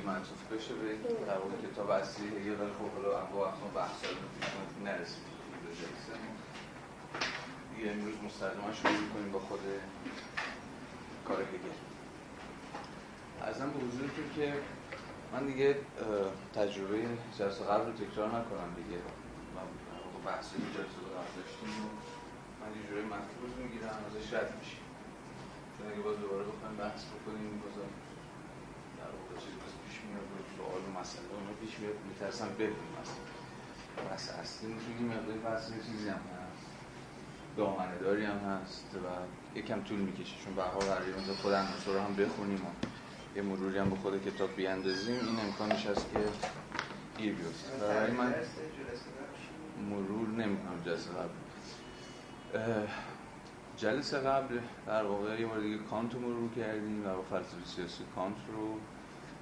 دیگه معطوف بشه به واقع کتاب اصلی یه ولی خب حالا انواع اقسام بحث پیش نرسیدیم به جلسه دیگه امروز مستقیما شروع کنیم با خود کار هگل ازم به حضورتون که من دیگه تجربه جلسه قبل رو تکرار نکنم دیگه. من بحثی جلسه قبل داشتیم من یه جوری مفروض می‌گیرم ازش رد میشیم. چون اگه باز دوباره بخوایم بحث بکنیم بازم در واقع باز پیش میاد و سوال و مسئله اونو پیش میاد میترسم ببینیم مثلا بحث اصلی می‌تونیم یه مقداری بحث یه چیزی هم هست. دامنه داری هم هست و یکم طول می‌کشه چون به حال قراره مثلا خود عناصر رو هم بخونیم و یه مروری هم به خود کتاب بیاندازیم. این امکانش هست که گیر بیفته. برای من مرور نمی‌کنم جلسه قبل. جلسه قبل در واقع یه بار دیگه کانت رو مرور کردیم و فلسفه سیاسی کانت رو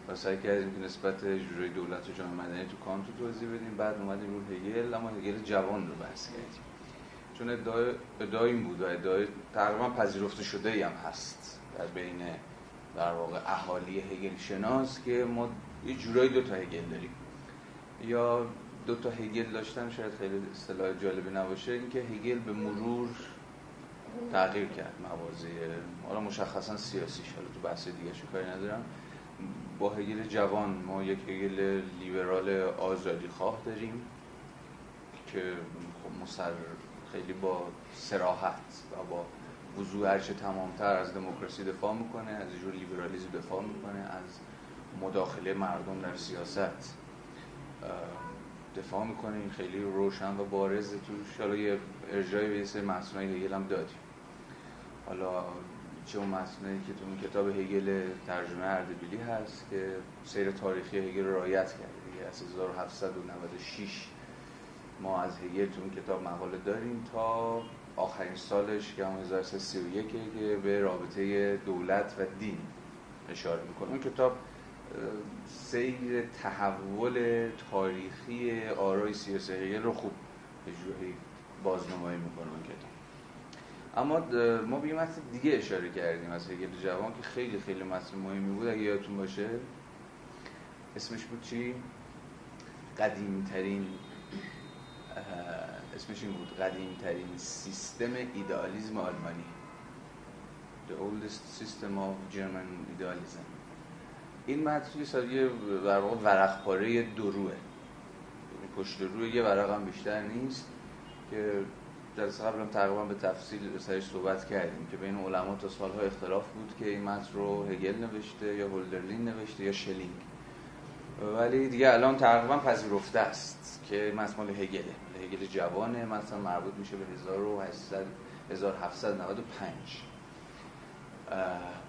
و سعی کردیم که نسبت جوری دولت و جامعه مدنی تو کانت رو توضیح بدیم. بعد اومدیم رو هگل اما هگل جوان رو بحث کردیم. چون ادعای این بود و ادعای تقریبا پذیرفته شده ای هم هست در بین در واقع اهالی هگل شناس که ما یه جورایی دو تا هگل داریم. یا دو تا هگل داشتن شاید خیلی اصطلاح جالبی نباشه اینکه هگل به مرور تغییر کرد. موازی حالا مشخصا سیاسی حالا تو بحث دیگه کاری ندارم. با هگل جوان ما یک هگل لیبرال آزادی خواه داریم که خب مصر خیلی با سراحت و با وضوع هرچه تمامتر از دموکراسی دفاع می‌کنه از جور لیبرالیزم دفاع می‌کنه از مداخله مردم در سیاست دفاع می‌کنه. این خیلی روشن و بارز توش حالا یه ارجای به یه سری هم دادیم. حالا چه اون متنایی که تو اون کتاب هگل ترجمه اردبیلی هست که سیر تاریخی هگل رو رعایت کرده دیگه. از 1796 ما از هگل تو اون کتاب مقاله داریم تا آخرین سالش که هم 1331 که به رابطه دولت و دین اشاره می‌کنه. اون کتاب سیر تحول تاریخی آرای سیاسی هگل رو خوب به جوری بازنمایی می‌کنه اون کتاب. اما ما به یه متن دیگه اشاره کردیم از هگل جوان که خیلی خیلی متن مهمی بود. اگه یادتون باشه اسمش بود چی؟ قدیمترین اسمش این بود قدیمترین سیستم ایدئالیزم آلمانی. The oldest system of German idealism. این متن یه در واقع ورق پاره یعنی پشت روی یه ورق هم بیشتر نیست که جلسه قبل هم تقریبا به تفصیل سرش صحبت کردیم که بین علما تا سالها اختلاف بود که این متن رو هگل نوشته یا هولدرلین نوشته یا شلینگ. ولی دیگه الان تقریبا پذیرفته است که متن مال هگله. هگل جوانه مثلا مربوط میشه به 1800 1795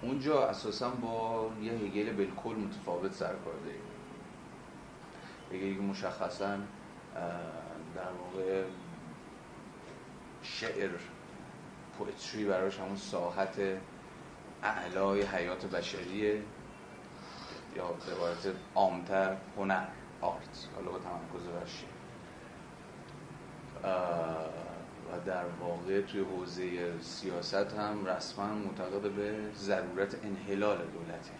اونجا اساسا با یه هگل بالکل متفاوت سرکار داریم هگلی که مشخصا در واقع شعر پویتری براش همون ساحت اعلای حیات بشریه یا به عبارت عامتر هنر آرت. حالا با تمرکز بر و در واقع توی حوزه سیاست هم رسما معتقد به ضرورت انحلال دولته.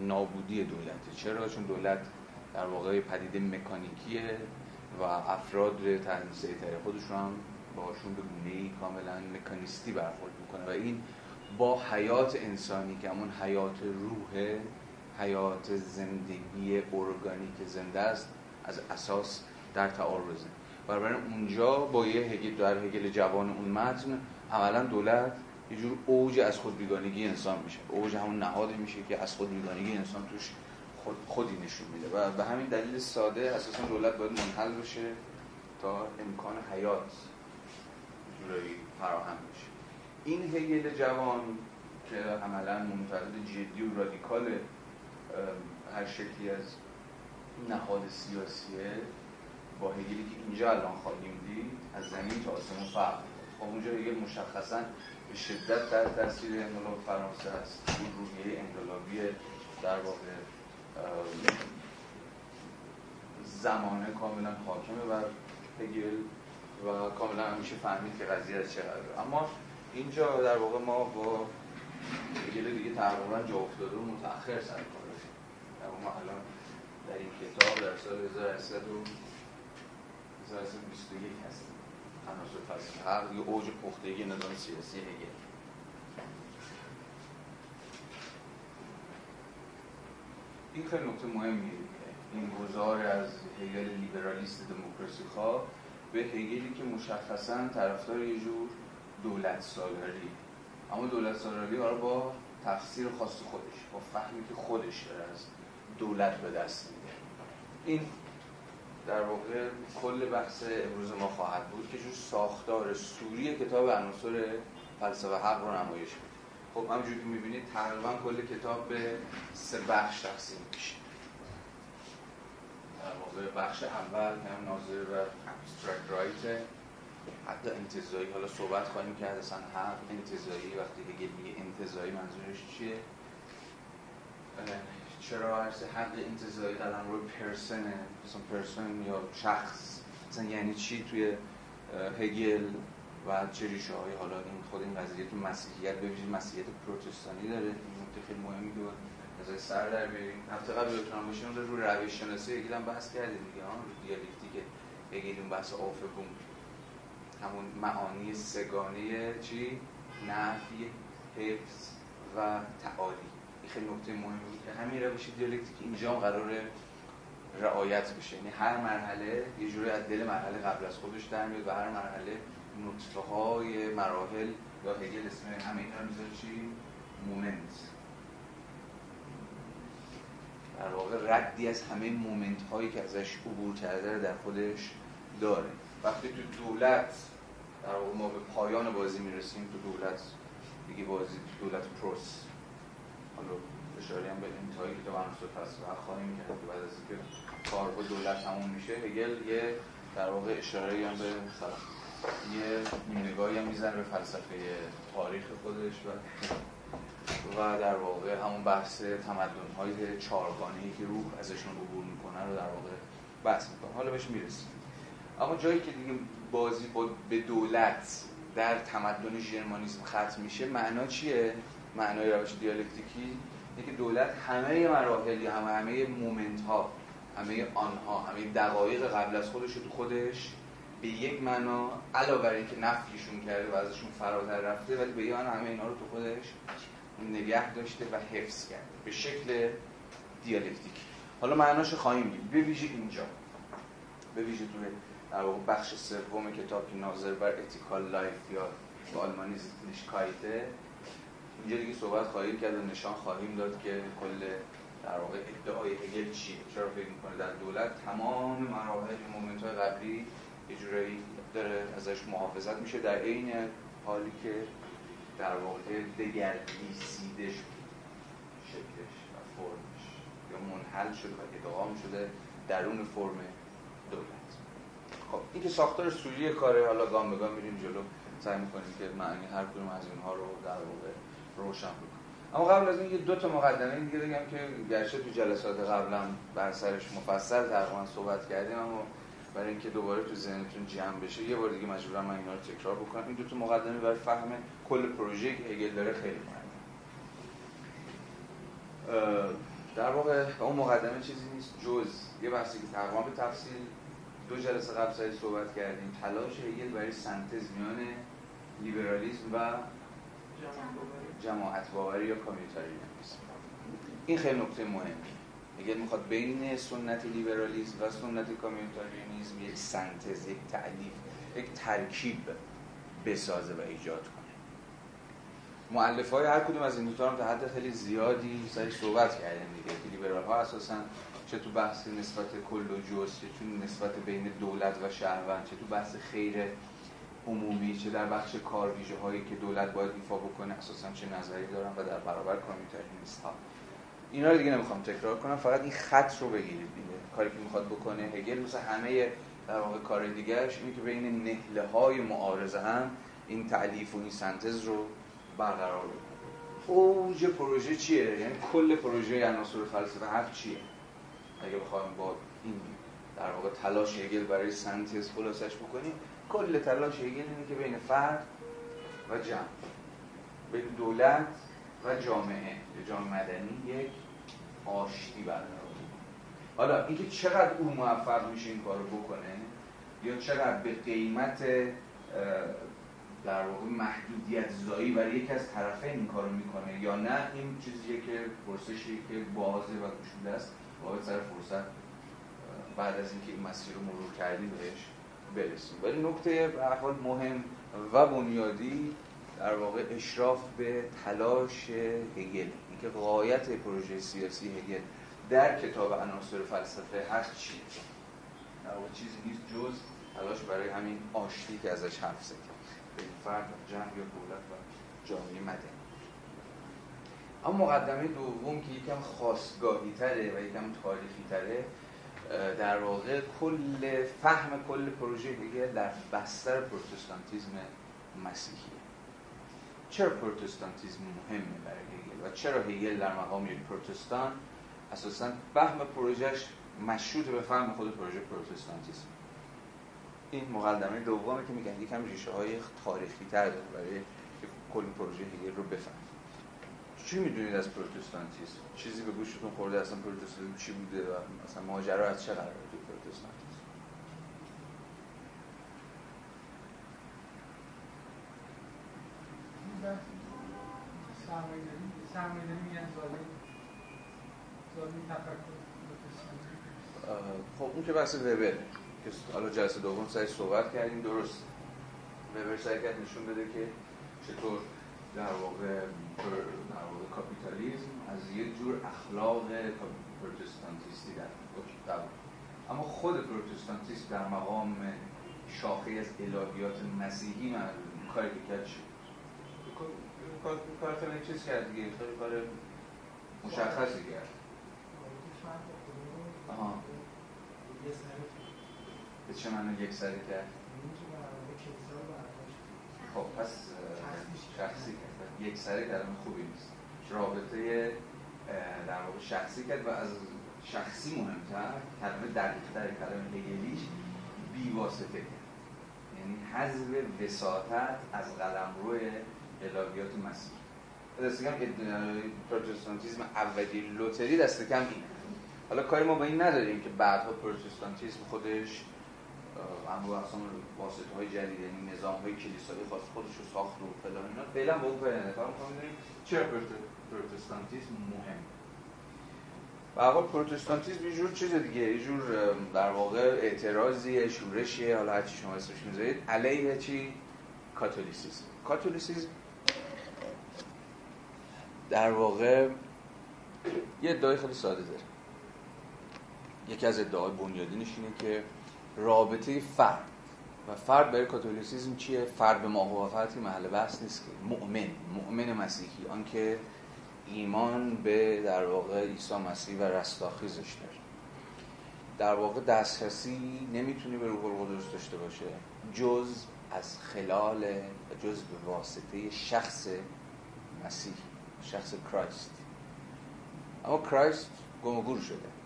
نابودی دولته. چرا؟ چون دولت در واقع پدیده مکانیکیه و افراد تحت سیطره خودشون هم باشون به گونه کاملا مکانیستی برخورد می‌کنه. و این با حیات انسانی که همون حیات روح حیات زندگی ارگانیک زنده است از اساس در تعارضه. برای اونجا با یه هگل در هگل جوان اون متن عملا دولت یه جور اوج از خود بیگانگی انسان میشه. اوج همون نهادی میشه که از خود بیگانگی انسان توش خود خودی نشون میده. و به همین دلیل ساده اساسا دولت باید منحل بشه تا امکان حیات جورایی فراهم بشه. این هگل جوان که عملا منتقد جدی و رادیکال هر شکلی از نهاد سیاسیه با هگلی که اینجا الان خواهیم دید از زمین تا آسمون فرق خب اونجا هگل مشخصا به شدت در تاثیر انقلاب فرانسه است. اون روحیه انقلابی در واقع زمانه کاملا حاکمه بر هگل و کاملا همیشه فهمید که قضیه از قراره. اما اینجا در واقع ما با هگل دیگه تقریبا جا افتاده و متأخر سر کار ما الان در این کتاب در سال 1821 هستیم. عناصر فلسفه. حق یه اوج پختگی نظام سیاسی هگل این خیلی نکته مهمیه. این گذار از هگل لیبرالیست دموکراسی خواه به هگلی که مشخصا طرفدار یه جور دولت سالاری. اما دولت سالاری رو با تفسیر خاص خودش با فهمی که خودش داره از دولت به دست میده. این در واقع کل بحث امروز ما خواهد بود که جور ساختار سوری کتاب عناصر فلسفه حق رو نمایش میده خب همونجوری که می‌بینید تقریبا کل کتاب به سه بخش تقسیم میشه. در واقع بخش اول هم ناظر و ابسترکت رایت حتی انتظایی حالا صحبت خواهیم کرد اصلا حق انتظایی وقتی که میگه انتظایی منظورش چیه؟ چرا عرض حق انتظایی قدم روی پرسنه مثلا پرسن یا شخص؟ مثلا یعنی چی توی هگل و چه های حالا این خود این قضیه که مسیحیت ویژه مسیحیت پروتستانی داره این خیلی مهمی که از سر در بیاریم. هفته قبل بتونم باشیم رو روش شناسی هم بحث کردیم دیگه. ها رو دیالکتیک هگل اون بحث آفبون همون معانی سگانه چی؟ نفی حفظ و تعالی. این خیلی نکته مهمی که همین روش دیالکتیک اینجا هم قرار رعایت بشه. یعنی هر مرحله یه جوری از دل مرحله قبل از خودش در میاد و هر مرحله نطفه های مراحل یا هگل اسم همه اینا چی؟ مومنت. در واقع ردی از همه مومنت هایی که ازش عبور کرده در خودش داره. وقتی تو دولت در واقع ما به پایان بازی می‌رسیم تو دولت دیگه بازی دولت پروس. حالا اشاره هم به انتهایی که تو منصور فلسفه خواهیم کرد بعد از اینکه کار با دولت تموم میشه هگل یه در واقع اشاره هم به یه نگاهی هم می‌زنه به فلسفه تاریخ خودش و و در واقع همون بحث تمدن های چارگانهی که روح ازشون عبور می‌کنه رو در واقع بحث می‌کنه. حالا بهش می‌رسیم. اما جایی که دیگه بازی با به دولت در تمدن ژرمانیسم ختم میشه معنا چیه؟ معنای روش دیالکتیکی اینه که دولت همه مراحل یا همه همه مومنت ها همه آنها همه دقایق قبل از خودش تو خودش به یک معنا علاوه بر اینکه نفیشون کرده و ازشون فراتر رفته ولی به معنا همه اینا رو تو خودش نگه داشته و حفظ کرده به شکل دیالکتیکی حالا معناش خواهیم دید. به ویژه اینجا. به ویژه توی در واقع بخش سوم کتاب که ناظر بر ethical life یا به آلمانی Sittlichkeit ه اینجا دیگه صحبت خواهیم کرد و نشان خواهیم داد که کل در واقع ادعای هگل چیه. چرا فکر می‌کنه؟ در دولت تمام مراحل moment های قبلی یه جورایی داره ازش محافظت میشه. در عین حالی که در واقع دگردیسیده شکلش و فرمش یا منحل شده و ادغام شده درون فرم دولت. خب این که ساختار سوری کاره حالا گام به گام میریم جلو. سعی می‌کنیم که معنی هر کدوم از اینها رو در واقع روشن بکنیم. اما قبل از اینکه دو تا مقدمه دیگه بگم که گرچه تو جلسات قبلم بر سرش مفصل تقریبا صحبت کردیم اما برای اینکه دوباره تو ذهنتون جمع بشه یه بار دیگه مجبورم من اینا رو تکرار بکنم. این دو تا مقدمه برای فهم کل پروژه که هگل داره خیلی مهمه. در واقع اون مقدمه چیزی نیست جز یه بحثی که تقریبا به تفصیل. دو جلسه قبل سری صحبت کردیم. تلاش هگل برای سنتز میان لیبرالیسم و جماعت باوری یا کامیونیتاریسم این خیلی نکته مهمه اگر می‌خواد بین سنت لیبرالیسم و سنت کامیونیتاریانیسم یک سنتز یک تعلیف یک ترکیب بسازه و ایجاد کنه. معلف های هر کدوم از این دوتا هم تا حد خیلی زیادی سری صحبت کردن دیگه. لیبرال ها اساسا چه تو بحث نسبت کل و جز چه تو نسبت بین دولت و شهروند چه تو بحث خیر عمومی چه در بخش کار ویژه هایی که دولت باید ایفا بکنه اساسا چه نظری دارن و در برابر کامیونیتاریسم ها اینا رو دیگه نمی‌خوام تکرار کنم. فقط این خط رو بگیرید کاری که می‌خواد بکنه هگل مثل همه در واقع کار دیگرش اینه که بین نهله های معارضه هم این تعلیف و این سنتز رو برقرار بکنه. اوج پروژه چیه؟ یعنی کل پروژه عناصر فلسفه حق چیه؟ اگه بخوایم با این در واقع تلاش هگل برای سنتز خلاصش بکنیم کل تلاش هگل اینه که بین فرد و جمع بین دولت و جامعه جامعه مدنی یک آشتی برقرار حالا اینکه چقدر او موفق میشه این کارو بکنه یا چقدر به قیمت در واقع محدودیت زایی برای یکی از طرفین این کارو می‌کنه یا نه این چیزیه که پرسشی که بازه و گشوده است. باید سر فرصت بعد از اینکه این مسیر رو مرور کردیم بهش برسیم. ولی نکته به مهم و بنیادی در واقع اشراف به تلاش هگل اینکه غایت پروژه سیاسی هگل. در کتاب عناصر فلسفه هست چی؟ در واقع چیزی نیست جز تلاش برای همین آشتی که ازش حرف زدیم. بین فرد و جمع یا دولت و جامعه مدنی. اما مقدمه دوم که یکم خواستگاهی تره و یکم تاریخی تره در واقع کل فهم کل پروژه هگل در بستر پروتستانتیزم مسیحیه. چرا پروتستانتیزم مهمه برای هگل؟ و چرا هگل در مقام یک پروتستان اساسا فهم پروژهش مشروط به فهم خود پروژه پروتستانتیسم. این مقدمه دومه که میگن یکم ریشه های تاریخی تر داره برای کل پروژه هگل رو بفهم چی می‌دونید از پروتستانتیسم؟ چیزی به گوشتون خورده اصلا پروتستانتیسم چی بوده و مثلا ماجرا از چه قراره تو پروتستانتیسم؟ سرمایه‌داری میگن خب اون که بحث وبر که حالا جلسه دوم سعی صحبت کردیم درست وبر سعی کرد نشون بده که چطور در واقع در واقع کاپیتالیسم از یه جور اخلاق پروتستانتیستی در اما خود پروتستانتیسم در مقام شاخه از الهیات مسیحی من کاری که کرد چی کار خیلی چیز کرد دیگه خیلی کار مشخصی کرد آها. به چه معنی یک سری کرد خب پس شخصی کرد یک سری کلمه خوبی نیست. رابطه در واقع شخصی کرد و از شخصی مهمتر کلمه دقیقتر کلمه هگلیش بیواسطه. کرد یعنی حذف وساطت از قلم روی الهیات مسیح. دست کم پروتستانتیزم اولی لوتری دست کم اینه. حالا کاری ما با این نداریم که بعدها پروتستانتیزم خودش انواع اقسام واسطه های جدید یعنی نظام های کلیسایی خاص خودش رو ساخت و فلان اینا. فعلا با اون کاری فقط چرا پروتستانتیزم مهم. و حال پروتستانتیزم یه جور چیز دیگه یه جور در واقع اعتراضی شورشی حالا هرچی شما اسمش می‌ذارید. علیه چی؟ کاتولیسیسم. کاتولیسیسم در واقع یه ادعای خیلی ساده داره. یکی از ادعای بنیادینش اینه که رابطه فرد و فرد برای کاتولیسیزم چیه؟ فرد به ماهوافتی محل بحث نیست که. مؤمن مؤمن مسیحی. آنکه ایمان به در واقع عیسی مسیح و رستاخیزش داره. در واقع دسترسی نمی‌تونی به روح القدس داشته باشه. جز از خلال جز به واسطه شخص مسیح شخص کرایست. اما کرایست گم شده.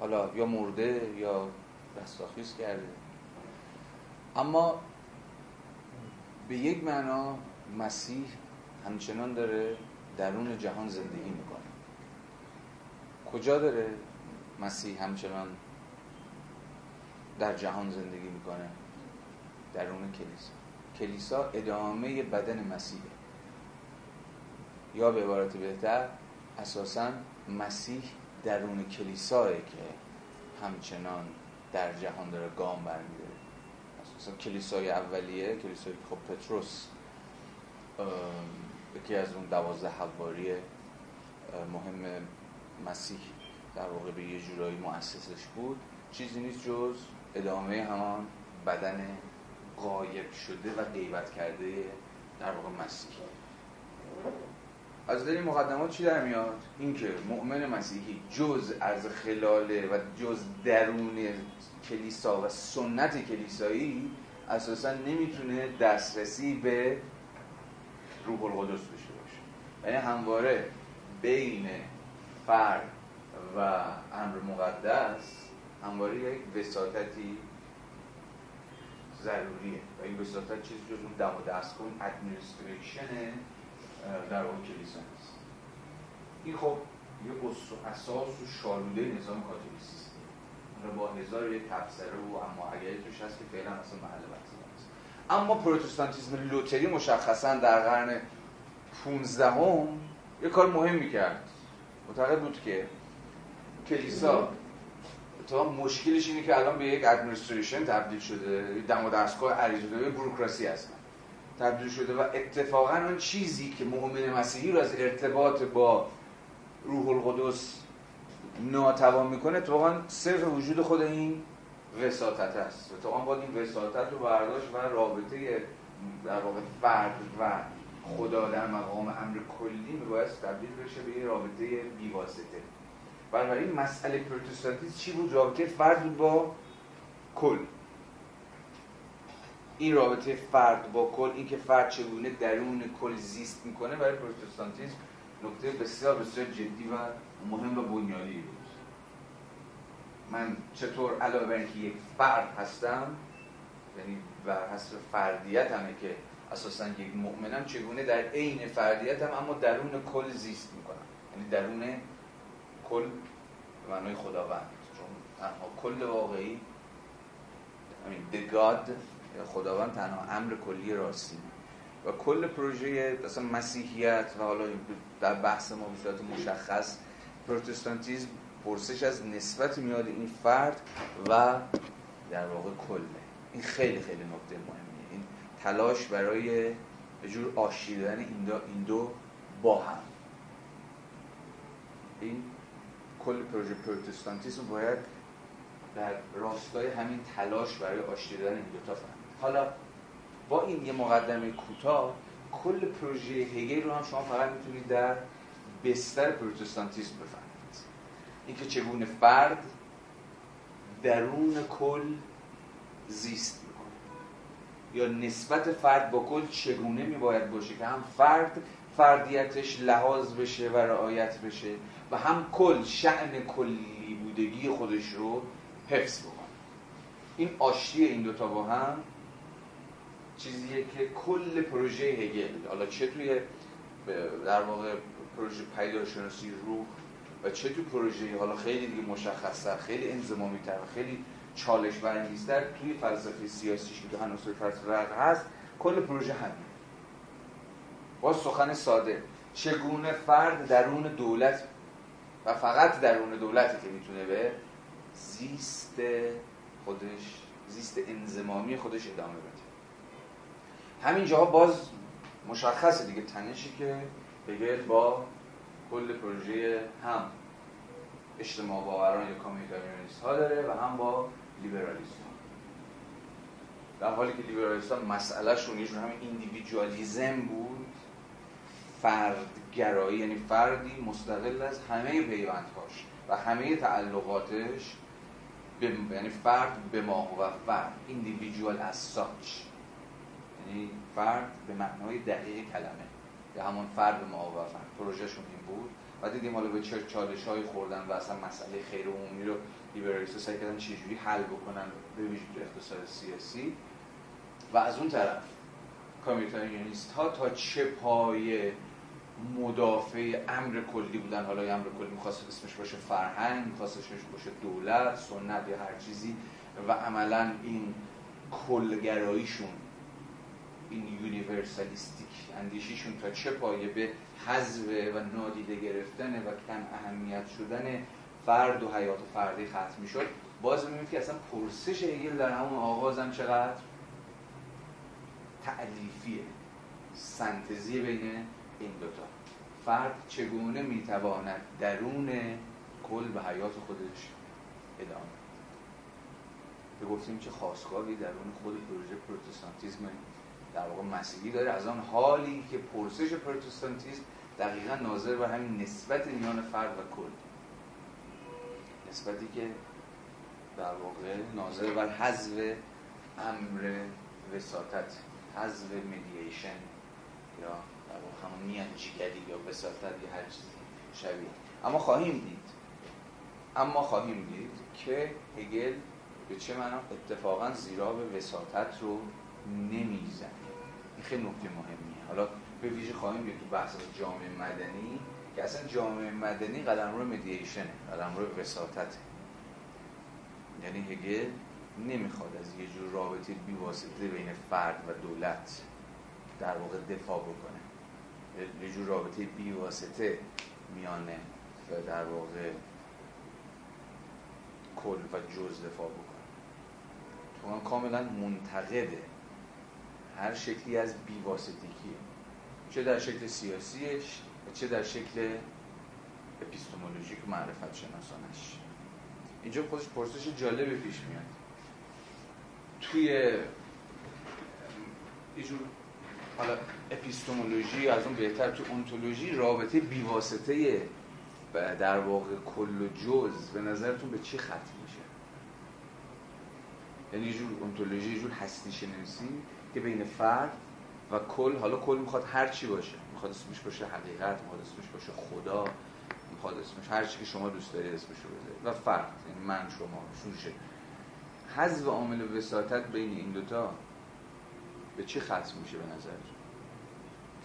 حالا یا مرده یا رستاخیز کرده. اما به یک معنا مسیح همچنان داره درون جهان زندگی می‌کنه. کجا داره مسیح همچنان در جهان زندگی می‌کنه؟ درون کلیسا. کلیسا ادامه بدن مسیحه. یا به عبارت بهتر اساسا مسیح درون کلیساه که همچنان در جهان داره گام برمیداره. اساسا کلیسای اولیه کلیسای خب پتروس یکی از اون دوازده حواری مهم مسیح در واقع به یه جورایی مؤسسش بود. چیزی نیست جز ادامه همان بدن قایب شده و غیبت کرده در واقع مسیح. از این مقدمات چی در میاد؟ اینکه مؤمن مسیحی جز از خلال و جز درون کلیسا و سنت کلیسایی اساسا نمی‌تونه دسترسی به روح القدس داشته باشه یعنی همواره بین فرد و امر مقدس همواره یک وساطتی ضروریه و این وساطت چیزی جز اون دم و دست ادمنستریشن در واقع کلیسا هست این خب یه اساس و شالوده نظام کاتولیسیسم اون با هزار یک تفسره و اما اگر توش هست که فعلا اصلا محل بحث نیست. اما پروتستانتیسم لوتری مشخصا در قرن 15 هم یه کار مهم می‌کرد. معتقد بود که کلیسا تا مشکلش اینه که الان به یک ادمنستریشن تبدیل شده دم و دستگاه عریضه بروکراسی هستن. تبدیل شده و اتفاقا اون چیزی که مؤمن مسیحی رو از ارتباط با روح القدس ناتوان می‌کنه اتفاقا صرف وجود خود این وساطت است. آن باید این وساطت رو برداشت و رابطه در واقع فرد و خدا در مقام امر کلی میباید تبدیل بشه به یه رابطه بیواسطه. بنابراین مسئله پروتستانتیسم چی بود؟ رابطه فرد با کل. این رابطه فرد با کل اینکه فرد چگونه درون کل زیست می‌کنه برای پروتستانتیسم نکته بسیار بسیار جدی و مهم و بنیادی بود. من چطور علاوه بر اینکه یک فرد هستم یعنی بر حسب فردیت همه که اساسا یک مؤمنم چگونه در عین فردیتم اما درون کل زیست می‌کنم. یعنی درون کل به معنای خداوند. چون تنها کل واقعی همین the God خداوند تنها امر کلی راستی و کل پروژه مثلا مسیحیت و حالا در بحث ما به مشخص پروتستانتیزم پرسش از نسبت میاد این فرد و در واقع کله. این خیلی خیلی نکته مهمیه. این تلاش برای به جور آشیدن این دو, این دو با هم. این کل پروژه پروتستانتیسم باید در راستای همین تلاش برای آشتیدن این دوتا فهمید. حالا با این یه مقدمه کوتاه کل پروژه هگل رو هم شما فقط می‌تونید در بستر پروتستانتیسم بفهمید. اینکه چگونه فرد درون کل زیست می‌کنه. یا نسبت فرد با کل چگونه میباید باشه که هم فرد فردیتش لحاظ بشه و رعایت بشه و هم کل شعن کلی بودگی خودش رو حفظ بکنه. این آشتی این دوتا با هم چیزیه که کل پروژه هگل حالا چه توی در واقع پروژه پیداشناسی روح و چه توی پروژه حالا خیلی دیگه مشخصتر خیلی انزمامی تر و خیلی چالش برانگیزتر توی فلسفه سیاسیش که هنوز فلسفه هست کل پروژه همین با سخن ساده. چگونه فرد درون دولت و فقط درون دولتی که می‌تونه به زیست خودش زیست انزمامی خودش ادامه بده. همین جاها باز مشخصه دیگه تنشی که هگل با کل پروژه هم اجتماع باوران یا کامیتاریانیست ها داره و هم با لیبرالیسم ها در حالی که لیبرالیست ها مسئله شون همین ایندیویدوالیزم بود فردگرایی یعنی فردی مستقل از همه پیوندهاش و همه تعلقاتش یعنی فرد به ما و فرد individual as such. یعنی فرد به معنای دقیق کلمه. یا همون فرد به ما و فرد پروژهشون این بود. و دیدیم حالا به چه چالش های خوردن و اصلا مسئله خیر عمومی رو لیبرالیست سعی کردن چجوری حل بکنن به ویژه اقتصاد سیاسی. و از اون طرف کامیتاریانیست ها تا چه پایه مدافع امر کلی بودن. حالا امر کلی می‌خواست اسمش باشه فرهنگ می‌خواست اسمش باشه دولت سنت یا هر چیزی. و عملا این کلگراییشون این یونیورسالیستیک اندیشیشون تا چه پایه به حذف و نادیده گرفتن و کم اهمیت شدن فرد و حیات فردی ختم می‌شد. باز می‌بینید که اصلا پرسش هگل در همون آغاز هم چقدر تعلیفیه. سنتزی بین این دوتا. فرد چگونه می‌تواند درون کل به حیات خودش ادامه به گفتیم چه خواستگاهی درون خود پروژه پروتستانتیزم در واقع مسیحی داره. از آن حالی که پرسش پروتستانتیزم دقیقا ناظر بر همین نسبت میان فرد و کل. نسبتی که در واقع ناظر بر حذف امر وساطت حذف مدییشن یا در واقع همون میانجیگری یا وساطت یا هر چیزی شبیه. اما خواهیم دید. اما خواهیم دید که هگل به چه معنا اتفاقا زیرا به وساطت رو نمی‌زنه این خیلی نکته مهمیه. حالا به ویژه خواهیم دید تو بحث جامعه مدنی که اصلا جامعه مدنی قدم رو مدییشنه قدم رو وساطته یعنی هگل نمی‌خواد از یه جور رابطه بیواسطه بین فرد و دولت در واقع دفاع بکنه. یه جور رابطه بیواسطه میانه در واقع کل و جز دفاع بکنه. تو کاملا منتقده. هر شکلی از بیواسطگی چه در شکل سیاسیش چه در شکل اپیستمولوژیک معرفت شناسانش. اینجا خودش پرسش جالبی پیش میاد. توی یه حالا اپیستمولوژی از اون بهتر تو اونتولوژی رابطه بیواسطه در واقع کل و جز به نظرتون به چی ختم میشه؟ یعنی جور اونتولوژی جور هستی شناسی که بین فرد و کل حالا کل می‌خواد هر چی باشه. می‌خواد اسمش باشه حقیقت می‌خواد اسمش باشه خدا می‌خواد اسمش هر چی که شما دوست دارید اسمش رو و فرد یعنی من شما سوژه حذف عامل وساطت بین این دوتا به چی ختم میشه به نظر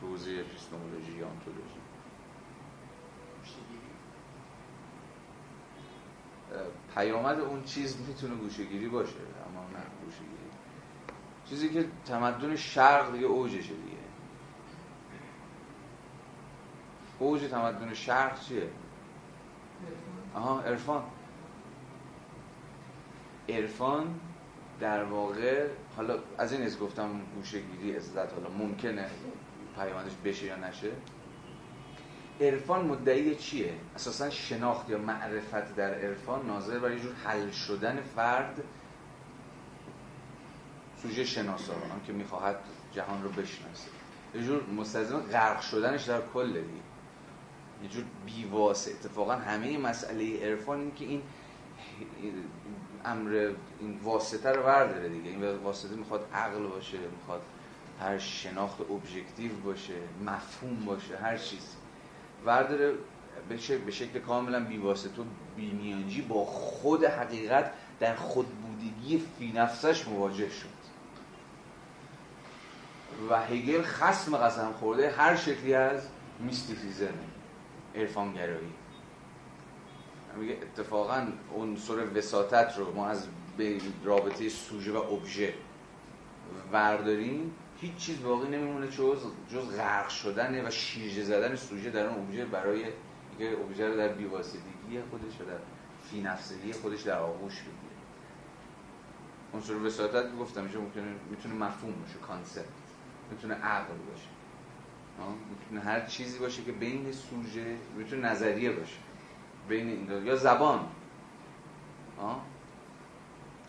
تو؟ حوزه اپیستمولوژی یا انتولوژی؟ پیامد اون چیز می‌تونه گوشگیری باشه اما نه گوشگیری چیزی که تمدن شرق دیگه اوجشه دیگه. اوج تمدن شرق چیه؟ آها عرفان. عرفان در واقع حالا از این از گفتم گوشگیری عزت حالا ممکنه پیامدش بشه یا نشه. عرفان مدعی چیه؟ اساسا شناخت یا معرفت در عرفان ناظر بر یه جور حل شدن فرد سوژه شناسا هم که می‌خواهد جهان رو بشناسه. یه جور مستلزم غرق شدنش در کل دیگه. یه جور بیواسه اتفاقا همه مسئله عرفان این که این امر این واسطه رو برداره دیگه. این واسطه می‌خواد عقل باشه می‌خواد هر شناخت ابژکتیو باشه مفهوم باشه هر چیز. ورداره به شکل کاملا بیواسطه و بیمیانجی با خود حقیقت در خودبودگی فی نفسش مواجه شد. و هگل خسم قسم خورده هر شکلی از میستیفیزم ارفانگرایی میگه اتفاقا عنصر وساطت رو ما از رابطه سوژه و ابژه ورداریم هیچ چیز باقی نمیمونه جز جز غرق شدن و شیرجه زدن سوژه در اون ابژه برای اینکه ابژه رو در بیواسطگی خودش و در فی نفسگی خودش در آغوش بگیره. عنصر وساطت گفتم میشه ممکنه می‌تونه مفهوم باشه کانسپت. می‌تونه عقل باشه. می‌تونه هر چیزی باشه که بین سوژه می‌تونه نظریه باشه. بین این یا زبان.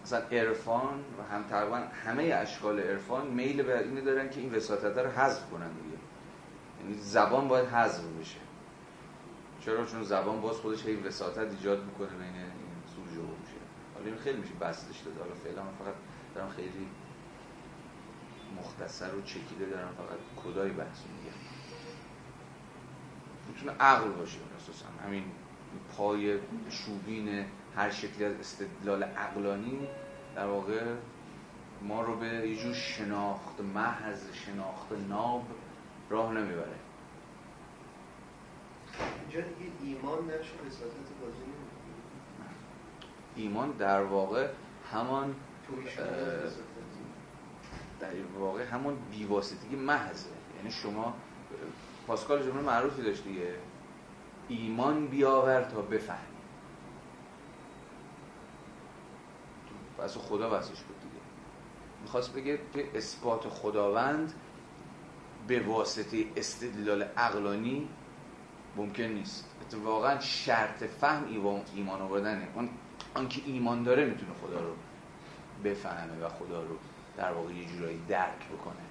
مثلا عرفان و هم تقریبا همه اشکال عرفان میل به اینو دارن که این وساطت رو حذف کنن دیگه. یعنی زبان باید حذف بشه. چرا؟ چون زبان باز خودش هی وساطت ایجاد می‌کنه بین این سوژه میشه حالا این خیلی میشه بستش داده. حالا فعلا من فقط دارم خیلی مختصر و چکیده دارم. فقط کدای بحث میگم. می‌تونه عقل باشه اساسا. همین پای شوبین هر شکلی از استدلال عقلانی در واقع ما رو به یه جور شناخت محض شناخت ناب راه نمی‌بره. اینجا دیگه ایمان بازی ایمان در واقع همان در واقع همون بیواسطگی محضه. یعنی شما پاسکال جمله معروفی داشت دیگه. ایمان بیاور تا بفهم پس خدا بسش بود دیگه. می‌خواست بگه که اثبات خداوند به واسطه استدلال عقلانی ممکن نیست. اتفاقا شرط فهم ایمان آوردنه. اون آنکه ایمان داره می‌تونه خدا رو بفهمه و خدا رو در واقع یه جورایی درک بکنه.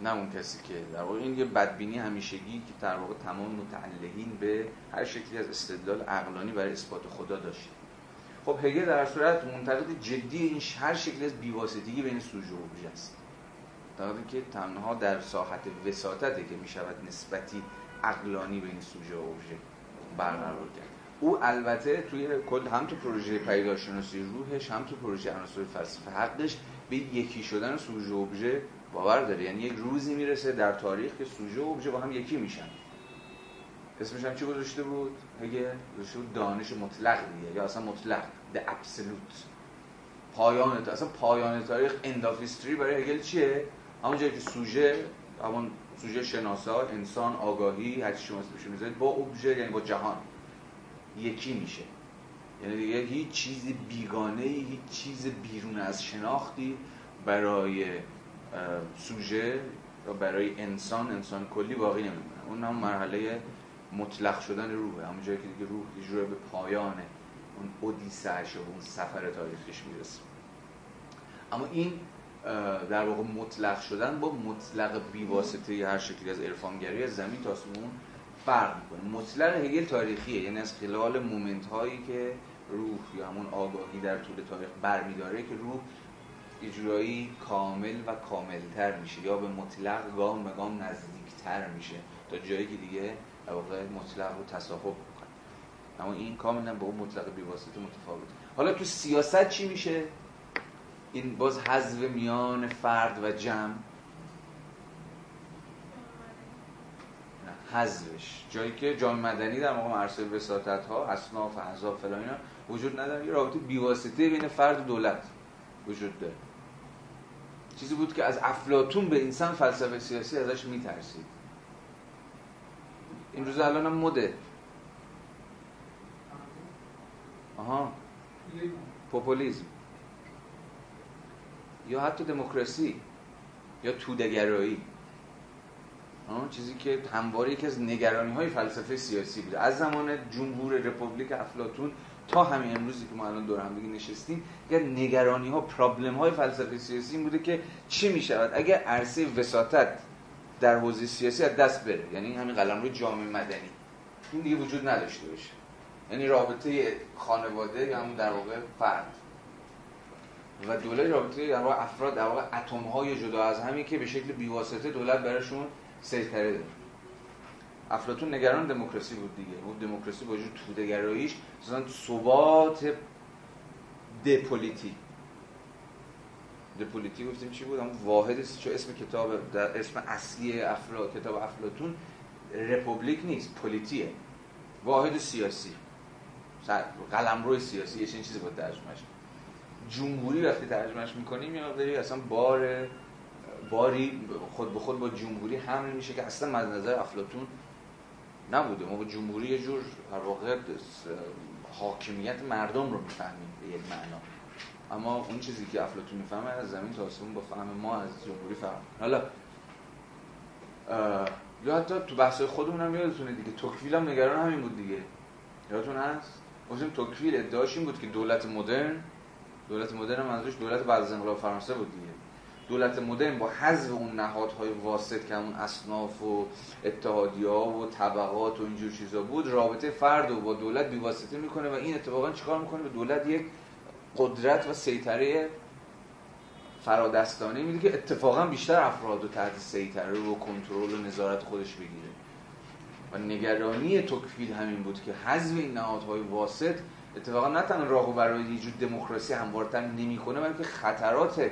نه اون کسی که در واقع این یه بدبینی همیشگی که در واقع تمام متعلقین به هر شکلی از استدلال عقلانی برای اثبات خدا داشته خب هگل در صورت منتقد جدی این هر شکلی از بیواسطگی بین سوژه و ابژه است. در که تنها در ساحت وساطته که می‌شود نسبتی عقلانی بین سوژه و ابژه برقرار کرد. او البته توی کل هم تو پروژه پیداشناسی روحش هم تو پروژه عناصر فلسفه حقش به یکی شدن سوژه و ابژه باور داره یعنی یک روزی می‌رسه در تاریخ که سوژه و ابژه با هم یکی میشن اسمش هم چی گذاشته بود؟ هگل گذاشته بود دانش مطلق دیگه یا اصلا مطلق the absolute پایان اصلا پایان تاریخ اندافیستری برای هگل چیه؟ همون جایی که سوژه همون سوژه شناسا انسان آگاهی هر چی شما اسمش می‌ذارید با ابژه یعنی با جهان یکی میشه یعنی دیگه هیچ چیز بیگانه هیچ چیز بیرون از شناختی برای سوژه و برای انسان انسان کلی باقی نمیمونه. اون هم مرحله مطلق شدن روحه. همون جایی که دیگه روح یه به پایان اون اودیسهش و اون سفر تاریخیش می‌رسه. اما این در واقع مطلق شدن با مطلق بیواسطه هر شکلی از عرفانگری از زمین تا آسمون فرق می‌کنه. مطلق هگل تاریخیه. یعنی از خلال مومنت هایی که روح یا همون آگاهی در طول تاریخ برمیداره که روح اجرایی کامل و کاملتر میشه یا به مطلق گام به گام نزدیکتر میشه تا جایی که دیگه واقع مطلق رو تصاحب می‌کنه. اما این کاملا با اون مطلق بیواسطه متفاوت حالا تو سیاست چی میشه؟ این باز حذف میان فرد و جمع. حذفش. جایی که جامعه مدنی در موقع مرسل وساطت ها اصناف احزاب فلان اینا وجود نداره. یه رابطه بیواسطه بین فرد و دولت وجود داره. چیزی بود که از افلاتون به انسان فلسفه سیاسی ازش میترسید. این روز الان هم مده. آها. پوپولیزم. یا حتی دموکراسی. یا تودگرایی چیزی که همواره یکی از نگرانی های فلسفه سیاسی بوده. از زمان جمهور رپوبلیک افلاتون تا همین امروزی که ما الان دور هم دیگه نشستیم یه نگرانی ها پرابلم های فلسفه سیاسی این بوده که چی می شود اگر عرصه وساطت در حوزه سیاسی از دست بره یعنی همین قلم روی جامعه مدنی این دیگه وجود نداشته باشه. یعنی رابطه خانواده یا همون در واقع فرد. و دولت رابطه در واقع افراد در واقع اتم های جدا از همین که به شکل بیواسطه دولت براشون سیطره داره. افلاطون نگران دموکراسی بود دیگه. اون دموکراسی با وجود توده‌گراییش مثلا ثبات دپولیتی دپولیتی گفتیم چی بود؟ اون واحد چه اسم کتاب در اسم اصلی افلا کتاب افلاطون رپوبلیک نیست پلیتیه واحد سیاسی. قلمرو سیاسی یه چیزی بود ترجمهش جمهوری وقتی ترجمهش می‌کنیم یا داری اصلا بار باری خود به خود با جمهوری حمل میشه که اصلا از نظر افلاطون نبوده. ما با جمهوری یه جور در واقع حاکمیت مردم رو می‌فهمیم به یک معنا. اما اون چیزی که افلاطون می‌فهمه از زمین تا آسمون با فهم ما از جمهوری فهم حالا یا حتی تو بحث خودمون هم یادتونه دیگه. توکویل هم نگران همین بود دیگه. یادتون هست؟ گفتیم توکویل ادعاش این بود که دولت مدرن دولت مدرن منظورش دولت بعد از انقلاب فرانسه بود دیگه. دولت مدرن با حذف اون نهادهای واسط که همون اصناف و اتحادیا و طبقات و اینجور چیزا بود رابطه فرد و با دولت بیواسطه می‌کنه و این اتفاقا چیکار می‌کنه؟ به دولت یک قدرت و سیطره فرادستانه میده که اتفاقا بیشتر افراد رو تحت سیطره و کنترل و نظارت خودش بگیره. و نگرانی توکفیل همین بود که حذف این نهادهای واسط اتفاقا نه تنها راهو برای یه دموکراسی هموارتر نمی‌کنه بلکه خطرات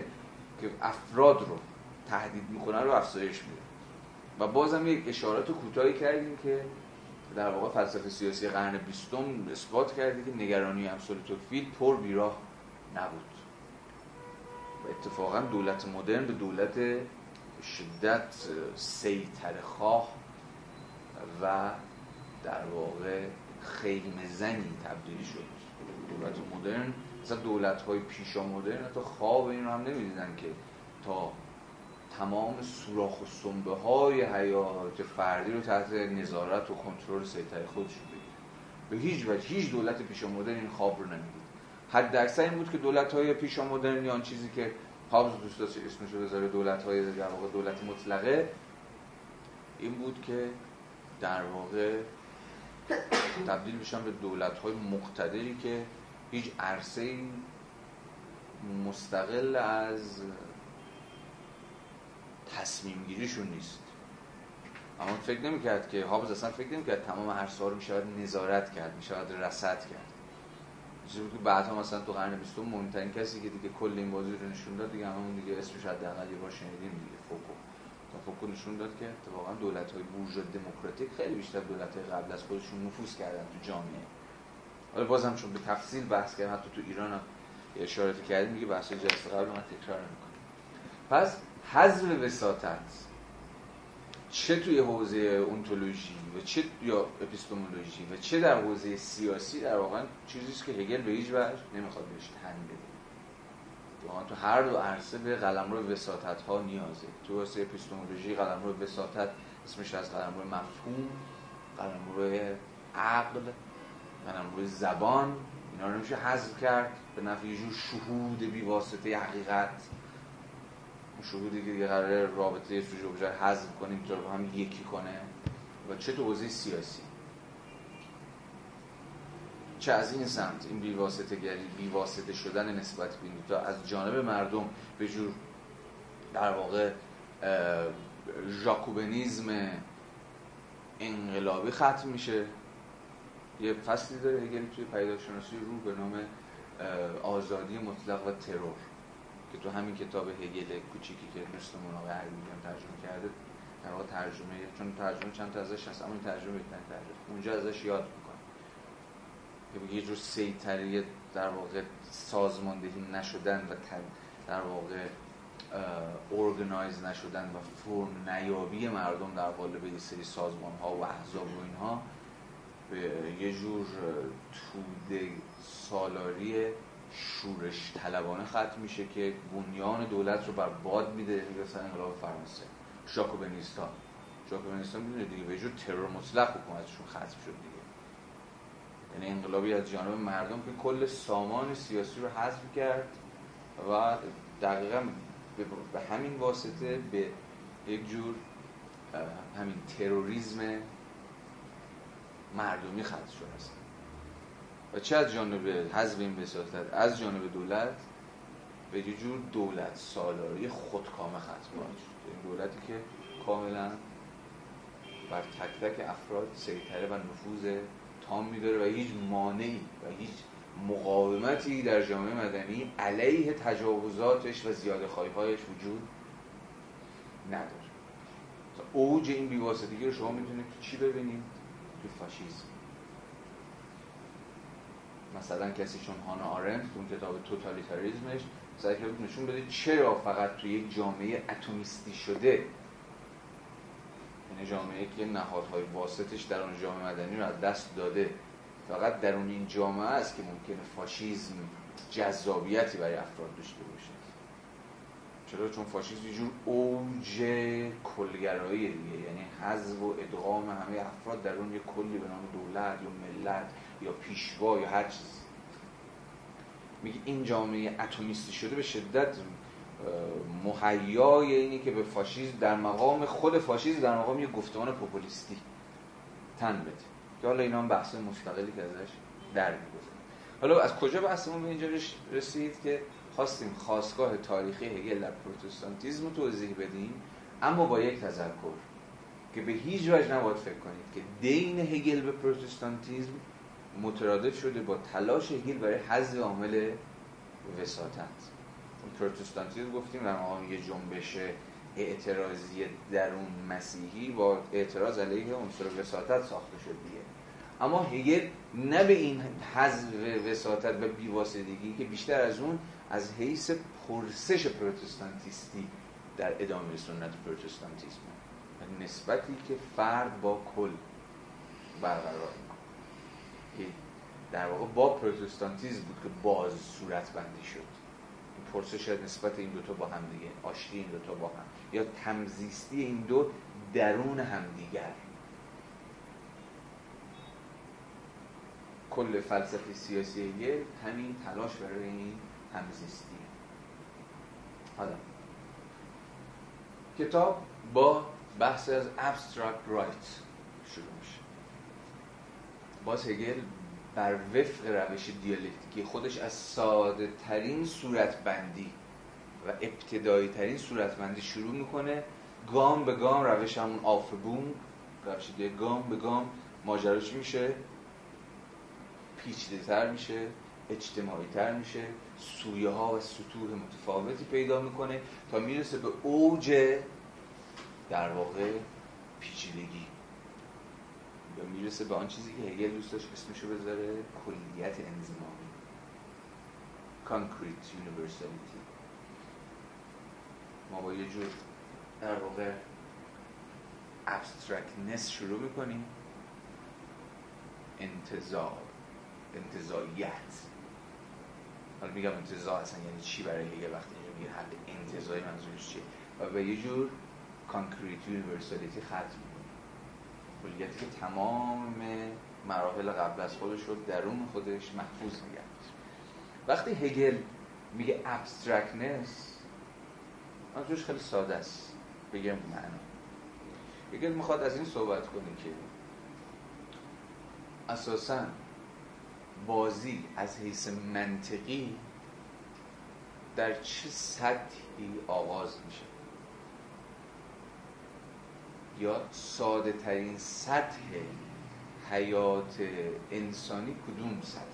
که افراد رو تهدید می‌کنن رو افزایش میده. و بازم یک اشارات کوتاهی کردیم که در واقع فلسفه سیاسی قرن بیستم اثبات کرده که نگرانی امثال توفیل پر بیراه نبود. و اتفاقا دولت مدرن به دولت شدت سیطر خواه و در واقع خیمه زنی تبدیل شد. دولت مدرن مثلا دولت های پیشا مدرن حتی خواب این رو هم نمی‌دیدن که تا تمام سوراخ و سنبه های حیات فردی رو تحت نظارت و کنترل سیطره خودشون بگیره به هیچ وجه هیچ دولت مدرن این خواب رو نمی‌دید. حد اکثر این بود که دولت های پیشا مدرن یا چیزی که هابز دوست داشت اسمش رو بذاره دولت های در واقع دولت مطلقه این بود که در واقع تبدیل میشن به دولت های مقتدری که هیچ عرصه مستقل از تصمیم گیریشون نیست. اما فکر نمی‌کرد که حافظ اصلا فکر نمی‌کرد تمام عرصه رو می‌شود نظارت کرد می‌شود رصد کرد. چیزی بود که بعدها مثلا تو قرن بیستم مهمترین کسی که دیگه کل این بازی رو نشون داد دیگه همون دیگه اسمش حداقل یه بار شنیدیم دیگه فوکو. تفکر نشون داد که اتفاقا دولت های بورژوا دموکراتیک خیلی بیشتر دولت های قبل از خودشون نفوذ کردن تو جامعه. حالا بازم چون به تفصیل بحث کردم حتی تو ایران هم اشارتی کردیم میگه بحث جلسه قبل من تکرار نمی‌کنم پس حذف وساطت چه توی حوزه اونتولوژی و چه یا اپیستمولوژی و چه در حوزه سیاسی در واقع چیزیست که هگل به هیچ وجه نمی‌خواد بهش تن بده. تو هر دو عرصه به قلمرو وساطت ها نیازه. تو حوزه اپیستمولوژی قلمرو وساطت اسمش از قلمرو مفهوم قلمرو عقل. قلمرو زبان اینا رو نمیشه حذف کرد. به نفع جور شهود بی واسطه حقیقت. اون شهودی که دیگه قراره رابطه سوژه اوبژه حذف کنیم تا با هم یکی کنه. و چه تو سیاسی؟ چه از این سمت؟ این بیواسطه گری بیواسطه شدن نسبت به تا. از جانب مردم به جور در واقع ژاکوبنیزم انقلابی ختم میشه. یه فصلی داره هگل توی پیداشناسی رو به نام آزادی مطلق و ترور که تو همین کتاب هگل کوچیکی که مثل مناقه هم ترجمه کرده در واقع ترجمه چون ترجمه چند تا ازش هست اما این ترجمه بهترین ترجمه. اونجا ازش یاد می‌کنه که یه جور سیطره در واقع سازماندهی نشدن و در واقع ارگنایز نشدن و فرم نیابی مردم در قالب یه سری سازمان ها و احزاب و اینها یه جور توده سالاری شورش طلبانه ختم میشه که بنیان دولت رو بر باد میده مثلا انقلاب فرانسه. ژاکوبنیستا ژاکوبنیستا می‌دونه دیگه به جور ترور مطلق حکومتشون ختم شد دیگه. یعنی انقلابی از جانب مردم که کل سامان سیاسی رو حذف کرد و دقیقا به همین واسطه به یک جور همین تروریسم مردمی ختم شده است. و چه از جانب حزب این بساطت از جانب دولت؟ به یه جور دولت سالاری خودکامه ختم شد. این دولتی که کاملا بر تک تک افراد سیطره و نفوذ تام میداره و هیچ مانعی و هیچ مقاومتی در جامعه مدنی علیه تجاوزاتش و زیاده هایش وجود نداره. اوج این بیواسطگی رو شما می‌تونید تو چی ببینید؟ تو فاشیسم مثلا کسی چون هانا آرنت اون کتاب توتالیتاریزمش سعی کرد نشون بده چرا فقط تو یک جامعه اتمیستی شده. یعنی جامعه که نهادهای واسطش در اون جامعه مدنی رو از دست داده. فقط در اون این جامعه است که ممکنه فاشیزم جذابیتی برای افراد داشته باشه. چرا؟ چون فاشیسم یه جور اوج کلگرایی دیگه. یعنی حذف و ادغام همه افراد در اون یه کلی به نام دولت یا ملت یا پیشوا یا هر چیز. میگه این جامعه اتمیستی شده به شدت مهیای اینی که به فاشیسم در مقام خود فاشیسم در مقام یه گفتمان پوپولیستی تن بده. که حالا اینا هم بحث مستقلی که ازش در می‌گذاره حالا از کجا بحثمون به اینجا رسید که خواستیم خواستگاه تاریخی هگل در پروتستانتیزم رو توضیح بدیم اما با یک تذکر که به هیچ وجه نباید فکر کنید که دین هگل به پروتستانتیزم مترادف شده با تلاش هگل برای حذف عامل وساطت. پروتستانتیزم گفتیم در مقام یه جنبش اعتراضی درون مسیحی با اعتراض علیه عنصر وساطت ساخته شد دیگه. اما هگل نه به این حذف وساطت و بیواسطگی که بیشتر از اون از حیث پرسش پروتستانتیستی در ادامه سنت پروتستانتیسم. نسبتی که فرد با کل برقرار در واقع با پروتستانتیزم بود که باز صورت بندی شد. پرسش نسبت این دوتا با هم دیگه آشتی این دوتا با هم. یا تمزیستی این دو درون همدیگر کل فلسفه سیاسی یه همین تلاش برای این همزیستی. حالا. کتاب با بحث از abstract right شروع میشه. باز هگل بر وفق روش دیالکتیکی خودش از ساده ترین صورتبندی و ابتدایی ترین صورتبندی شروع می‌کنه. گام به گام روش همون آفبون روش دیگه گام به گام ماجراش میشه. پیچیده تر میشه اجتماعی تر میشه. سویه ها و سطوح متفاوتی پیدا می‌کنه تا می‌رسه به اوج در واقع پیچیدگی. یا می‌رسه به آن چیزی که هگل دوست داشت اسمشو بذاره کلیت انزمامی. Concrete universality. ما با یه جور در واقع abstractness شروع می‌کنیم. انتظار انتظاییت حالا میگم انتظار اصلا یعنی چی برای هگل وقتی اینجا میگه حق انتظاری منظورش چیه؟ و به یه جور concrete universality ختم می‌کنه. کلیتی که تمام مراحل قبل از خودش رو درون خودش محفوظ میگه. وقتی هگل میگه abstractness منظورش خیلی ساده است. بگم معنا. هگل می‌خواد از این صحبت کنه که اساسا بازی از حیث منطقی در چه سطحی آغاز میشه؟ یا ساده ترین سطح حیات انسانی کدوم سطحه؟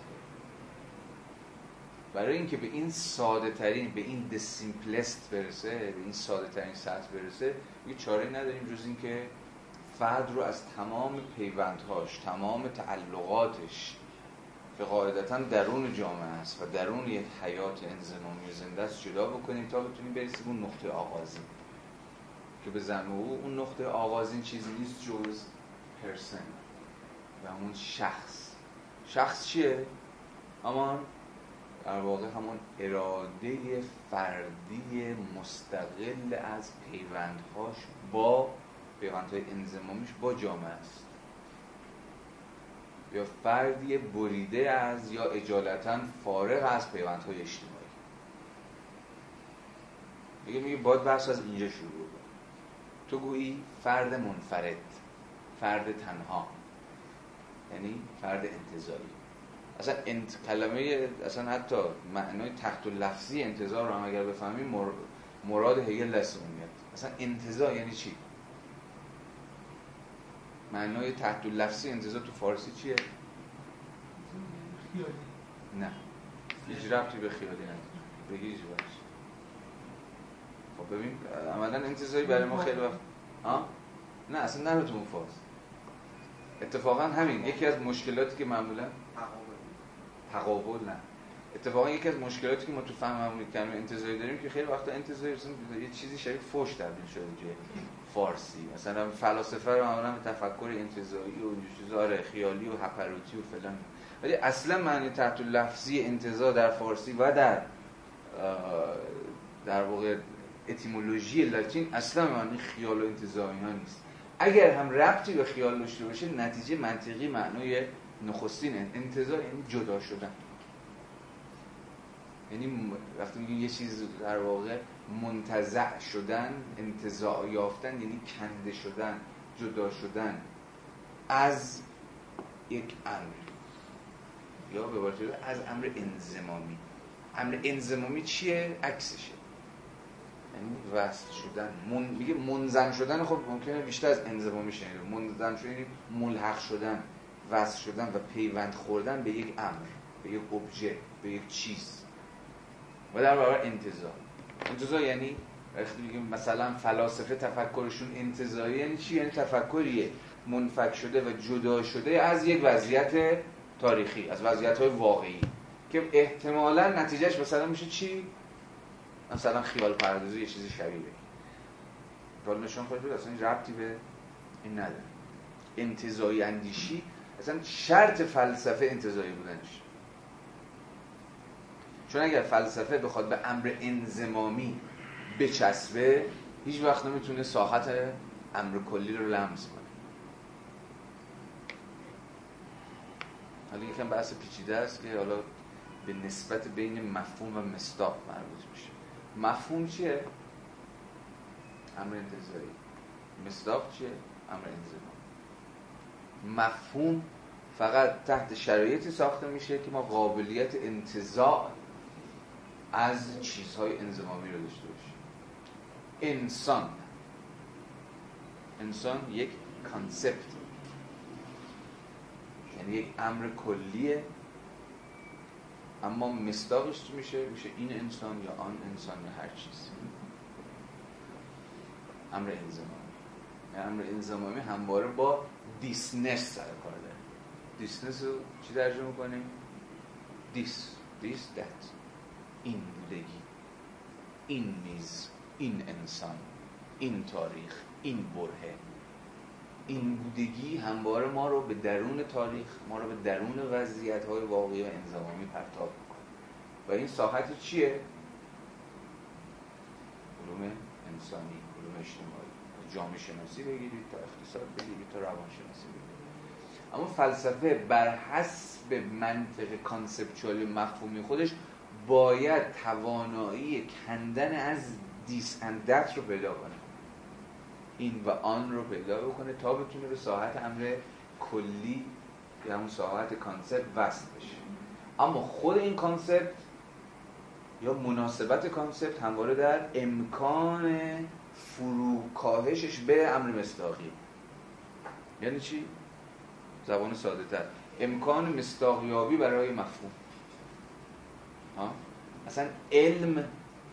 برای اینکه به این ساده ترین به این دسیمپلست برسه به این ساده ترین سطح برسه یه چاره نداریم جز اینکه فرد رو از تمام پیوندهاش تمام تعلقاتش که قاعدتا درون جامعه است و درون یک حیات انزمامی زنده است جدا بکنیم تا بتونیم برسیم اون نقطه آغازی که به زن او اون نقطه آغازین چیزی نیست جز پرسن و اون شخص. شخص چیه؟ اما در واقع همون اراده فردی مستقل از پیوندهاش با پیوندهای انزمامیش با جامعه است. یا فردی بریده از یا اجالتا فارغ از پیوندهای اجتماعی. میگه میگه باید بحث از اینجا شروع بود تو گویی فرد منفرد فرد تنها یعنی فرد انتظاری. اصلا انت... کلمه اصلا حتی معنای تحت لفظی انتظار رو هم اگر بفهمیم مر... مراد هگل دستمون میاد. اصلا انتظار یعنی چی؟ معنای تحت لفظی انتظار تو فارسی چیه؟ نه. هیچ ربطی به خیالی نداره. به هیچ خب ببین عملا انتظاری برای ما خیلی وقت ها نه اصلا نه تو اون فاز اتفاقا همین یکی از مشکلاتی که معمولا تقابل. نه. اتفاقا یکی از مشکلاتی که ما تو فهم معمولی کلمه انتظاری داریم که خیلی وقتا انتظاری یه چیزی شبیه فوش تبدیل شده توی فارسی. مثلا فلاسفه رو معمولا به تفکر انتظاری و چیزا آره، خیالی و هپروتی و فلان. ولی اصلا معنی تحت لفظی انتظار در فارسی و در در واقع اتیمولوژی لاتین اصلا معنی خیال و انتظاری ها نیست. اگر هم ربطی به خیال داشته باشه نتیجه منطقی معنای نخستین انتظار یعنی جدا شدن. یعنی وقتی میگیم یه چیز در واقع منتزع شدن انتزاع یافتن یعنی کنده شدن جدا شدن از یک امر. یا به از امر انزمامی. امر انزمامی چیه؟ عکسشه. یعنی وصل شدن. من... میگه منزن شدن خب ممکنه بیشتر از انزمامی شنیده. منزن شدن یعنی ملحق شدن وصل شدن و پیوند خوردن به یک امر به یک ابژه به یک چیز. و در برابر انتظار انتظار یعنی وقتی میگیم مثلا فلاسفه تفکرشون انتظاری یعنی چی؟ یعنی تفکریه. منفک شده و جدا شده از یک وضعیت تاریخی از وضعیت های واقعی. که احتمالا نتیجهش مثلا میشه چی؟ مثلا خیال پردازی یه چیزی شبیه حالا نشون خواهد بود اصلا این ربطی به این نداره. انتظایی اندیشی اصلا شرط فلسفه انتظایی بودنش. چون اگر فلسفه بخواد به امر انزمامی بچسبه هیچ وقت نمی‌تونه ساحت امر کلی رو لمس کنه حالا یکم بحث پیچیده است که حالا به نسبت بین مفهوم و مستاق مربوط میشه مفهوم چیه؟ امر انتظاری مصداق چیه؟ امر انزمامی مفهوم فقط تحت شرایطی ساخته میشه که ما قابلیت انتظار از چیزهای انزمامی رو داشته باشیم انسان. انسان یک کانسپت. یعنی یک امر کلیه. اما مصداقش میشه؟ میشه این انسان یا آن انسان یا هر چیز. امر انضمامی. امر انضمامی همواره با thisness سر کار داره. thisness رو چی ترجمه می‌کنیم؟ this. this that. این بودگی این میز این انسان این تاریخ این بره این بودگی همواره ما رو به درون تاریخ ما رو به درون وضعیت های واقعی و انضمامی پرتاب می‌کنه. و این ساحت چیه؟ علوم انسانی علوم اجتماعی. جامعه شناسی بگیرید تا اقتصاد بگیرید تا روانشناسی بگیرید. اما فلسفه بر حسب منطق conceptual مفهومی خودش باید توانایی کندن از this and that رو پیدا کنه. این و آن رو پیدا بکنه تا بتونه به ساحت امر کلی یا همون ساحت concept وصل بشه. اما خود این concept یا مناسبت concept همواره در امکان فروکاهشش به امر مصداقی یعنی چی؟ زبان ساده تر امکان مصداق‌یابی برای مفهوم. اصلا علم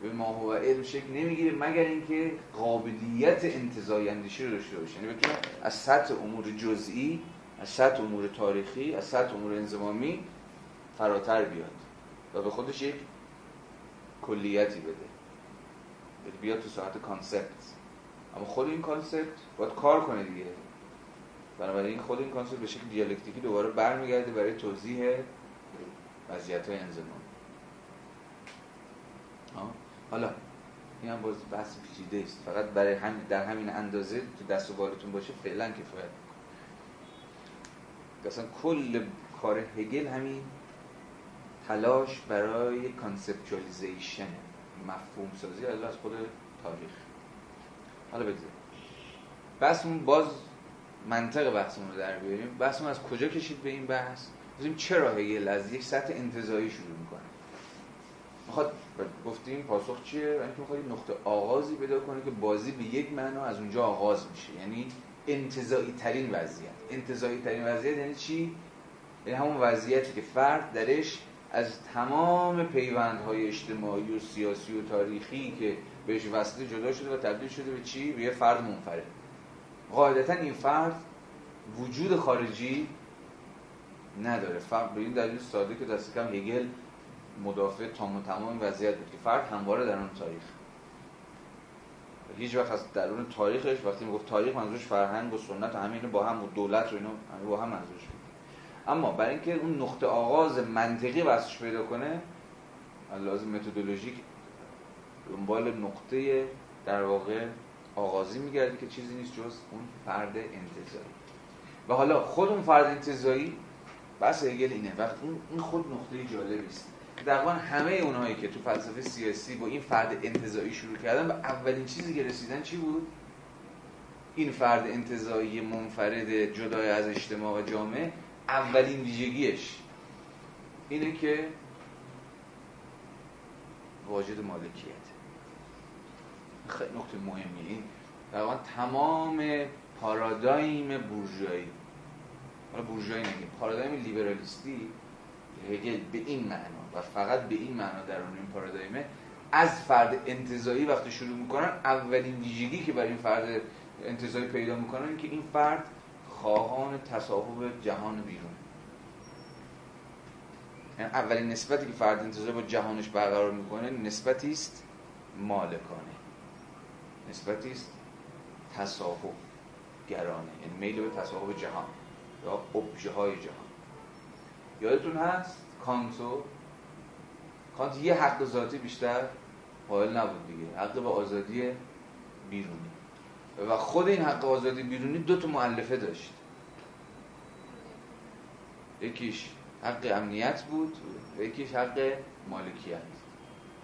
به ما هو علم شکل نمی‌گیره مگر اینکه قابلیت انتزاعی اندیشی رو داشته باشه یعنی بتونه از سطح امور جزئی از سطح امور تاریخی از سطح امور انضمامی فراتر بیاد و به خودش یک کلیتی بده. بیاد تو ساحت concept. اما خود این concept باید کار کنه دیگه. بنابراین خود این concept به شکل دیالکتیکی دوباره برمیگرده برای توضیح وضعیت های انضمامی حالا این هم باز بحث پیچیده است. فقط برای همین در همین اندازه تو دست و بالتون باشه فعلا کفایت اصلا کل کار هگل همین تلاش برای conceptualization مفهوم سازی از خود تاریخ. حالا بگذاریم. بحثمون باز منطق بحثمون رو در بیاریم. بحثمون از کجا کشید به این بحث؟ بزنیم چرا هگل از یک سطح انتزاعی شروع می‌کنه می‌خواد گفتیم پاسخ چیه؟ و اینکه می‌خواد نقطه آغازی پیدا کنه که بازی به یک معنا از اونجا آغاز میشه. یعنی انتظایی ترین وضعیت. انتظایی ترین وضعیت یعنی چی؟ یعنی همون وضعیتی که فرد درش از تمام پیوندهای اجتماعی و سیاسی و تاریخی که بهش وصله جدا شده و تبدیل شده به چی؟ به یه فرد منفرد. قاعدتا این فرد وجود خارجی نداره. فرد به این دلیل ساده که دست کم هگل مدافع تام و تمام وضعیت بود که فرد همواره در اون تاریخ. هیچ وقت از درون تاریخش وقتی می‌گفت تاریخ منظورش فرهنگ و سنت و همین با هم و دولت و اینا با هم منظورش بود. اما برای اینکه اون نقطه آغاز منطقی واسش پیدا کنه لازم متدولوژیک دنبال نقطه در واقع آغازی میگردی که چیزی نیست جز اون فرد انتظایی. و حالا خود اون فرد انتظایی بس هگل اینه. وقت این خود نقطه جالبی است واقع همه اونهایی که تو فلسفه سیاسی با این فرد انتظایی شروع کردن و اولین چیزی که رسیدن چی بود؟ این فرد انتظایی منفرد جدای از اجتماع و جامعه اولین ویژگیش اینه که واجد مالکیت. خیلی نقطه مهمیه. این در تمام پارادایم بورژوایی. حالا بورژوایی نگیم پارادایم لیبرالیستی هگل به این معنا و فقط به این معنا در اون این پارادایمه از فرد انتظایی وقتی شروع می‌کنن اولین ویژگی که برای این فرد انتظایی پیدا می‌کنن که این فرد خواهان تصاحب جهان بیرون. یعنی اولین نسبتی که فرد انتظاری با جهانش برقرار می‌کنه نسبتی است مالکانه. نسبتی است تصاحب گرانه یعنی میل به تصاحب جهان یا ابژه های جهان. یادتون هست کانتو؟ کانت یه حق ذاتی بیشتر قائل نبود دیگه. حق به آزادی بیرونی. و خود این حق آزادی بیرونی دو تا معلفه داشت. یکیش حق امنیت بود و یکیش حق مالکیت.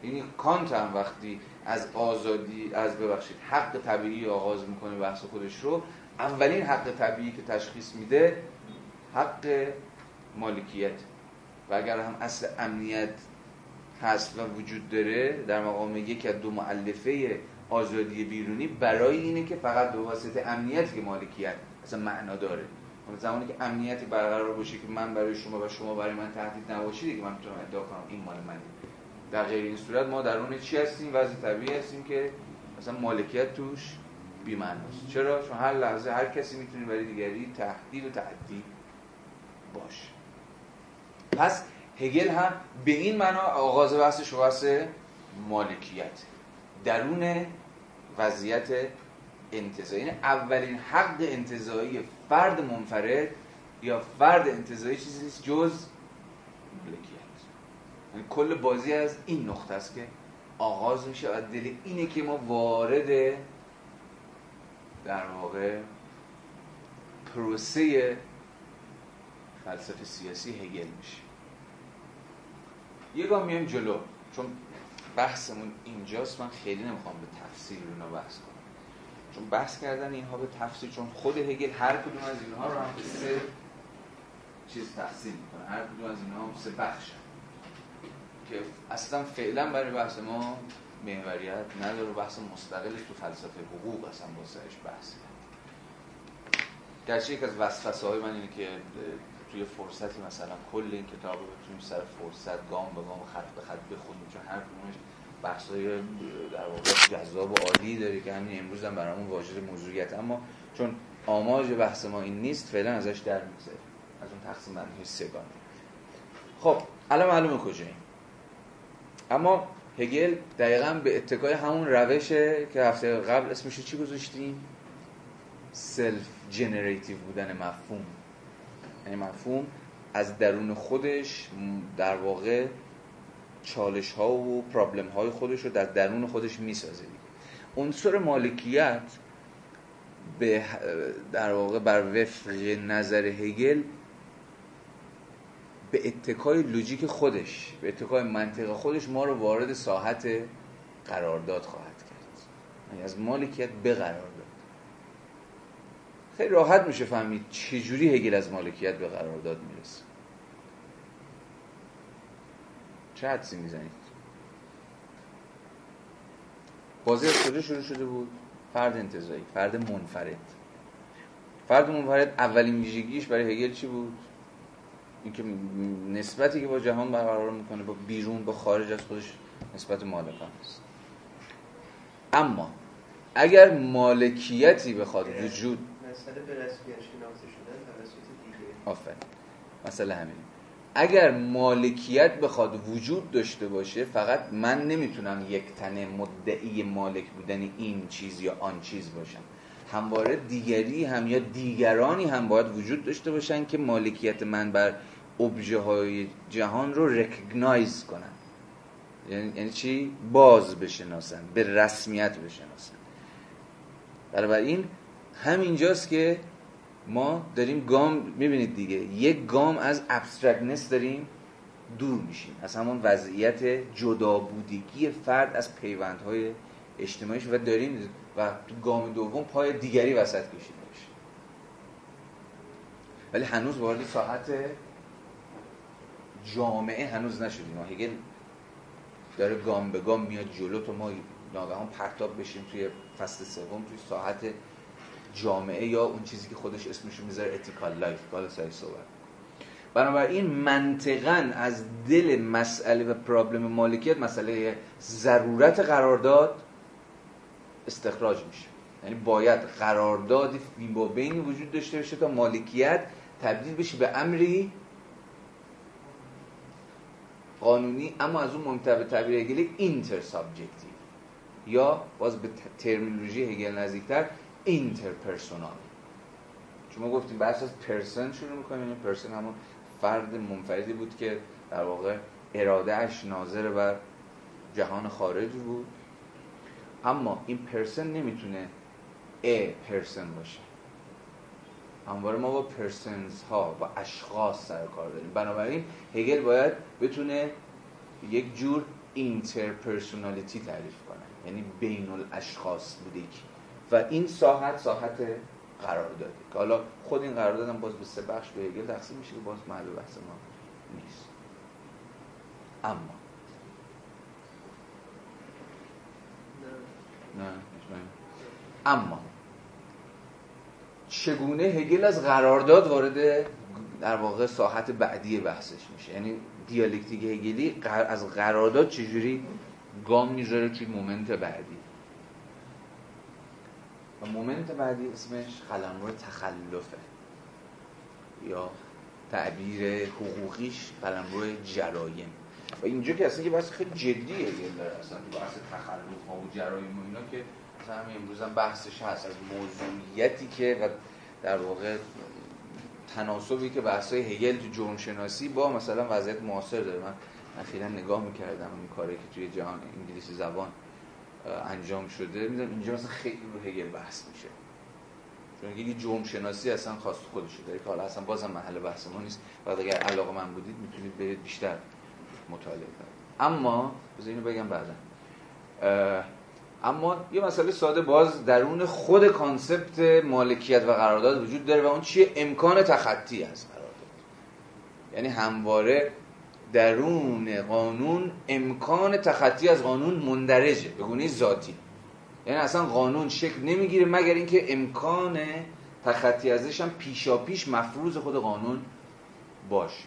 یعنی کانت هم وقتی از آزادی از ببخشید حق طبیعی آغاز می‌کنه بحث خودش رو اولین حق طبیعی که تشخیص میده حق مالکیت. و اگر هم اصل امنیت هست و وجود داره در مقام یکی از دو معلفه آزادی بیرونی برای اینه که فقط به واسطه امنیت که مالکیت اصلا معنا داره. زمانی که امنیتی برقرار باشه که من برای شما و شما برای من تهدید نباشید که من می‌تونم ادعا کنم این مال منه. در غیر این صورت ما در اون چی هستیم؟ وضع طبیعی هستیم که مثلا مالکیت توش بی‌معناست. چرا؟ چون هر لحظه هر کسی می‌تونه برای دیگری تهدید و تعدی باشه. پس هگل هم به این معنا آغاز بحثش بحث مالکیت. درون وضعیت انتظایی. این اولین حق انتظایی فرد منفرد یا فرد انتظایی چیزی نیست جز مالکیت. یعنی کل بازی از این نقطه است که آغاز میشه و دل اینه که ما وارد در واقع پروسه فلسفه سیاسی هگل میشه یه گام میایم جلو. چون بحثمون اینجاست من خیلی نمی‌خوام به تفصیل رو بحث کنم. چون بحث کردن اینها به تفصیل چون خود هگل هر کدوم از اینها رو هم به سه چیز تقسیم می‌کنه. هر کدوم از اینها هم سه بخش که اصلا فعلا برای بحث ما محوریت نداره بحث مستقلش تو فلسفه حقوق اصلا واسهش بحث گرچه یک از وسوسه های من اینه که توی فرصتی مثلا کل این کتاب رو بتونیم سر فرصت گام به گام خط به خط بخونیم چون هر کدومش بحثای در واقع جذاب و عالی داره که همین امروز هم برامون واجد موضوعیت. اما چون آماج بحث ما این نیست فعلا ازش در می‌گذاریم از اون تقسیم بندی سه‌گانه. خب الان معلومه کجاییم؟ اما هگل دقیقا به اتکای همون روشه که هفته قبل اسمش چی گذاشتیم؟ self generative بودن مفهوم. یعنی مفهوم از درون خودش در واقع چالش ها و problem های خودش رو در درون خودش می‌سازه عنصر مالکیت به در واقع بر وفق نظر هگل به اتکای لوجیک خودش به اتکای منطق خودش ما رو وارد ساحت قرارداد خواهد کرد. یعنی از مالکیت به قرارداد. خیلی راحت میشه فهمید چجوری هگل از مالکیت به قرارداد می‌رسه. چه حدسی می‌زنید؟ بازی از کجا شروع شده بود؟ فرد انتظایی فرد منفرد. فرد منفرد اولین ویژگیش برای هگل چی بود؟ اینکه نسبتی که با جهان برقرار می‌کنه با بیرون با خارج از خودش نسبت مالکان است. اما اگر مالکیتی بخواد وجود مسئله به رسمیت شناخته شدن توسط دیگه. آفرین. مسئله همین اگر مالکیت بخواد وجود داشته باشه فقط من نمی‌تونم یک تنه مدعی مالک بودن این چیز یا آن چیز باشم. همواره دیگری هم یا دیگرانی هم باید وجود داشته باشن که مالکیت من بر ابژه های جهان رو رکگنایز کنن. یعنی, یعنی چی؟ باز بشناسن به رسمیت بشناسن. این همینجاست که ما داریم گام می‌بینید دیگه یک گام از abstractness داریم دور میشیم. از همون وضعیت جدا بودگی فرد از پیوندهای اجتماعیش و داریم و تو گام دوم پای دیگری وسط کشیده میشه ولی هنوز وارد ساحت جامعه هنوز نشدیم. هگل داره گام به گام میاد جلو تو ما ناگهان پرتاب بشیم توی فصل سوم توی ساحت جامعه یا اون چیزی که خودش اسمش می‌ذاره ethical life کال سعی صحبت بنابراین منطقا از دل مسئله و problem مالکیت مسئله ضرورت قرارداد استخراج میشه. یعنی باید قرارداد فی مابین وجود داشته باشه تا مالکیت تبدیل بشه به امری قانونی اما از اون مهمتر به تعبیر هگلی intersubjective یا باز به terminology هگل نزدیکتر interpersonal چون ما گفتیم بحث از person شروع می‌کنیم یعنی person همون فرد منفردی بود که در واقع اراده اش ناظر بر جهان خارج بود. اما این person نمی‌تونه ا person باشه. همواره ما با persons ها با اشخاص سر کار داریم. بنابراین هگل باید بتونه یک جور interpersonality تعریف کنه. یعنی بین الاشخاص بودگی و این ساحت ساحت قراردادی که حالا خود این قرارداد هم باز به سه بخش به هگل تقسیم میشه که باز محل بحث ما نیست. اما. نه. اما. چگونه هگل از قرارداد وارد در واقع ساحت بعدی بحثش میشه؟ یعنی دیالکتیک هگلی از قرارداد چجوری گام می‌ذاره توی moment بعدی؟ moment بعدی اسمش قلمرو تخلفه. یا تعبیر حقوقیش قلمرو جرایم. و اینجا که اصلا که بحث خیلی جدیه یه داره اصلا تو بحث تخلف ها و جرایم و اینا که مثلا همین امروز هم بحثش هست از موضوعیتی که و در واقع تناسبی که بحث های هگل تو جرم شناسی با مثلا وضعیت معاصر داره. من اخیرا نگاه می‌کردم این کاری که توی جهان انگلیسی زبان انجام شده می‌دونم اینجا مثلا خیلی رو هگل بحث میشه. چون یه جرم شناسی اصلا خاص خودش داره که حالا اصلا بازم محل بحث ما نیست. و اگر علاقه من بودید می‌تونید برید بیشتر مطالعه کنید. اما بذار اینو بگم بعدا. اما یه مسئله ساده باز درون خود کانسپت مالکیت و قرارداد وجود داره و اون چیه؟ امکان تخطی از قرارداد. یعنی همواره درون قانون امکان تخطی از قانون مندرجه به گونه ذاتی. یعنی اصلا قانون شکل نمی‌گیره مگر اینکه امکان تخطی ازش هم پیشا پیش مفروض خود قانون باشه.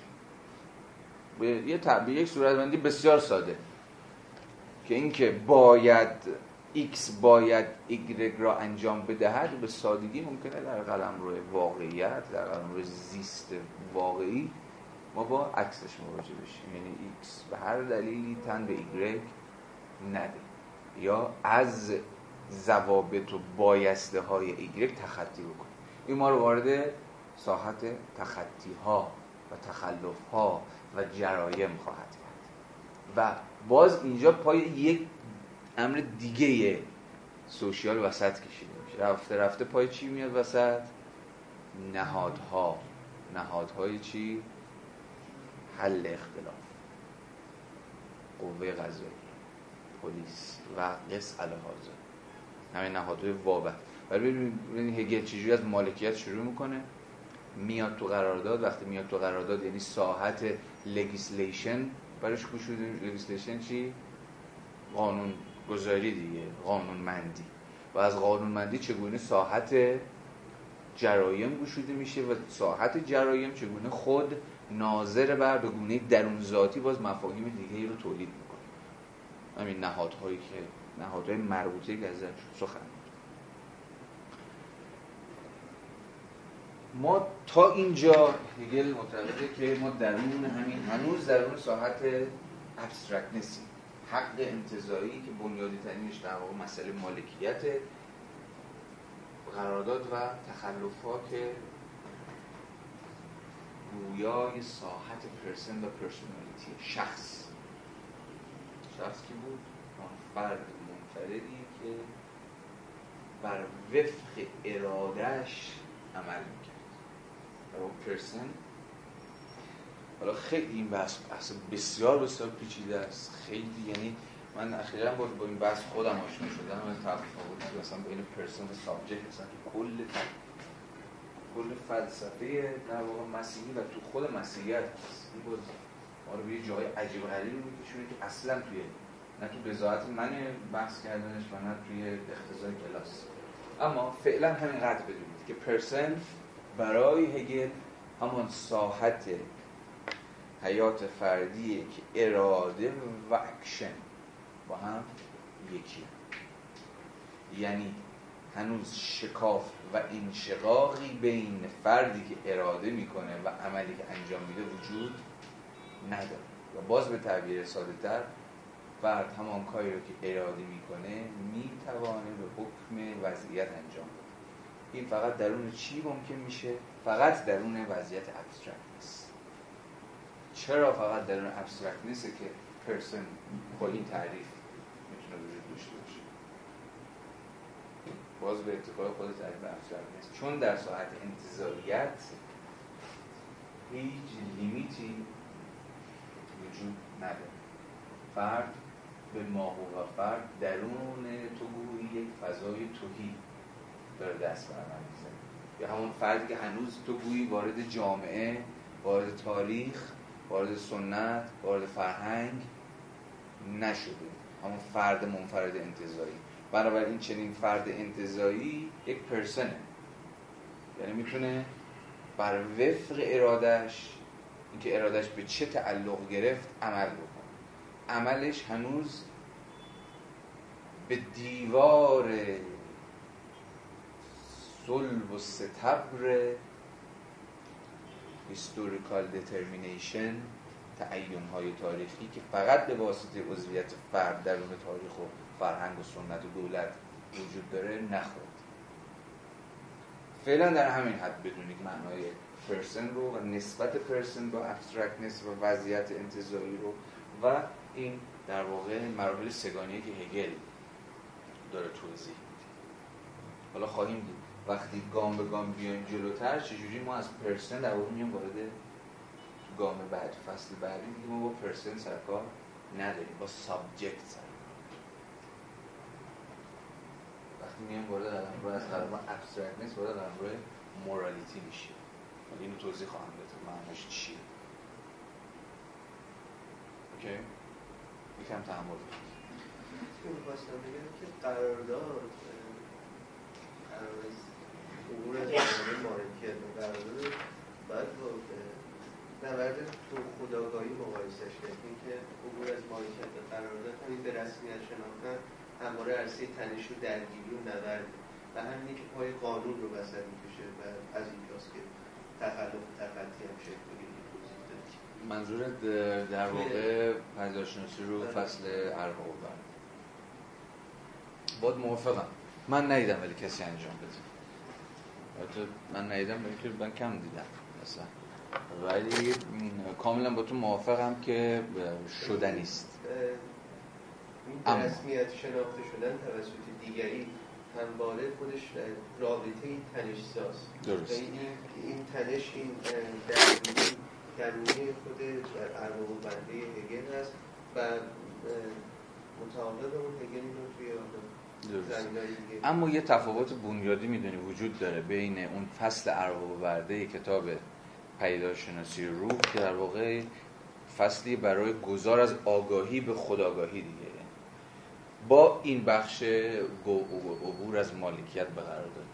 به یه تعبیر یک صورتبندی بسیار ساده. که اینکه باید X باید Y را انجام بدهد به سادگی ممکنه در قلم روی واقعیت در قلم روی زیست واقعی ما با عکسش مواجه بشیم. یعنی X به هر دلیلی تن به Y نده. یا از ضوابط و بایسته های Y تخطی بکنه. این ما رو وارد ساحت تخطی ها و تخلف ها و جرایم خواهد کرد. و باز اینجا پای یک امر دیگه سوشیال وسط کشیده میشه. رفته رفته پای چی میاد وسط؟ نهادها. نهادهای چی؟ حل اختلاف. قوه قضایی پلیس و قص الهازه همین نهادهای وابه ولی ببینید هگل چجوری از مالکیت شروع می‌کنه. میاد تو قرارداد. وقتی میاد تو قرارداد یعنی ساحت legislation برش گشوده legislation چی؟ قانون گذاری دیگه. قانون مندی. و از قانون مندی چگونه ساحت جرایم گشوده میشه و ساحت جرایم چگونه خود ناظر بر به گونه درون ذاتی باز مفاهیم دیگه رو تولید می‌کنه. همین نهادهایی که نهادهای مربوطه که ازش سخن ما تا اینجا هگل معتقده که ما درون همین هنوز درون ساحت abstractness ی حق انتزاعی که بنیادی ترینش در واقع مسئله مالکیت قرارداد و تخلف که گویای ساحت person و personality شخص. شخص کی بود؟ فرد منفردی که بر وفق ارادش عمل می‌کرد. و پرسن حالا خیلی این بحث بحث بسیار بسیار پیچیده است. خیلی یعنی من اخیرا با, با این بحث خودم آشنا شدم من تفاوتی مثلا بین پرسن و سابجکت مثلا کل کل فلسفه در واقع مسیحی و تو خود مسیحیت هست. این بود ما رو به یه جای عجیب غریبی میکشونه که اصلا توی نه تو بضاعت من بحث کردنش و نه توی اقتضای کلاس. اما فعلا همینقدر بدونید که person برای هگل همان ساحت حیات فردیه که اراده و اکشن با هم یکی یعنی هنوز شکاف و انشقاقی بین فردی که اراده می‌کنه و عملی که انجام میده وجود نداره. و باز به تعبیر ساده تر فرد همان کاری رو که اراده می‌کنه می‌توانه به حکم وضعیت انجام بده. این فقط درون چی ممکن میشه؟ فقط درون وضعیت abstract چرا فقط درون abstractness که person با این تعریف می‌تونه وجود داشته باشه باز به اتفاق خود تعریف abstractness. چون در ساحت انتزاعیت هیچ لیمیتی وجود نداره. فرد به ماهو و فرد درون تو گویی یک فضای توهی داره دست بر یا همون فردی که هنوز تو گویی وارد جامعه وارد تاریخ وارد سنت وارد فرهنگ نشده. همون فرد منفرد انتظایی بنابراین چنین فرد انتظایی یک پرسنه. یعنی می‌تونه بر وفق ارادش اینکه ارادش به چه تعلق گرفت عمل بکنه. عملش هنوز به دیوار صلب و ستبر هیستوریکال دترمینیشن تعین های تاریخی که فقط به واسطه عضویت فرد درون تاریخ و فرهنگ و سنت و دولت وجود داره نخورد. فعلا در همین حد بدونید معنای person رو و نسبت person با abstractness و وضعیت انتزاعی رو و این در واقع مراحل سه‌گانیه که هگل داره توضیح میده. حالا خواهیم دید وقتی گام به گام بیایم جلوتر چجوری ما از person در واقع میام وارد گام بعد فصل بعدی؟ دیگه ما با person سرکار نداریم با subject سروکار. وقتی میام وارد قلمرو از قلمرو abstractness وارد قلمرو morality میشه. اینو توضیح خواهم داد معناش چیه؟ okay یکم تحمل می‌خواستم بگم که قرارداد قرار امور مالکیت و قرارداد باید با نبرد تو خداگاهی مقایسش کرد. که امور از مالکیت و قرارداد همین به رسمیت شناختن همواره عرصه تنش و درگیری و نبرد و همینی که پای قانون رو وسط می‌کشه و از اینجاست که تخلف و تخطی هم شکل بگیره. منظور در واقع پرداشتناسی رو فصل ارباب برد باید موافقم. من ندیدم ولی کسی انجام بده. من ندیدم ولی من کم دیدم مثلا. ولی کاملا با تو موافقم که شدنیست این رسمیت شناخته شدن توسط دیگری همواره خودش رابطه این تنش ساز. درست. این, این تنش این درگیری درونی خود ارباب بنده هگل هست و متعاقب اون هگل اینو توی اما یه تفاوت بنیادی می‌دونی وجود داره بین اون فصل ارباب برده کتاب پیداشناسی روح که در واقع فصلی برای گذار از آگاهی به خداگاهی دیگه. با این بخش عبور از مالکیت به قرار داد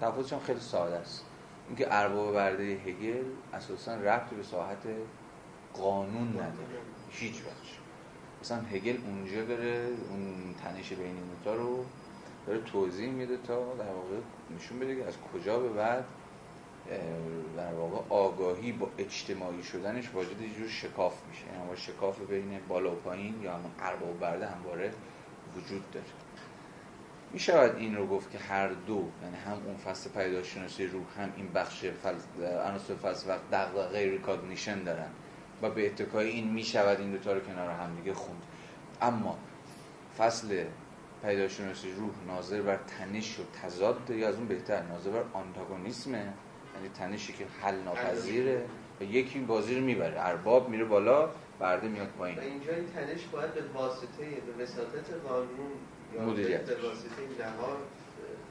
تفاوتش هم خیلی ساده است. اینکه ارباب برده هگل اساسا ربطی به ساحت قانون نداره. هیچ وجه مثلا هگل اونجا داره اون تنش بین این رو داره توضیح میده تا در واقع نشون بده که از کجا به بعد در واقع آگاهی با اجتماعی شدنش واجد یه جور شکاف میشه. یعنی شکاف بین بالا و پایین یا همون ارباب برده همواره وجود داره. می شود این رو گفت که هر دو یعنی هم اون فصل پدیدارشناسی روح هم این بخش عناصر فلسفه حق دغدغه recognition دارن و به اتکای این می شود این دوتا رو کنار هم دیگه خوند. اما فصل پیداشناسی روح ناظر بر تنش و تضاد یا از اون بهتر ناظر بر آنتاگونیسمه یعنی تنشی که حل ناپذیره و یکی بازی رو می‌بره. ارباب میره بالا برده میاد پایین. اینجا این تنش باید به واسطه به وساطت قانون یا مدیریت. به واسطه نهاد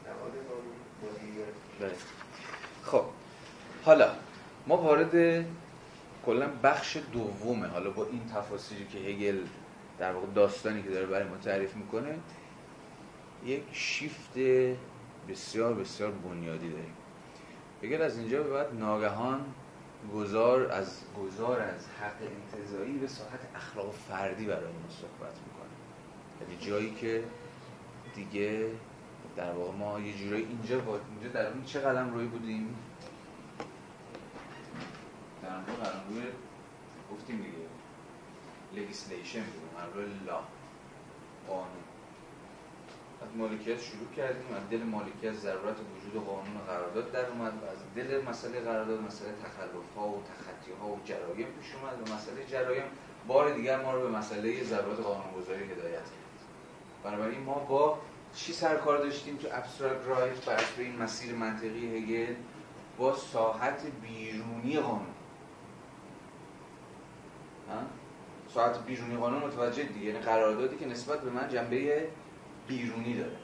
نهاد قانون مدیریت. بله. خب حالا ما وارد کلا بخش دومه. حالا با این تفاصیلی که هگل در واقع داستانی که داره برای ما تعریف می‌کنه یک شیفت بسیار بسیار بنیادی داریم. هگل از اینجا به بعد ناگهان گذار از گذار از حق انتظایی به ساحت اخلاق فردی برای ما صحبت می‌کنه. یعنی جایی که دیگه در واقع ما یه جورایی اینجا با اینجا در اون چه قلمروی بودیم؟ در واقع قلم روی گفتیم دیگه. legislation بودیم روی law قانون. از مالکیت شروع کردیم از دل مالکیت ضرورت وجود قانون قرارداد در اومد و از دل مسئله قرارداد مسئله تخلف ها و تخطی ها و جرایم پیش اومد و مسئله جرایم بار دیگر ما رو به مسئله ضرورت قانونگذاری هدایت کرد. بنابراین ما با چی سروکار داشتیم تو abstract right بنا به این مسیر منطقی هگل؟ با ساحت بیرونی قانون. ساحت بیرونی قانون متوجه دیگه یعنی قراردادی که نسبت به من جنبه بیرونی داره.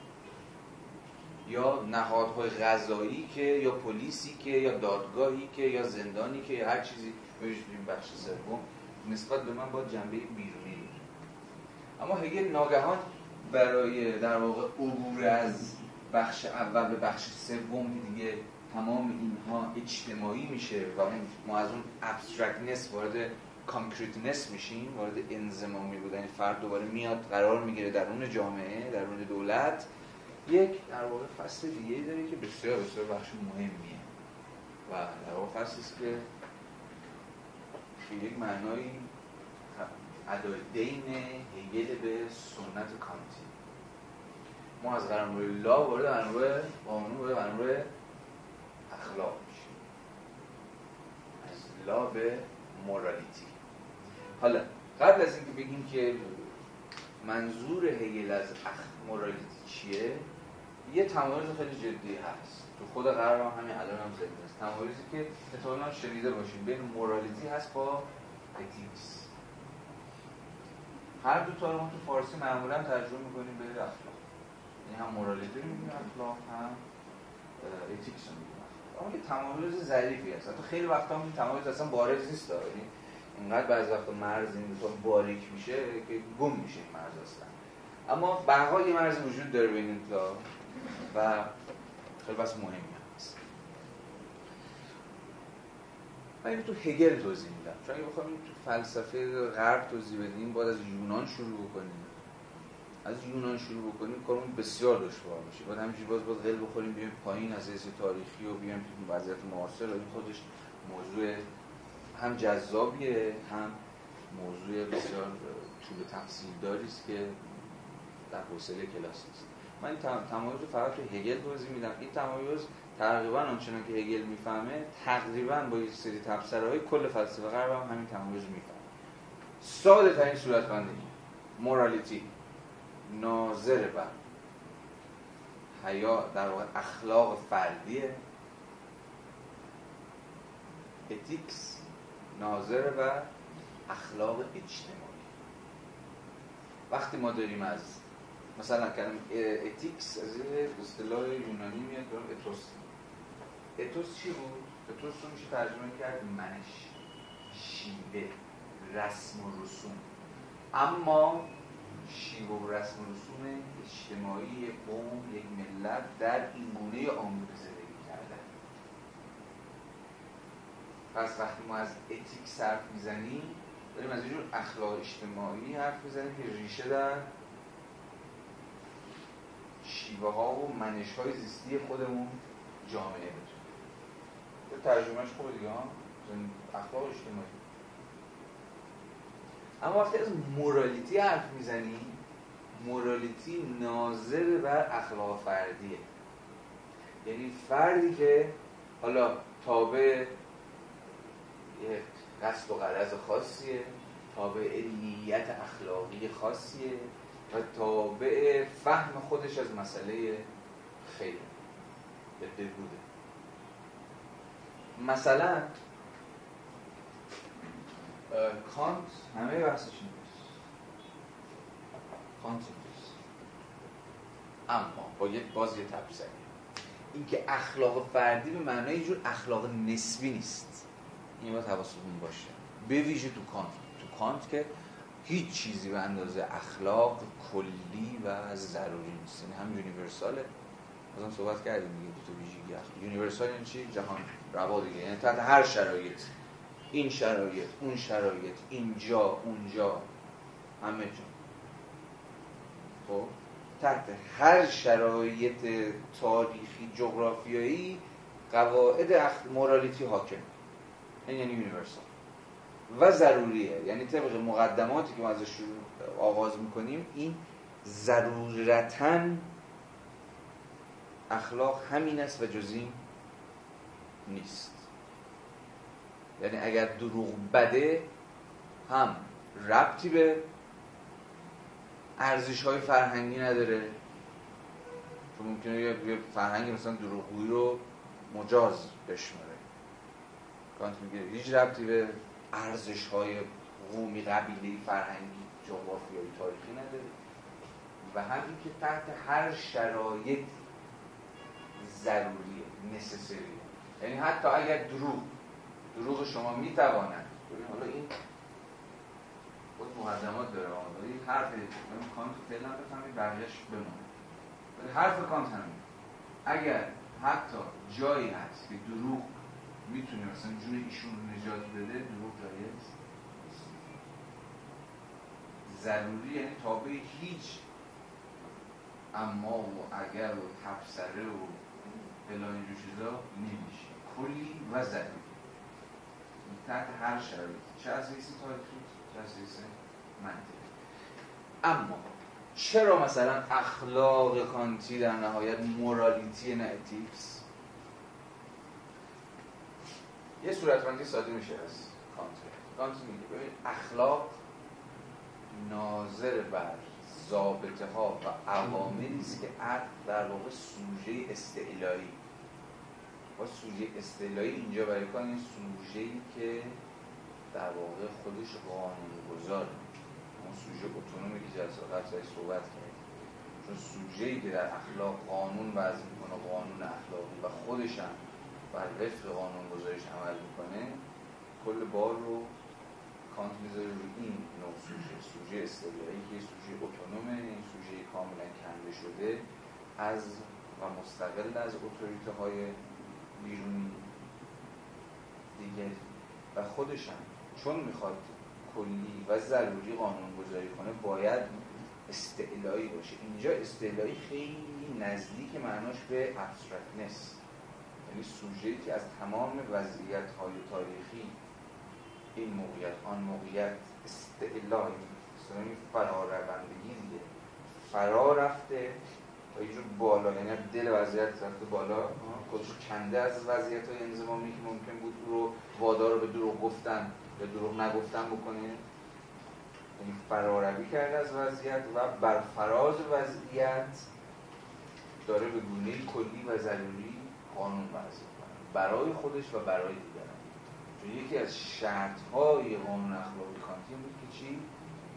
یا نهادهای قضایی که یا پلیسی که یا دادگاهی که یا زندانی که یا هر چیزی. این بخش سوم نسبت به من با جنبه بیرونی داره. اما هگل ناگهان برای در واقع عبور از بخش اول به بخش سوم دیگه تمام اینها اجتماعی میشه و ما از اون abstractness وارد concreteness میشیم وارد انضمامی بودن. فرد دوباره میاد قرار می‌گیره درون جامعه درون دولت. یک در واقع فصل دیگه داره که بسیار بسیار بخش مهمیه. و در واقع فصل است که به یک معنایی ادای دین هگل به سنت کانتی. ما از قرار لا وارد قرار قانون وارد قرار اخلاق میشیم. از لا به مورالیتی حالا قبل از اینکه بگیم که منظور هگل از اخ morality چیه یه تمایز خیلی جدی هست. تو خود غرب هم همین الان هم زنده است تمایزی که احتمالاً شنیده باشیم. بین morality هست با ethics هر دو تا رو ما تو فارسی معمولا ترجمه می‌کنیم به اخلاق. این هم morality رو میگیم اخلاق هم ethics رو میگیم. اما یه تمایز ظریفی هست. حتی خیلی وقتا این تمایز اصلا بارز نیست یعنی اینقدر بعض وقتا مرز این باریک میشه که گم میشه این مرز اصلا. اما بقا یه مرز وجود داره بین این و خیلی بس مهمی هست. من تو هگل توضیح میدم. چون اگه بخوایم تو فلسفه غرب توضیح بدیم باید از یونان شروع بکنیم. از یونان شروع بکنیم کارمون بسیار دشوار میشه. باید همینجوری باز باز قل بخوریم بیایم پایین از حیث تاریخی و بیایم تو وضعیت معاصر. این خودش موضوع هم جذابیه هم موضوع بسیار طول تفصیل داری که در حوصله کلاس نیست. من این تمایز رو فقط تو هگل توضیح میدم. این تمایز تقریبا آنچنان که هگل می‌فهمه تقریبا با یک سری تفسیرهای کل فلسفه غرب هم همین تمایز می‌فهمه. ساده ترین صورت بندی مورالیتی ناظر بر. حیا در واقع اخلاق فردیه. ethics ناظر بر اخلاق اجتماعی. وقتی ما داریم از مثلا کلمه ethics از این اصطلاح یونانی میاد دارم اتوس. اتوس چی بود؟ اتوس رو میشه ترجمه کرد منش شیوه رسم و رسوم. اما شیوه و رسم و رسوم اجتماعی قوم یک ملت در این گونه آموزه زندگی کردن پس وقتی ما از اتیک صرف می‌زنیم داریم از اینجور اخلاق اجتماعی حرف می‌زنیم که ریشه در شیوه ها و منش های زیستی خودمون جامعه بتونه. ترجمهش خوبه دیگه ها اخلاق اجتماعی. اما وقتی از مورالیتی حرف می‌زنیم مورالیتی ناظر بر اخلاق فردیه. یعنی فردی که حالا تابع یه قصد و غرض خاصیه تابع نیت اخلاقی خاصیه و تابع فهم خودش از مسئله خیر به بوده مثلا کانت همه بحثش نیست کانت اما با یک باز یه تبصره اینکه اخلاق فردی به معنای جور اخلاق نسبی نیست. این باید حواستون باشه. به ویژه تو کانت تو کانت که هیچ چیزی به اندازه اخلاق کلی و ضروری نیست. یعنی هم universal ه. از هم صحبت کردیم دیگه تا ویژگی universal یعنی چی؟ جهان روا دیگه. یعنی تحت هر شرایط. این شرایط اون شرایط اینجا اونجا. همه جا. خب؟ تحت هر شرایط تاریخی جغرافیایی قواعد اخ... مورالیتی حاکم این یعنی یونیورسال و ضروریه. یعنی طبق مقدماتی که ما ازش آغاز می‌کنیم این ضرورتا اخلاق همین است و جزیم نیست. یعنی اگر دروغ بده هم ربطی به ارزش های فرهنگی نداره. چون ممکنه یه فرهنگی مثلا دروغگویی رو مجاز بشماره. کانت میگه هیچ ربطی به ارزش های قومی قبیله فرهنگی جغرافیایی تاریخی نداره. و همین که تحت هر شرایط ضروریه نسسریه یعنی حتی اگر دروغ دروغ شما می‌تواند حالا این خود مقدمات داره ولی حرف کانت فعلا بفهمید بقیهش بمونه. ولی حرف کانت همین اگر حتی جایی هست که دروغ می‌تونه مثلا جون ایشون رو نجات بده دروغ جایز ضروری یعنی تابع هیچ اما و اگر و تبصره و بلا اینجور چیزا نمیشه. کلی و ضروری. تحت هر شرایطی. چه از حیث تاریخی؟ چه از حیث منطقی. اما چرا مثلا اخلاق کانتی در نهایت morality نه ethics؟ یه صورتبندی ساده میشه از کانت کانت میگه ببین اخلاق ناظر بر ضابطه ها و عواملی است که عقل در واقع سوژه استعلایی. با سوژه استعلایی اینجا برای کن این سوژه ای که در واقع خودش قانون گذاره اون سوژه اتونومی که جلسه قبل صحبت کرد چون سوژه ای که در اخلاق قانون وضع می‌کنه قانون اخلاقی و خودش هم بر وفق قانون گذاریش عمل می‌کنه کل بار رو کانت می‌ذاره روی این نوع سوژه. سوژه استعلایی که سوژه اتونومه این سوژه کاملا کنده شده از و مستقل از اتوریته های بیرونی دیگری و خودشم چون می‌خواد کلی و ضروری قانون گذاری کنه باید استعلایی باشه. اینجا استعلایی خیلی نزدیک معناش به abstractness یعنی سوژه‌ای که از تمام وضعیت های تاریخی این موقعیت آن موقعیت استعلایی یعنی فراروندگی دیگه فرا رفته و یه جور بالا یعنی دل وضعیت رفته بالا خودش کنده از وضعیت های انزمامی که ممکن بود رو وادار رو به دروغ گفتن یا دروغ نگفتن بکنه. یعنی فراروی کرده از وضعیت و بر فراز وضعیت داره به گونه کلی و ضروری قانون وضع کنه برای خودش و برای دیگران. چون یکی از شرط های قانون اخلاقی کانتی بود که چی؟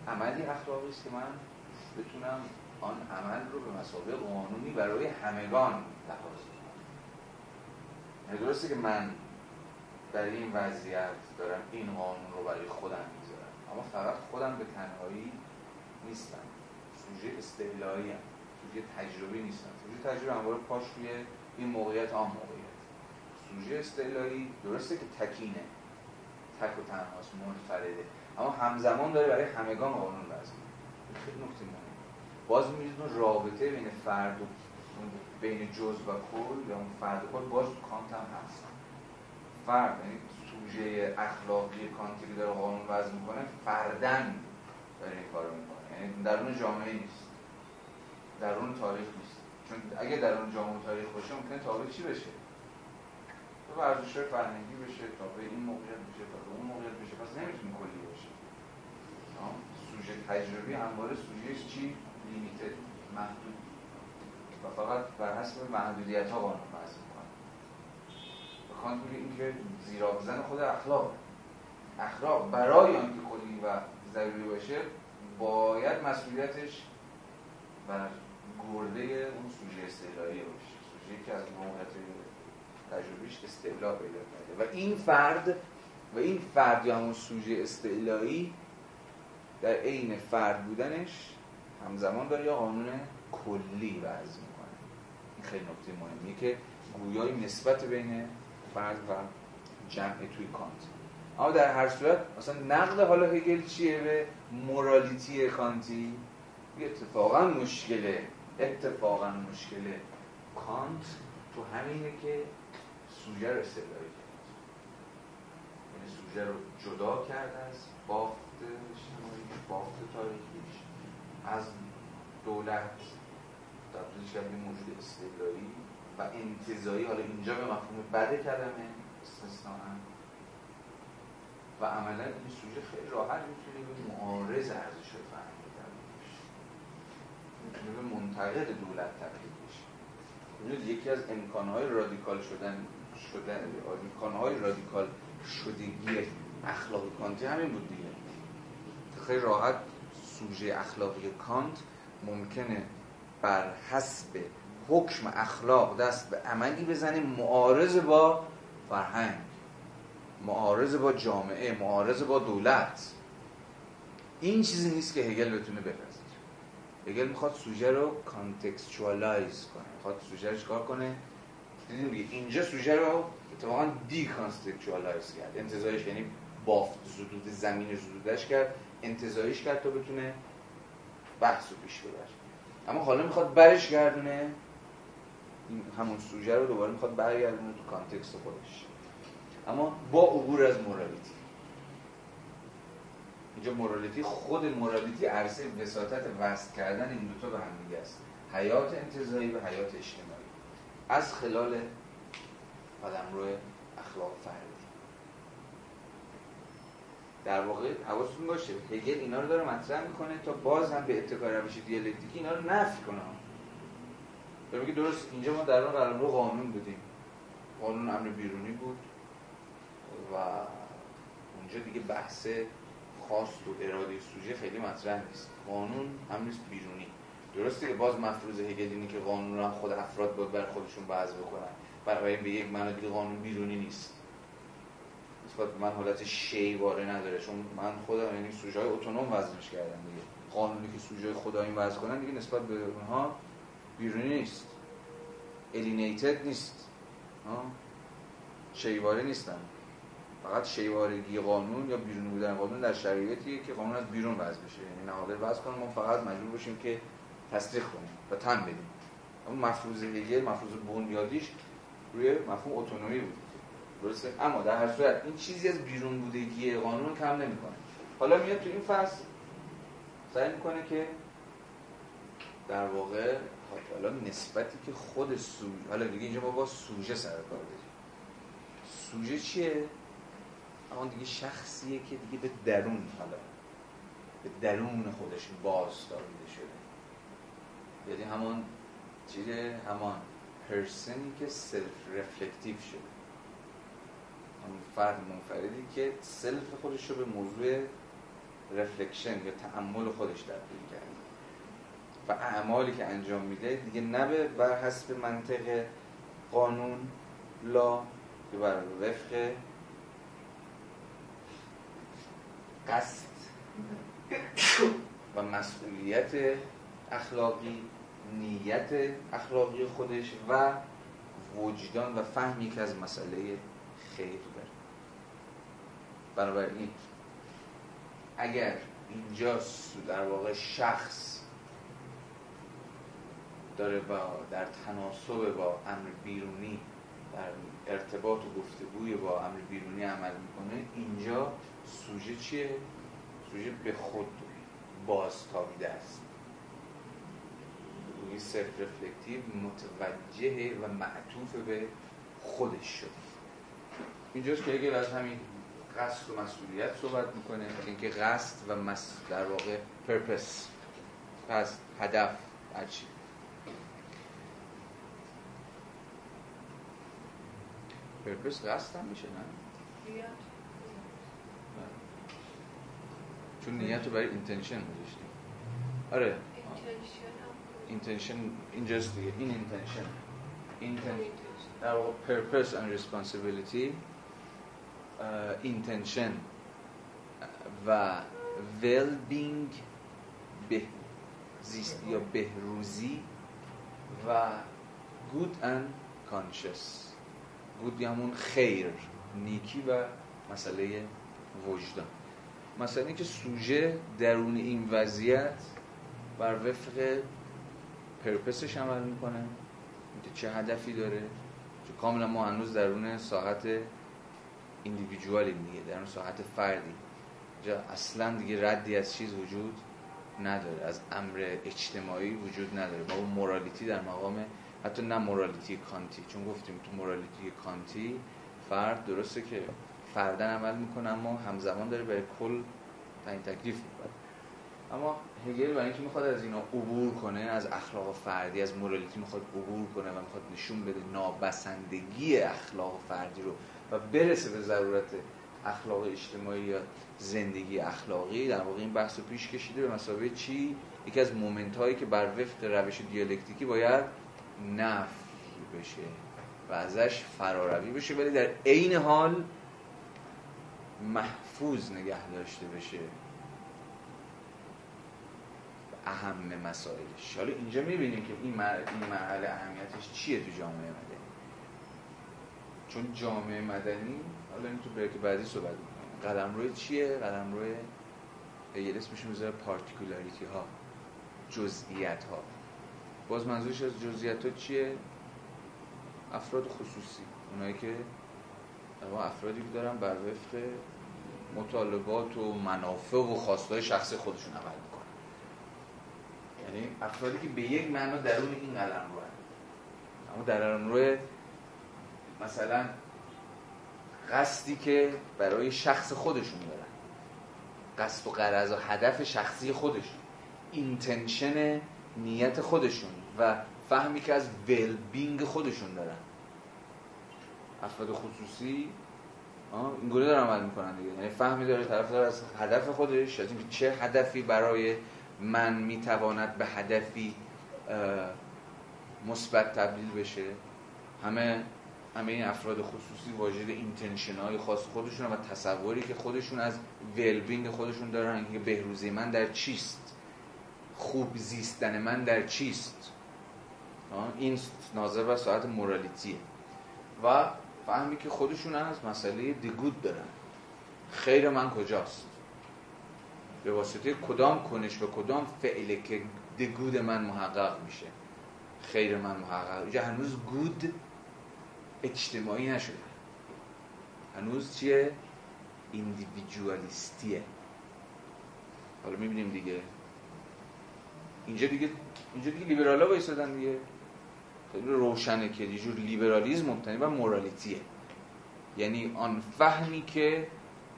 عملی اخلاقی است که من بتونم آن عمل رو به مسابقه قانونی برای همگان لحاظ کنم یعنی درسته که من در این وضعیت دارم این قانون رو برای خودم می‌ذارم. اما فقط خودم به تنهایی نیستم. سوژه استعلایی هم سوژه تجربی نیستم. سوژه تجربی همواره پاش روی این موقعیت آن موقعیت. سوژه استعلایی درسته که تکینه. تک و تنهاست منفرده. اما همزمان داره برای همگان قانون وضع خیلی نکته مهمه. باز می‌بینید اون رابطه بین فرد و بین جز و کل یا اون فرد و کل باز کانت هم هست. فرد یعنی سوژه اخلاقی کانتی که داره قانون وضع می‌کنه فردن داره این کارو می‌کنه. یعنی درون جامعه نیست. درون تاریخ نیست. چون اگه درون جامعه تاریخ باشه ممکنه تابع چی بشه؟ تو ورزش فرهنگی بشه تابع این موقعیت بشه تابع اون موقعیت بشه. پس نمی‌تونه کلی باشه. سوژه تجربی همواره سوژه چی؟ لیمیتد محدود. و فقط بر حسب محدودیت ها قانون وضع می‌کنه و کانت میگه این که زیرا بزن خود اخلاق. اخلاق برای آنکه کلی و ضروری باشه باید مسئولیتش بر گرده اون سوژه استعلایی باشه سوژه که از موقعیت تجربیش استعلا پیدا کرده. و این فرد و این فرد یا همون سوژه استعلایی در عین فرد بودنش همزمان داره یا قانون کلی وضع می‌کنه. این خیلی نکته مهمیه که گویای نسبت بین فرد و جمع توی کانت. اما در هر صورت مثلا نقد حالا هگل چیه به مورالیتی کانتی؟ اتفاقا مشکله. اتفاقا مشکله کانت تو همینه که سوژه رو استعلایی کرد. یعنی سوژه رو جدا کرد از بافت اجتماعی بافت تاریخیش. از دولت تبدیلش کرد به موجود استعلایی و انتظایی. حالا اینجا به مفهوم بده کلمه استثناء و عملا این سوژه خیلی راحت می‌تونه به معارض ارزش می‌تونه به منتقد دولت تبدیل بشه یکی از امکانهای رادیکال شدن شدن امکانهای رادیکال شدگی اخلاقی کانتی همین بود دیگه. خیلی راحت سوژه اخلاقی کانت ممکنه بر حسب حکم اخلاق دست به عملی بزنه معارض با فرهنگ معارض با جامعه معارض با دولت. این چیزی نیست که هگل بتونه بپذیره هگل می‌خواد سوژه رو contextualize کنه. می‌خواد سوژه رو چکار کنه؟ دیدیم اینجا سوژه رو اتفاقا decontextualize کرد. انتظارش یعنی بافت زدود زمین زدودش کرد. انتظاریش کرد تا بتونه بحث رو پیش ببره. اما حالا می‌خواد برش گردونه. همون سوژه رو دوباره می‌خواد برگردونه تو کانتکست خودش. اما با عبور از مورالیتی اینجا مورالیتی خود مورالیتی عرصه وساطت وصل کردن این دوتا به هم دیگه است. حیات انتظایی و حیات اجتماعی. از خلال آدم روی اخلاق فردی. در واقع حواستون باشه هگل اینا رو داره مطرح می‌کنه تا باز هم به اتکار روش دیالکتیکی اینا رو نفی کنه. داره میگه درست اینجا ما در اون رو قانون بودیم. قانون امر بیرونی بود و اونجا دیگه بحث خواست و اراده سوژه خیلی مطرح نیست. قانون هم نیست بیرونی. درسته که باز مفروض هگل که قانون هم خود افراد باید بر خودشون وضع بکنن. برای به یک معنی قانون بیرونی نیست. نسبت من حالت شیواره نداره. چون من خودم یعنی سوژه های اتونوم وزنش کردم دیگه. قانونی که سوژه خدا این وضع کنن دیگه نسبت به اونها بیرونی نیست. الینیتد نیست. شیواره نیستن. فقط شیوارگی قانون یا بیرون بودن قانون در شرایطیه که قانون از بیرون وضع بشه. یعنی نهادر وضع ما فقط مجبور باشیم که تصدیق کنیم و تن بدیم. اون مفروض دیگه مفروض بنیادیش روی مفهوم اتونومی بود. درسته؟ اما در هر صورت این چیزی از بیرون بودگی قانون کم نمی‌کنه. حالا میاد تو این فصل سعی می‌کنه که در واقع حالا نسبتی که خود سوژه حالا دیگه اینجا ما با سوژه سر کار داریم. سوژه چیه؟ اون دیگه شخصیه که دیگه به درون حالا به درون خودش بازتابیده شده. یعنی همون چیه همان person ی که self-reflective شده. همون فرد منفردی که self خودش رو به موضوع reflection یا تعمل خودش تبدیل کرده. و اعمالی که انجام میده دیگه نه بر حسب منطق قانون law که بر وفق قصد و مسئولیت اخلاقی نیت اخلاقی خودش و وجدان و فهمی که از مسئله خیر داره. بنابراین اگر اینجا در واقع شخص داره با در تناسب با امر بیرونی در ارتباط و گفتگوی با امر بیرونی عمل می‌کنه اینجا سوژه چیه؟ سوژه به خود بازتابیده است. روی self-reflective متوجه و معطوف به خودش شده. اینجاست که اگر از همین قصد و مسئولیت صحبت می‌کنه. اینکه قصد و مس... در واقع purpose پس هدف هرچی purpose قصد هم میشه نه؟ چون نیت رو برای intention گذاشتیم آره. intention اینجاست دیگه. این intention در واقع purpose and responsibility intention و well being به زیست یا بهروزی و good and conscious. Good همون خیر نیکی و مسئله وجدان. مثلا اینکه سوژه درون این وضعیت بر وفق پرپسش عمل می‌کنه اینکه چه هدفی داره چه کاملا ما هنوز درون ساحت ایندیویدوالیم دیگه درون ساحت فردی. جا اصلا دیگه ردی از چیز وجود نداره از امر اجتماعی وجود نداره. با اون مورالیتی در مقام حتی نه مورالیتی کانتی چون گفتیم تو مورالیتی کانتی فرد درسته که فردن عمل می‌کنه اما همزمان داره به کل تعیین تکلیف می‌کنه اما هگل برای اینکه می‌خواد از اینا عبور کنه از اخلاق فردی از مورالیتی می‌خواد عبور کنه و می‌خواد نشون بده نابسندگی اخلاق فردی رو و برسه به ضرورت اخلاق اجتماعی یا زندگی اخلاقی در واقع این بحث رو پیش کشیده به مسابقه چی؟ یکی از مومنت هایی که بر وفق روش دیالکتیکی باید نفی بشه و ازش فراروی بشه ولی در عین حال محفوظ نگه داشته بشه. اهم مسائلش. حالا اینجا می‌بینیم که این مرحله اهمیتش چیه تو جامعه مدنی. چون جامعه مدنی حالا این تو بریک بعدی صحبت می‌کنم قدم روی چیه؟ قدم روی یه اسمش می‌ذاره پارتیکولاریتی ها جزئیت ها باز منظورش از جزئیات ها چیه؟ افراد خصوصی. اونایی که افرادی که دارن بر وفق مطالبات و منافع و خواستهای شخصی خودشون عمل می‌کنن. یعنی افرادی که به یک معنا درون این قلم رو اما در رو مثلا قصدی که برای شخص خودشون دارن. قصد و قرض و هدف شخصی خودشون. اینتنشن نیت خودشون و فهمی که از ویل بینگ خودشون دارن. افراد خصوصی اینگونه دارن عمل می‌کنن دیگه. یعنی فهمی داره طرف داره از هدف خودش از اینکه چه هدفی برای من می‌تواند به هدفی مثبت تبدیل بشه. همه همه این افراد خصوصی واجد intention های خاص خودشون و تصوری که خودشون از well-being خودشون دارن که بهروزی من در چیست؟ خوب زیستن من در چیست؟ این ناظر به ساحت morality ه و فهمی که خودشون از مسئله the good دارن. خیر من کجاست؟ به واسطه کدام کنش و کدام فعله که دیگود من محقق میشه. خیر من محقق. اینجا هنوز گود اجتماعی نشده. هنوز چیه؟ ایندیویدوالیستیه حالا می‌بینیم دیگه. اینجا دیگه اینجا دیگه لیبرالا وایسادن دیگه. خیلی روشنه که یه جور لیبرالیزم مبتنی و مورالیتیه. یعنی آن فهمی که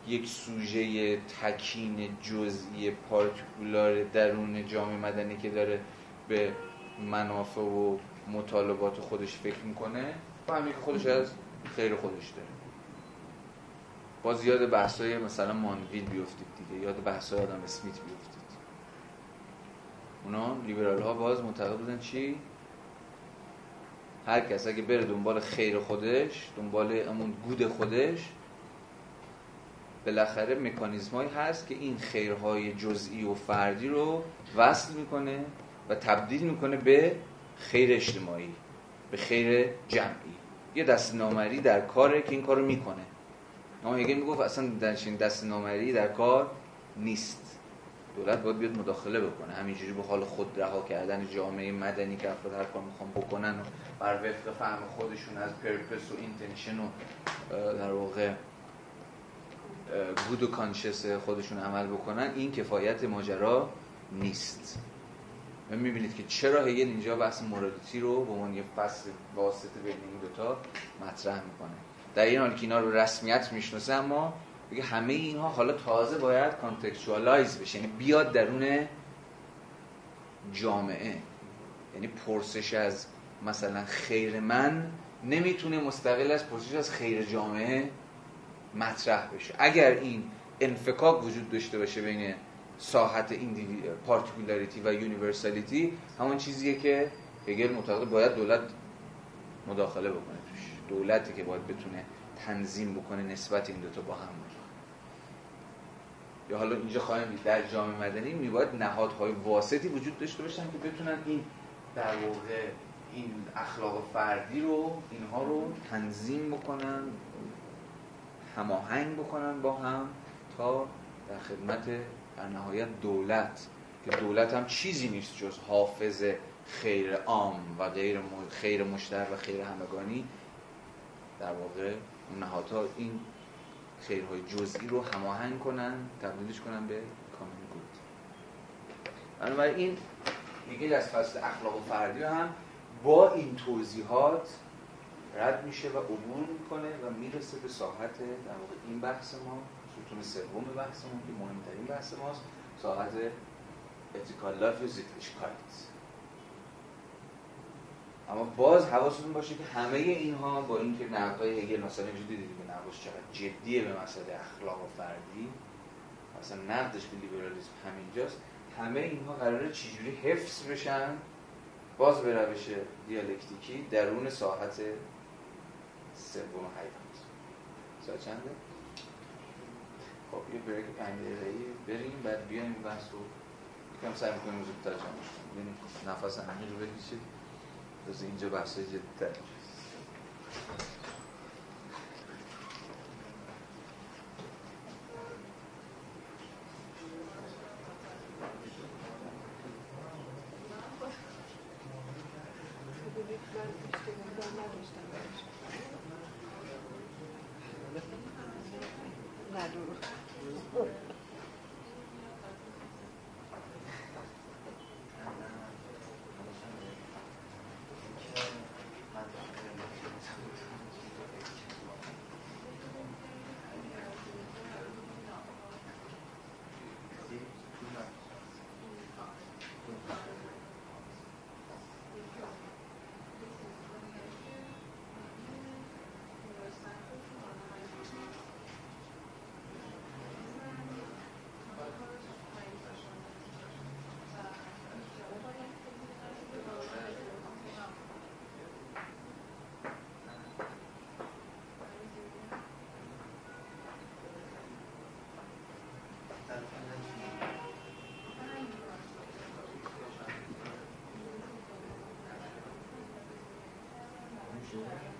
یک سوژه تکین جزئی پارتیکولار درون جامعه مدنی که داره به منافع و مطالبات خودش فکر می‌کنه فهمی که خودش از خیر خودش داره. باز یاد بحثای مثلا مانویل بیفتید دیگه یاد بحثای آدم اسمیت بیفتید. اونا لیبرال ها باز معتقد بودن چی؟ هر کس اگه بره دنبال خیر خودش دنبال امون گود خودش بالاخره مکانیزمایی هست که این خیرهای جزئی و فردی رو وصل می‌کنه و تبدیل می‌کنه به خیر اجتماعی به خیر جمعی. یه دست نامری در کاره که این کارو می‌کنه. اما هگل می‌گفت اصلا دست نامری در کار نیست. دولت باید بیاد مداخله بکنه. همینجوری به حال خود رها کردن جامعه مدنی که افراد هر کار می‌خوان بکنن و بر وفق فهم خودشون از purpose و intention و در واقع good و conscience خودشون عمل بکنن این کفایت ماجرا نیست. و می‌بینید که چرا هگل اینجا بحث morality رو به عنوان یه فصل واسطه بین این دوتا مطرح می‌کنه. در این حال که اینا رو رسمیت می‌شناسه اما بگه همه اینها حالا تازه باید contextualize بشه. یعنی بیاد درون جامعه. یعنی پرسش از مثلا خیر من نمی‌تونه مستقل از پرسش از خیر جامعه مطرح بشه. اگر این انفکاک وجود داشته باشه بین ساحت particularity و universality همون چیزیه که هگل معتقد باید دولت مداخله بکنه توش. دولتی که باید بتونه تنظیم بکنه نسبت این دوتا با هم. یا حالا اینجا خواهیم دید در جامعه مدنی میباید نهادهای واسطی وجود داشته باشن که بتونن این در واقع این اخلاق فردی رو اینها رو تنظیم بکنن هماهنگ بکنن با هم تا در خدمت در نهایت دولت. که دولت هم چیزی نیست جز حافظ خیر عام و غیر خیر مشترک و خیر همگانی. در واقع نهادها این خیرهای جزئی رو هماهنگ کنن تبدیلش کنن به common good بنابراین یکی از فصل اخلاق فردی هم با این توضیحات رد میشه و عبور می‌کنه و می‌رسه به ساحت در واقع این بحث ما ستون سوم بحث ما که مهمترین بحث ماست ساحت ethical life اما باز حواستون باشه که همه اینها با اینکه نقدای هگل مثلا اینجوری دیدید که نقدش چقدر جدیه به مسئله اخلاق و فردی مثلا نقدش به لیبرالیسم همینجاست همه اینها قراره چجوری حفظ بشن؟ باز به روش دیالکتیکی درون ساحت سوم حیات ساعت چنده؟ خب یه بریک پنج دقیقه‌ای. بریم بعد بیایم بحث رو. یکم سعی می‌کنیم زودتر جمع کنیم نفس عمیق رو بکشید از اینجا بحث جدیدتر Thank you.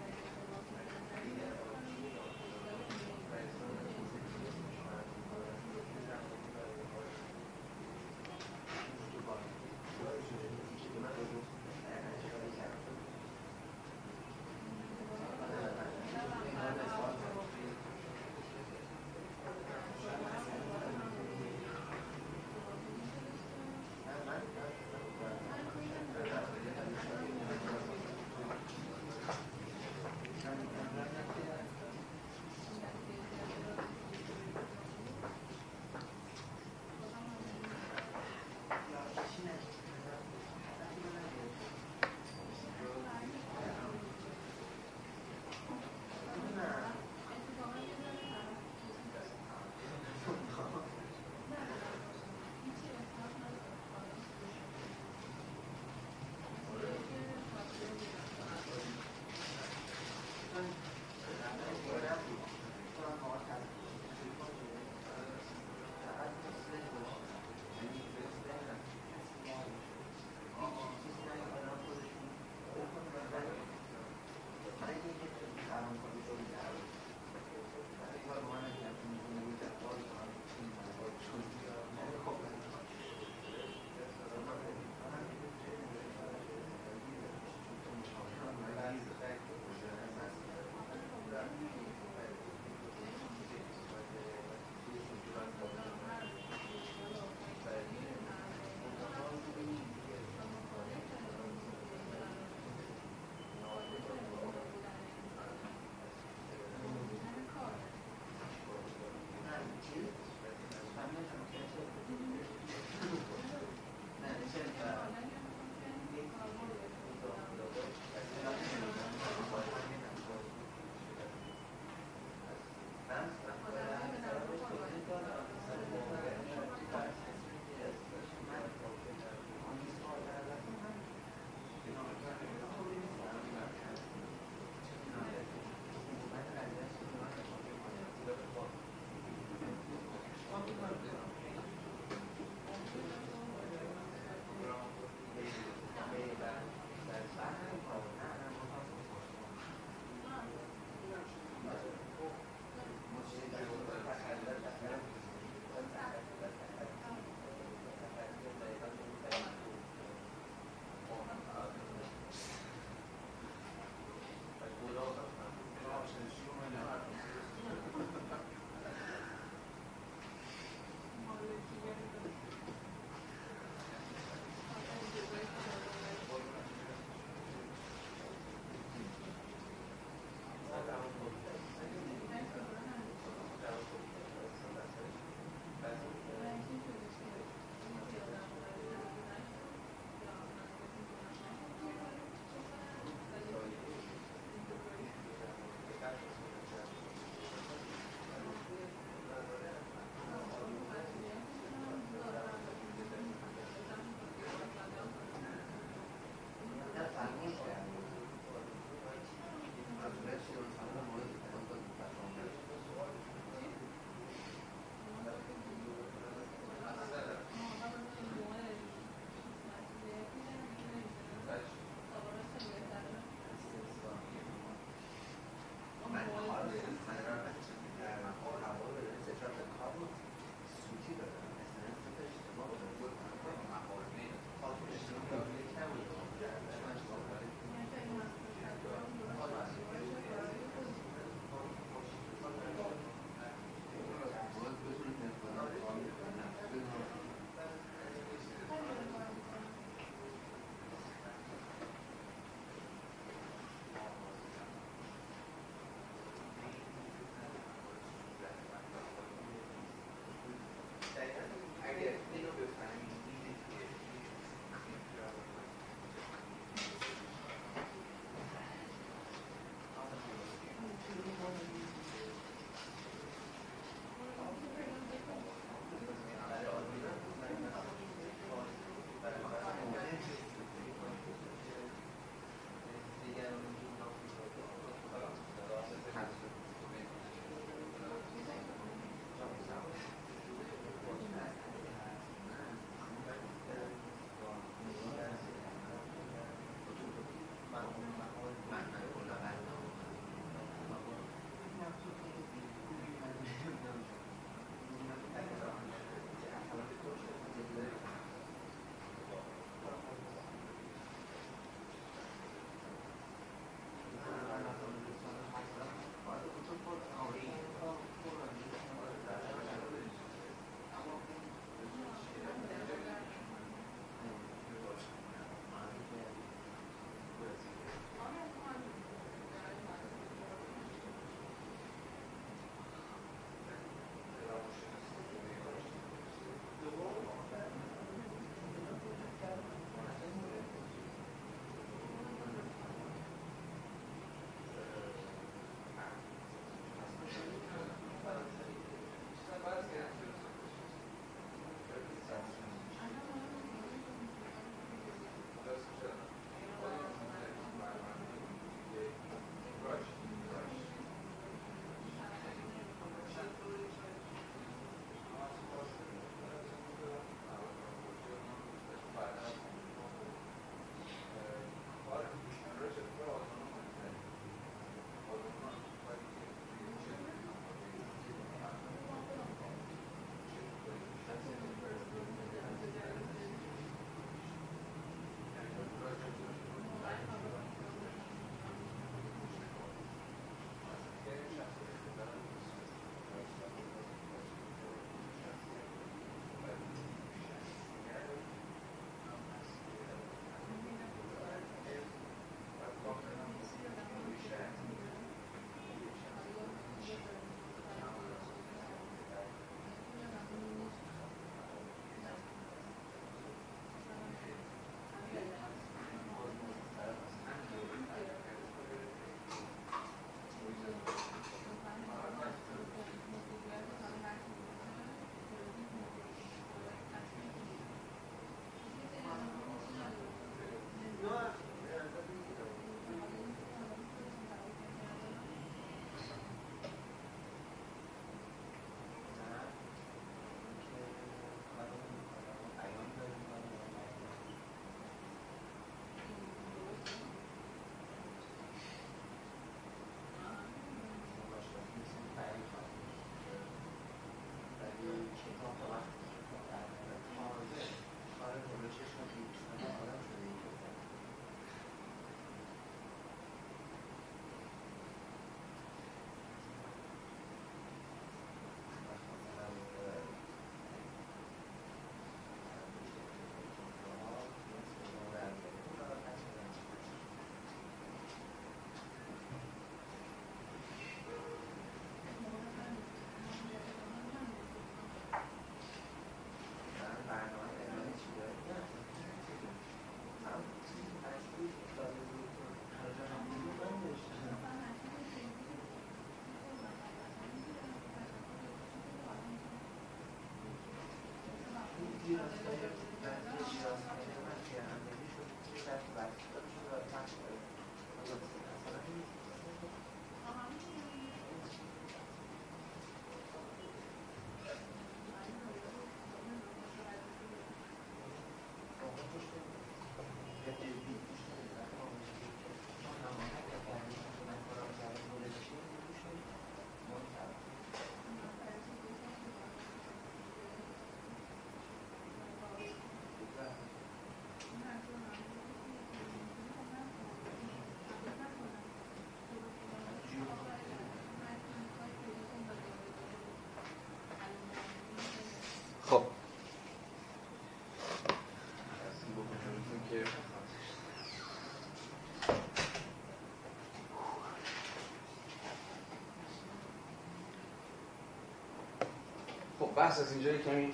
بحث از اینجا کمی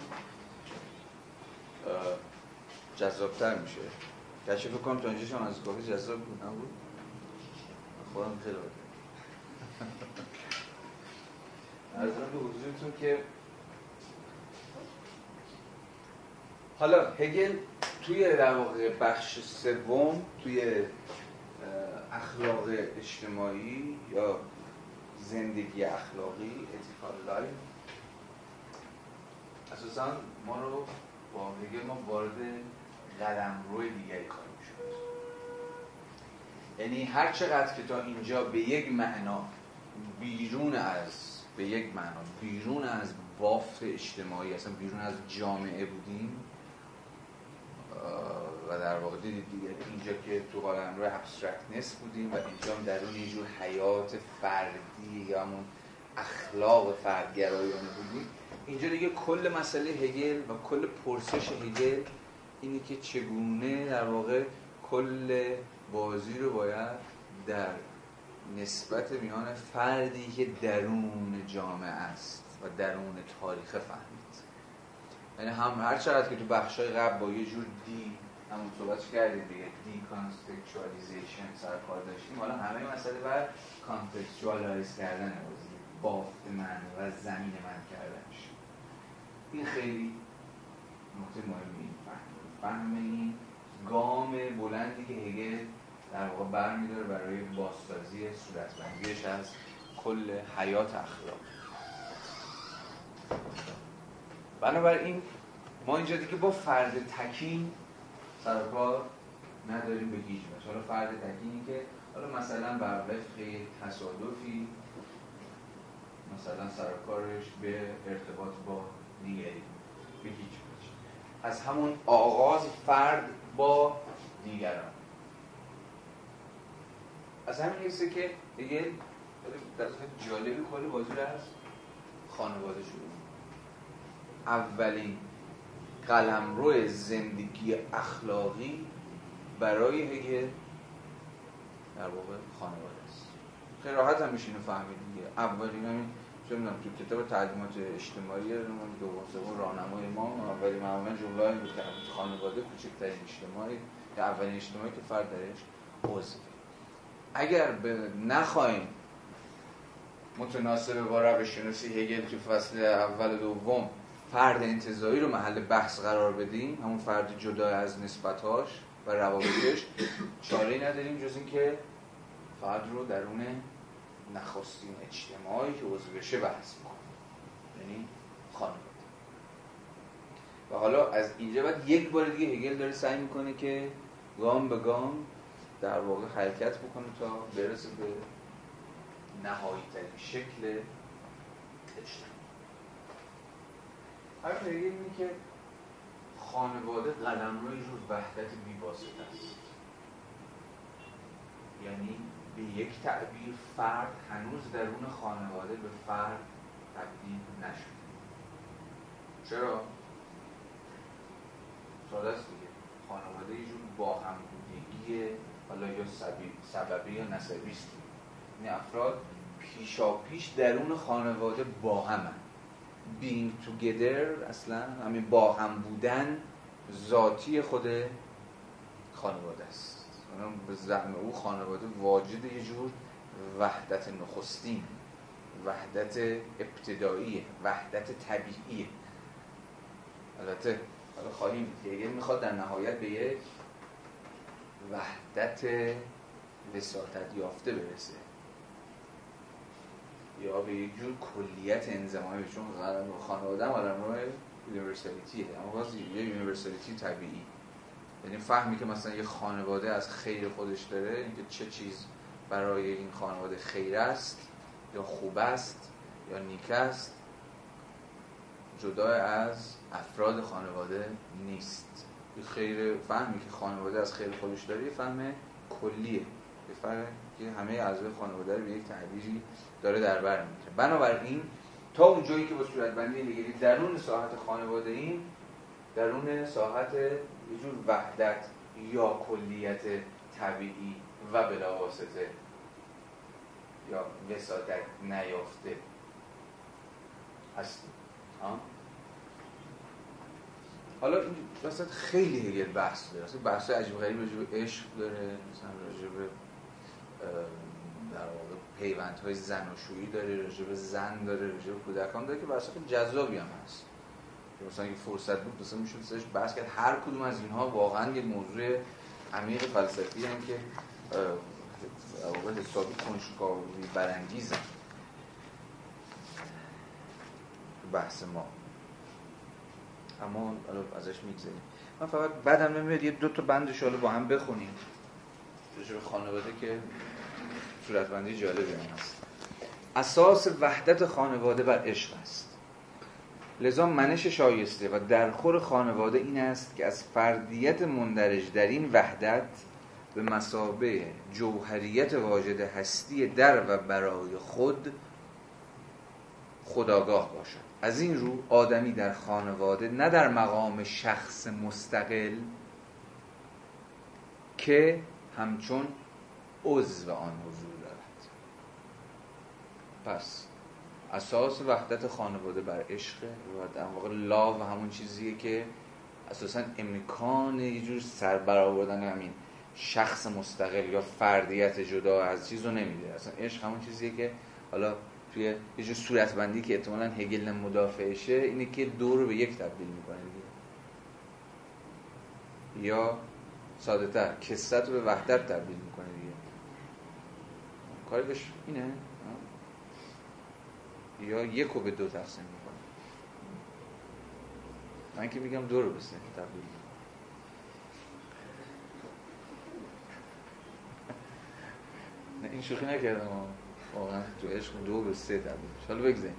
جذابتر میشه. فکر کنم تا اینجا از کافی جذاب بود نبود؟ خودم خیلی از به حضورتون که حالا هگل توی در واقع بخش سوم توی اخلاق اجتماعی یا زندگی اخلاقی ethical life اساسا ما رو با هگل ما وارد قلمروی دیگری خواهیم شد. یعنی هر چقدر که تا اینجا به یک معنا بیرون از به یک معنا بیرون از بافت اجتماعی اصلا بیرون از جامعه بودیم و در واقع دیدید دیگه اینجا که تو قلمرو abstractness بودیم و اینجا هم در اون یه جور حیات فردی یا همون اخلاق فردگرایانه بودیم. اینجا دیگه کل مسئله هگل و کل پرسش هگل اینه که چگونه در واقع کل بازی رو باید در نسبت میان فردی که درون جامعه است و درون تاریخ فهمید. یعنی هم هر چقدر که تو بخشای قبل با یه جور de همون صحبت کردیم دیگه؟ decontextualization سر و کار داشتیم حالا همه مسئله بر contextualize کردن بازی بافتمند و زمینمند کردنش این خیلی نکته مهمی. فهم این گام بلندی که هگل در واقع برمیداره برای بازسازی صورتبندیش از کل حیات اخلاق. بنابراین ما اینجا دیگه با فرد تکین سر و کار نداریم به هیچ وجه. حالا فرد تکینی که حالا مثلا بر وفق تصادفی مثلا سرکارش به ارتباط با دیگری به هیچ وجه. از همون آغاز فرد با دیگران. از همین حیثه که دیگه در جالبی کلی بازی از خانواده شروع اولین قلمرو زندگی اخلاقی برای هگل در واقع خانواده است. خیلی راحت هم میشه فهمید دیگه. اولین همین چه می‌دونم تو کتاب تعلیمات اجتماعی دوم سوم راهنمای ما اولین معمولا جمله بود که خانواده کوچکترین اجتماعی یا اولین اجتماعی که فرد درش عضو. اگر به نخواهیم متناسب با روش شناسی هگل تو فصل اول دوم فرد انتظایی رو محل بحث قرار بدیم همون فرد جدا از نسبتاش و روابطش چاره نداریم جز اینکه فرد رو درون نخستین اجتماعی که عضو بشه بحث می‌کنیم یعنی خانواده و حالا از اینجا بعد یک بار دیگه هگل داره سعی می‌کنه که گام به گام در واقع حرکت بکنه تا برسه به نهایی ترین شکل اجتماع حرف دیگه اینه که خانواده قدم روی جور وحدت بیواسطه است. یعنی به یک تعبیر فرد هنوز درون خانواده به فرد تبدیل نشده چرا؟ ساده است دیگه. خانواده یه جور با هم بودگی حالا یا سببی یا نسبی است. یعنی افراد پیشا پیش درون خانواده با همن being together اصلا همین با هم بودن ذاتی خود خانواده است. به زعم او خانواده واجد یه جور وحدت نخستین وحدت ابتدایی وحدت طبیعیه. البته حالا خواهیم که می‌خواد در نهایت به یک وحدت وساطت یافته برسه. یا به یک جور کلیت انضمامی چون خانواده هم آدم universality ه. اما باز یه universality ی طبیعی. یعنی فهمی که مثلا یه خانواده از خیر خودش داره اینکه چه چیز برای این خانواده خیر است یا خوب است یا نیک است جدا از افراد خانواده نیست. خیر فهمی که خانواده از خیر خودش داره یه فهم کلیه. یه فهم که همه اعضای خانواده رو به یک تعبیری داره در بر می‌گیره. بنابراین تا اونجایی که با صورتبندی نگیری درون ساحت خانواده این درون ساحت یه جور وحدت یا کلیت طبیعی و بلاواسطه یا وسادت نیافته هستیم. حالا این وسط خیلی هگل بحث داره. اصلا بحث عجیب غریب به عشق داره مثلا راجع به در واقع پیوندهای زناشویی داره راجع به زن داره راجع به کودکان داره که بحث جذابی هم هست. مثلا این فرصت بود مثلا می‌شد سرش بحث کرد. هر کدوم از اینها واقعا یه موضوع عمیق فلسفی هم که واقع حسابی کنشکاوی برانگیزن بحث ما. اما ازش می‌گذاریم من فقط بعدم نمیاد یه دو تا بندش حالا با هم بخونیم. راجع خانواده که صورتبندی جالبی هم هست. اساس وحدت خانواده بر عشق است. لذا منش شایسته و درخور خانواده این است که از فردیت مندرج در این وحدت به مسابه جوهریت واجد هستی در و برای خود خداگاه باشد. از این رو آدمی در خانواده نه در مقام شخص مستقل که همچون عضو آن حضور دارد. پس اساس وحدت خانواده بر عشق و در واقع لا و همون چیزیه که اساسا امکان یه جور سر برآوردن همین شخص مستقل یا فردیت جدا از چیز رو نمیده. اصلا عشق همون چیزیه که حالا توی یه جور صورتبندی که احتمالا هگل مدافعشه اینه که دو رو به یک تبدیل می‌کنه دیگه. یا ساده تر کثرت رو به وحدت تبدیل می‌کنه دیگه. کارش اینه. یا یک رو به دو تقسیم می‌کنه. من که میگم دو رو به سه تبدیل نه این شوخی نکردم واقعا تو عشق دو به سه تبدیل حالا بگذاریم.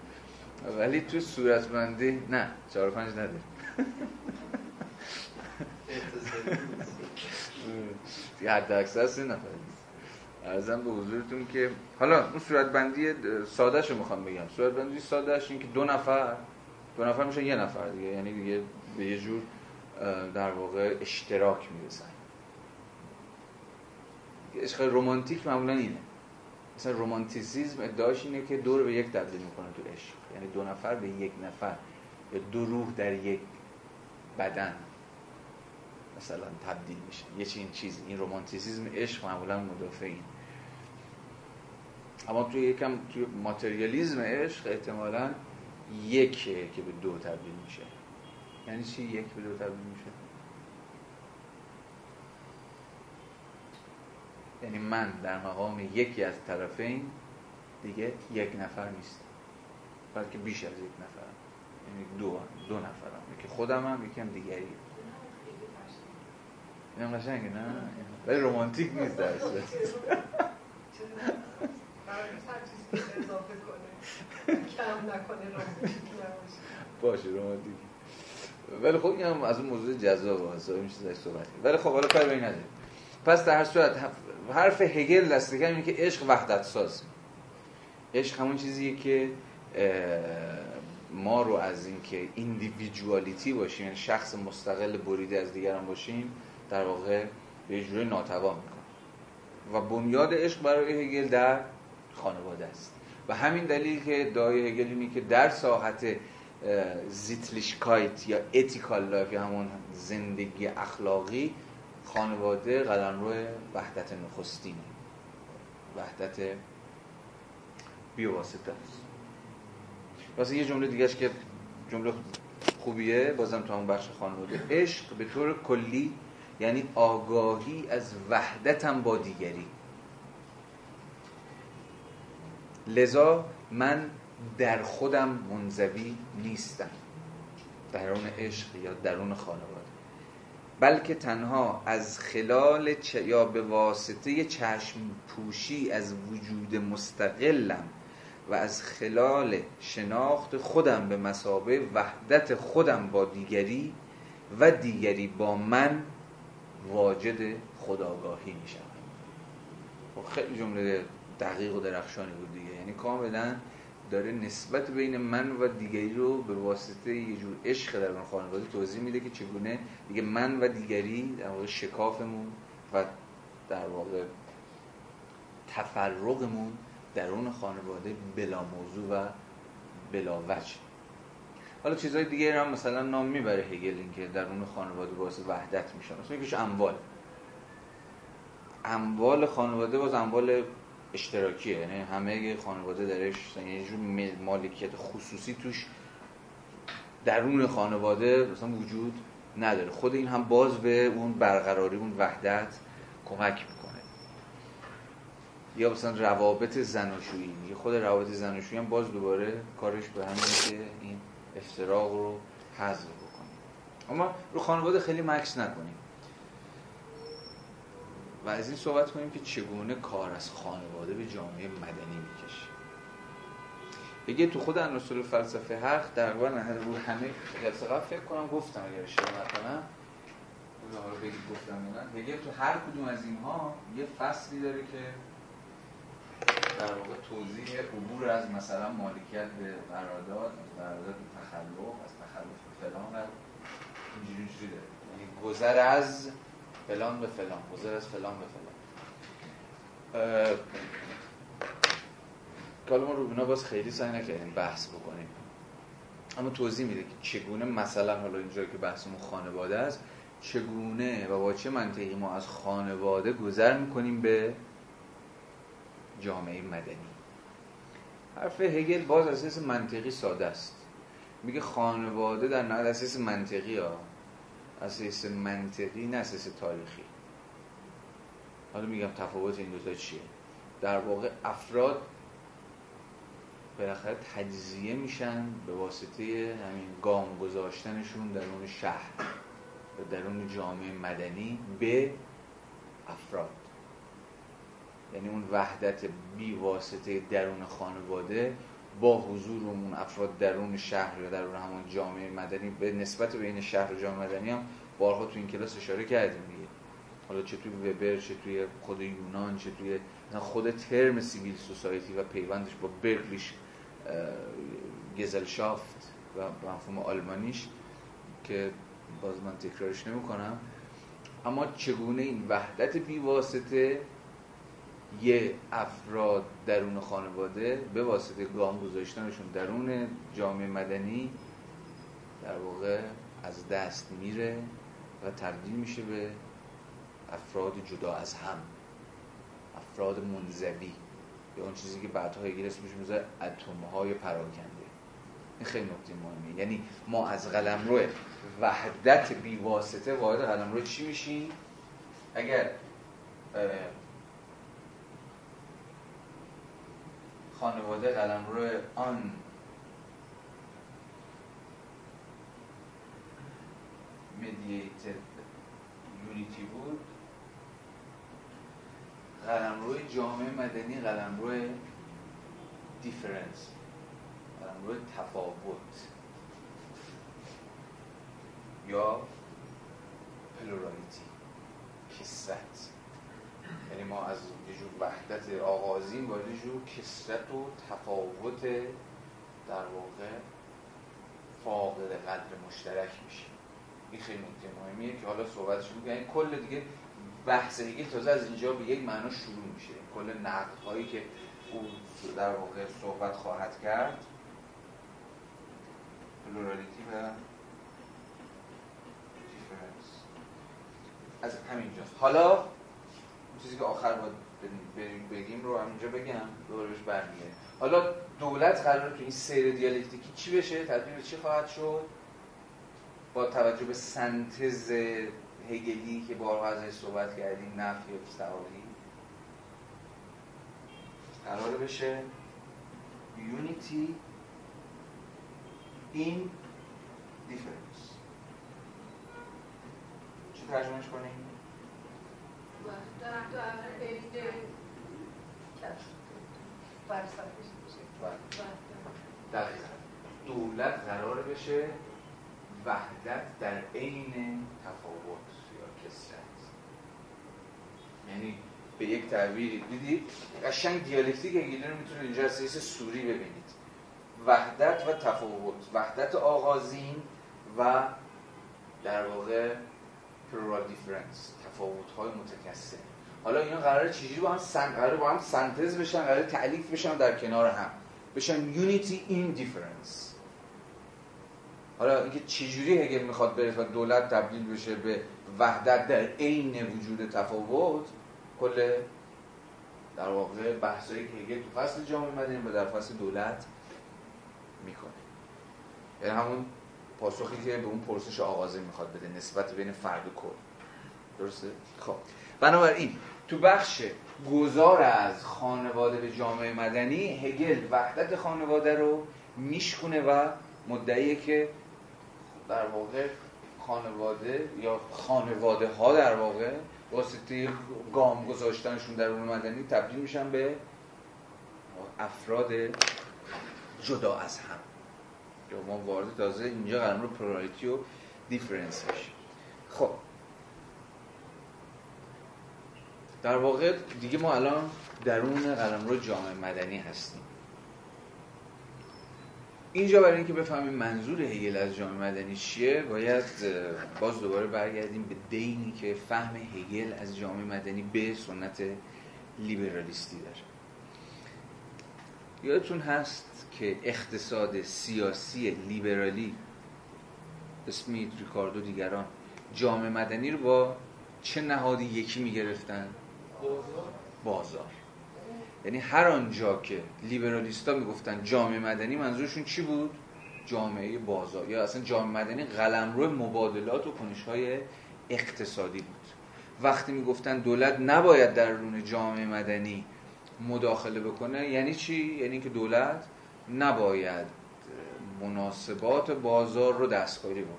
ولی تو صورتبندی نه چهار پنج نده. یه حد اکثر سه نفر. ارزم به حضورتون که حالا اون صورتبندی سادهش رو می‌خوام بگم. صورتبندی سادهش این که دو نفر دو نفر میشه یه نفر دیگه. یعنی دیگه به یه جور در واقع اشتراک می‌رسن. عشق رومانتیک معمولا اینه. مثلا رومانتیسیزم ادعاش اینه که دو رو به یک تبدیل می‌کنه تو عشق. یعنی دو نفر به یک نفر یا دو روح در یک بدن مثلا تبدیل میشه یه چین چیز این رومانتیسیزم عشق معمولا مدافع این اما توی یکم توی ماتریالیزم عشق احتمالا یکه که به دو تبدیل میشه. یعنی چی یک به دو تبدیل میشه؟ یعنی من در مقام یکی از طرفین دیگه یک نفر نیست. بلکه بیش از یک نفرم یعنی دو دو نفرم. یکی خودم هم یکی هم دیگری. این هم قشنگه نه؟ ولی رومانتیک نیست در باشه رومانتیک ولی خب این هم از اون موضوع جذاب هست این چیزای صحبت ولی خب حالا کاری نداریم. پس در هر صورت حرف هگل دست اینه که عشق وحدت ساز. عشق همون چیزیه که ما رو از اینکه ایندیویدوالیتی باشیم یعنی شخص مستقل بریده از دیگران باشیم در واقع به جوری ناتوان می‌کنه. و بنیاد عشق برای هگل در خانواده است. و همین دلیل که ادعای هگل اینه که در ساحت Sittlichkeit یا ethical life یا همون زندگی اخلاقی خانواده قلمروی وحدت نخستینه. وحدت بیواسطه است. واسه یه جمله دیگه که جمله خوبیه بازم تو همون بخش خانواده. عشق به طور کلی یعنی آگاهی از وحدتم با دیگری. لذا من در خودم منزوی نیستم. درون عشق یا درون خانواده. بلکه تنها از خلال یا به واسطه چشم پوشی از وجود مستقلم و از خلال شناخت خودم به مسابه وحدت خودم با دیگری و دیگری با من واجد خداگاهی می شود خب خیلی جمله دقیق و درخشانی بود یعنی کاملا داره نسبت بین من و دیگری رو به واسطه یه جور عشق در اون خانواده توضیح میده که چگونه دیگه من و دیگری در واقع شکافمون و در واقع تفرقمون در اون خانواده بلا موضوع و بلا وجه. حالا چیزهای دیگه هم مثلا نام می‌بره هگل این که درون خانواده باعث وحدت میشن مثلا یکیش اموال. اموال خانواده باز اموال اشتراکیه. یعنی همه خانواده درش یه جور مالکیت خصوصی توش درون خانواده مثلا وجود نداره. خود این هم باز به اون برقراری اون وحدت کمک می‌کنه. یا مثلا روابط زناشویی. میگه خود روابط زناشویی هم باز دوباره کارش به همین که این افتراق رو حذف بکنیم اما رو خانواده خیلی مکس نکنیم. و از این صحبت کنیم که چگونه کار از خانواده به جامعه مدنی می‌کشه. بگه تو خود عناصر فلسفه حق در واقع رو همه جلسه قبل فکر کنم گفتم اگر اشتباه نکنم. حالا بگید گفتم نه. بگه تو هر کدوم از اینها یه فصلی داره که در واقع توضیح عبور از مثلا مالکیت به قرارداد قرارداد به تخلف از تخلف به فلان و اینجوری داره. یعنی گذر از فلان به فلان گذر از فلان به فلان. که ما رو بینا باز خیلی سعی نکردیم بحث بکنیم. اما توضیح میده که چگونه مثلا حالا اینجا که بحثمون خانواده است چگونه و با چه منطقی ما از خانواده گذر می‌کنیم به جامعه مدنی. حرف هگل باز از اساس منطقی ساده است. میگه خانواده در نهایت اساس منطقی ها. اساس منطقی نه اساس تاریخی. حالا میگم تفاوت این دوتا چیه؟ در واقع افراد بالاخره تجزیه میشن به واسطه همین گام گذاشتنشون درون شهر و درون جامعه مدنی به افراد. یعنی اون وحدت بی واسطه درون خانواده با حضور اون افراد درون شهر یا درون همون جامعه مدنی به نسبت بین شهر و جامعه مدنی هم بارها تو این کلاس اشاره کردیم دیگه. حالا چه توی وبر چه توی خود یونان چه توی خود ترم سیویل سوسایتی و پیوندش با برلیش گزلشافت و مفهوم آلمانیش که باز من تکرارش نمی کنم اما چگونه این وحدت بیواسطه یه افراد درون خانواده به واسطه گام گذاشتنشون درون جامعه مدنی در واقع از دست میره و تبدیل میشه به افراد جدا از هم. افراد منزوی. یا اون چیزی که بعدها هگل اسمش می‌ذاره اتم های پراکنده. این خیلی نکته مهمه یعنی ما از قلمرو وحدت بی واسطه وارد قلمرو چی میشیم؟ اگر خانواده قلمرو unmediated unity بود. قلمروی جامعه مدنی قلمروی difference قلمروی تفاوت. یا plurality کثرت یعنی ما از یه جور وحدت آغازین وارد یه جور کسرت و تفاوت در واقع فاقد قدر مشترک میشیم. این خیلی نکته مهمیه که حالا صحبتش یعنی کل دیگه بحث هگل تازه از اینجا به یک معنا شروع میشه. کل نقد هایی که او در واقع صحبت خواهد کرد. پلورالیتی و دیفرنس. از همینجاست. حالا چیزی که آخر باید بگیم رو همینجا بگم دوباره بهش برمیگه حالا دولت قرار تو این سیر دیالکتیکی چی بشه؟ تبدیل چی خواهد شد؟ با توجه به سنتز هگلی که بارها ازش صحبت کردیم نفی و استعاری قرار بشه unity in difference. چی ترجمهش کنیم؟ دولت قرار بشه وحدت در عین تفاوت یا کسرت یعنی به یک تعبیری دیدید قشنگ دیالکتیک هگلی رو می‌تونید اینجا از سوری ببینید. وحدت و تفاوت وحدت آغازین و در واقع پلورال دیفرنس تفاوت های متکثر. حالا اینا قراره چجوری با هم سن... قراره با هم سنتز بشن قراره تعلیف بشن در کنار هم. بشن unity in difference. حالا اینکه چجوری هگل می‌خواد بره و دولت تبدیل بشه به وحدت در عین وجود تفاوت کل در واقع بحثایی که هگل تو فصل جامعه مدنی و در فصل دولت می‌کنه. یعنی همون پاسخی که به اون پرسش آغازه می‌خواد بده نسبت بین فرد و کل. درسته؟ خب. بنابراین تو بخش گذار از خانواده به جامعه مدنی هگل وحدت خانواده رو میشکونه و مدعیه که در واقع خانواده یا خانواده ها در واقع واسطه گام گذاشتنشون در اون مدنی تبدیل میشن به افراد جدا از هم. ما وارد تازه اینجا قرار رو پرایتی و دیفرنس خب. در واقع دیگه ما الان درون قلمرو جامعه مدنی هستیم. اینجا برای اینکه بفهمیم منظور هگل از جامعه مدنی چیه باید باز دوباره برگردیم به دینی که فهم هگل از جامعه مدنی به سنت لیبرالیستی داره. یادتون هست که اقتصاد سیاسی لیبرالی اسمیت ریکاردو دیگران جامعه مدنی رو با چه نهادی یکی می‌گرفتن؟ بازار. بازار. یعنی هر آنجا که لیبرالیستا می‌گفتن جامعه مدنی منظورشون چی بود؟ جامعه بازار. یا اصلا جامعه مدنی قلمرو مبادلات و کنشهای اقتصادی بود. وقتی می‌گفتن دولت نباید در رون جامعه مدنی مداخله بکنه یعنی چی؟ یعنی که دولت نباید مناسبات بازار رو دستکاری بکنه.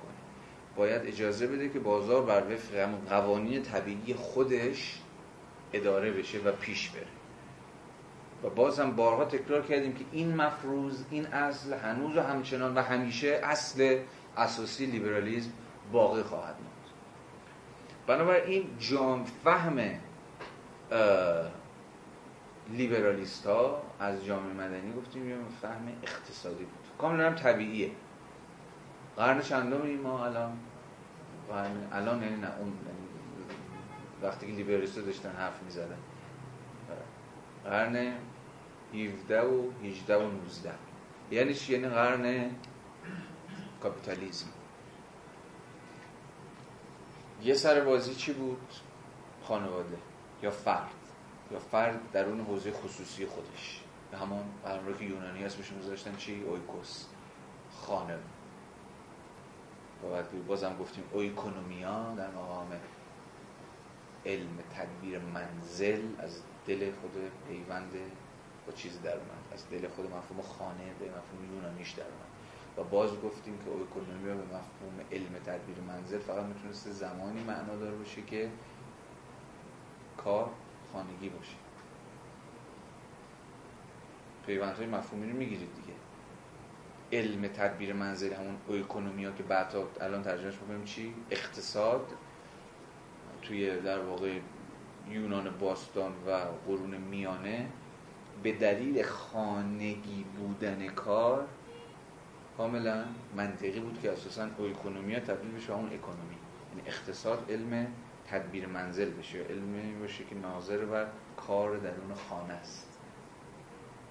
باید اجازه بده که بازار بر وفق قوانین طبیعی خودش اداره بشه و پیش بره. و باز هم بارها تکرار کردیم که این مفروض این اصل هنوز و همچنان و همیشه اصل اساسی لیبرالیزم باقی خواهد ماند بنابراین جام فهم لیبرالیست ها از جامعه مدنی گفتیم یه فهم اقتصادی بود. کاملا هم طبیعیه. قرن چندم ما الان؟ الان یعنی نه اون وقتی که لیبرالیست داشتن حرف می‌زدن. قرن 17 و 18 و 19 یعنی چی؟ یعنی قرن کاپیتالیزم. یه سر بازی چی بود؟ خانواده یا فرد. یا فرد در اون حوزه خصوصی خودش. همان قرن که یونانی اسمش میذاشتن چی؟ اویکوس. خانه و بعد بازم گفتیم اویکونومیا در مقام علم تدبیر منزل از دل خود پیوند با چیزی در اومد. از دل خود مفهوم خانه به مفهوم یونانیش در اومد. و باز گفتیم که اکونومی به مفهوم علم تدبیر منزل فقط می‌تونسته زمانی معنا دار باشه که کار خانگی باشه. های مفهومی رو می‌گیرید دیگه. علم تدبیر منزل همون اکونومی ها که بعد الان ترجمهش بکنیم چی؟ اقتصاد. توی در واقع یونان باستان و قرون میانه به دلیل خانگی بودن کار کاملا منطقی بود که اساسا اکونومی تبدیل بشه اون اکونومی. یعنی اقتصاد علم تدبیر منزل بشه علمی باشه که ناظر بر کار درون خانه است.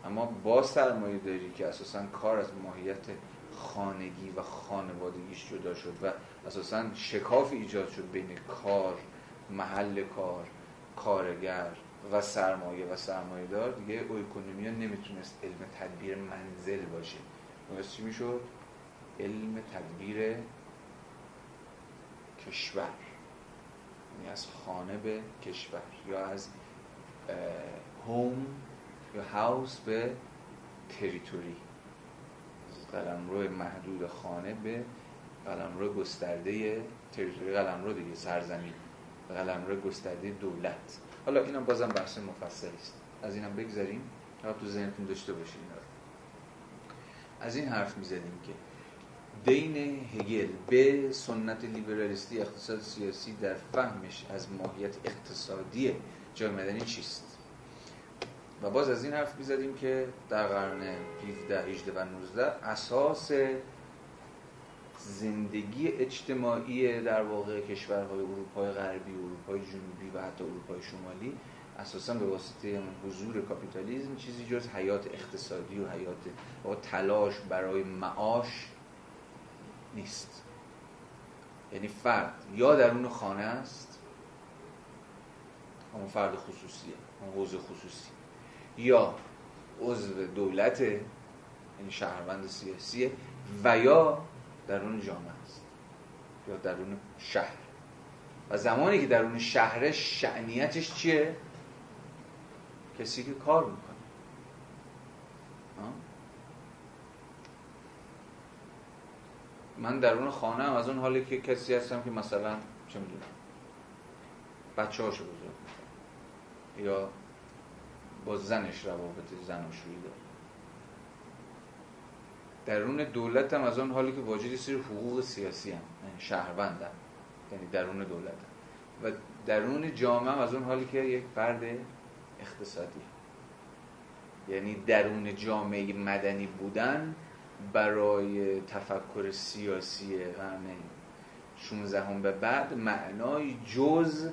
اما با سرمایه داری که اساسا کار از ماهیت خانگی و خانوادگیش جدا شد و اساسا شکاف ایجاد شد بین کار محل کار کارگر و سرمایه و سرمایه دار دیگه اکونومی نمی‌تونست علم تدبیر منزل باشه باید چی می‌شد؟ علم تدبیر کشور یعنی از خانه به کشور یا از هوم یا هاوس به تریتوری. قلمرو محدود خانه به قلمرو گسترده تریتوری. قلمرو دیگه سرزمین. قلمرو گسترده دولت. حالا اینا بازم بحث مفصلی است. از اینم بگذاریم تا تو ذهنتون داشته باشین. از این حرف می‌زدیم که دین هگل به سنت لیبرالیستی اقتصاد سیاسی در فهمش از ماهیت اقتصادی جامعه مدنی چیست؟ و باز از این حرف می‌زدیم که در قرن 17 18 و 19 اساس زندگی اجتماعی در واقع کشورهای اروپای غربی اروپای جنوبی و حتی اروپای شمالی اساسا به واسطه حضور کاپیتالیزم چیزی جز حیات اقتصادی و حیات و تلاش برای معاش نیست. یعنی فرد یا درون خانه است همون فرد خصوصیه اون حوزه خصوصی. یا عضو دولت یعنی شهروند سیاسیه و یا درون جامعه است. یا درون شهر. و زمانی که درون شهر شعنیتش چیه؟ کسی که کار می‌کنه. من درون خانه هم از اون حالی که کسی هستم که مثلا چه می‌دونم بچه هاشو بزرگ یا با زنش روابط زن و شویی داره. درون دولت هم از اون حالی که واجد سری حقوق سیاسی هم یعنی شهروندم یعنی درون دولت هم. و درون جامعه هم از اون حالی که یک فرد اقتصادی یعنی درون جامعه مدنی بودن برای تفکر سیاسی قرن 16 هم به بعد معنای جز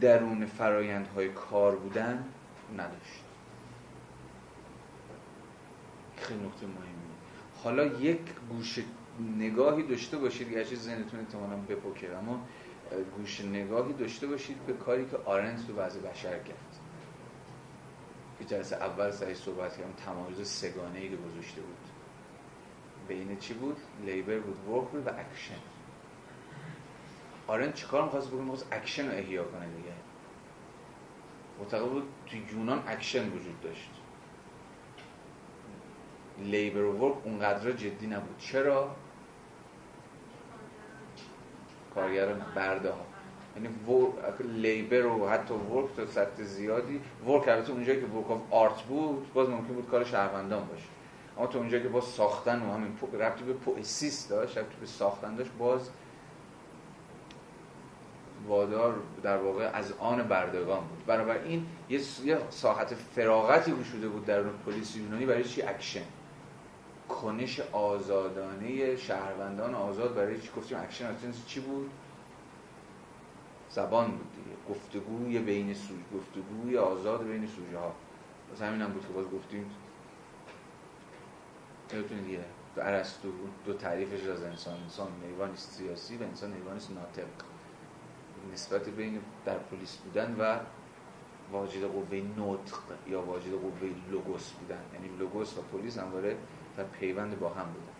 درون فرایندهای کار بودن نداشت. خیلی نقطه مهمی حالا یک گوش نگاهی داشته باشید گرچه ذهنتون احتمالاً بپکه اما گوش نگاهی داشته باشید به کاری که آرنت تو بعض بشر کرد. که جلسه اول سعی صحبت کردم تمایز سگانه ای گذاشته بود. بین چی بود؟ labor بود work بود و اکشن. آرنت چیکار می‌خواست بکنه؟ می‌خواست اکشن رو احیا کنه دیگه. معتقد بود تو یونان اکشن وجود داشت. labor work اونقدر جدی نبود. چرا؟ کارگران برده ها. یعنی labor و حتی work تا سطح زیادی. work البته اونجایی که work art بود باز ممکن بود کار شهروندان باشه. اما تو اونجایی که باز ساختن و همین ربطی به پوئسیس داشت ربطی به ساختن داشت باز وادار در واقع از آن بردگان بود. این یه ساحت فراغتی گشوده بود در پولیس یونانی برای چی؟ اکشن. کنش آزادانه شهروندان آزاد برای چی گفتیم؟ اکشن چی بود؟ زبان بود دیگه. گفتگوی بین سوژ گفتگوی آزاد بین سوژه ها. بس همین هم بود که باز گفتیم. یادتون دیگه؟ تو عرستو دو تعریفش از انسان. انسان نیوانیست سیاسی و انسان نیوانیست ناطق. نسبت بین در پلیس بودن و واجد قوه نطق یا واجد قوه لوگوس بودن. یعنی لوگوس و پلیس همواره در پیوند با هم بودن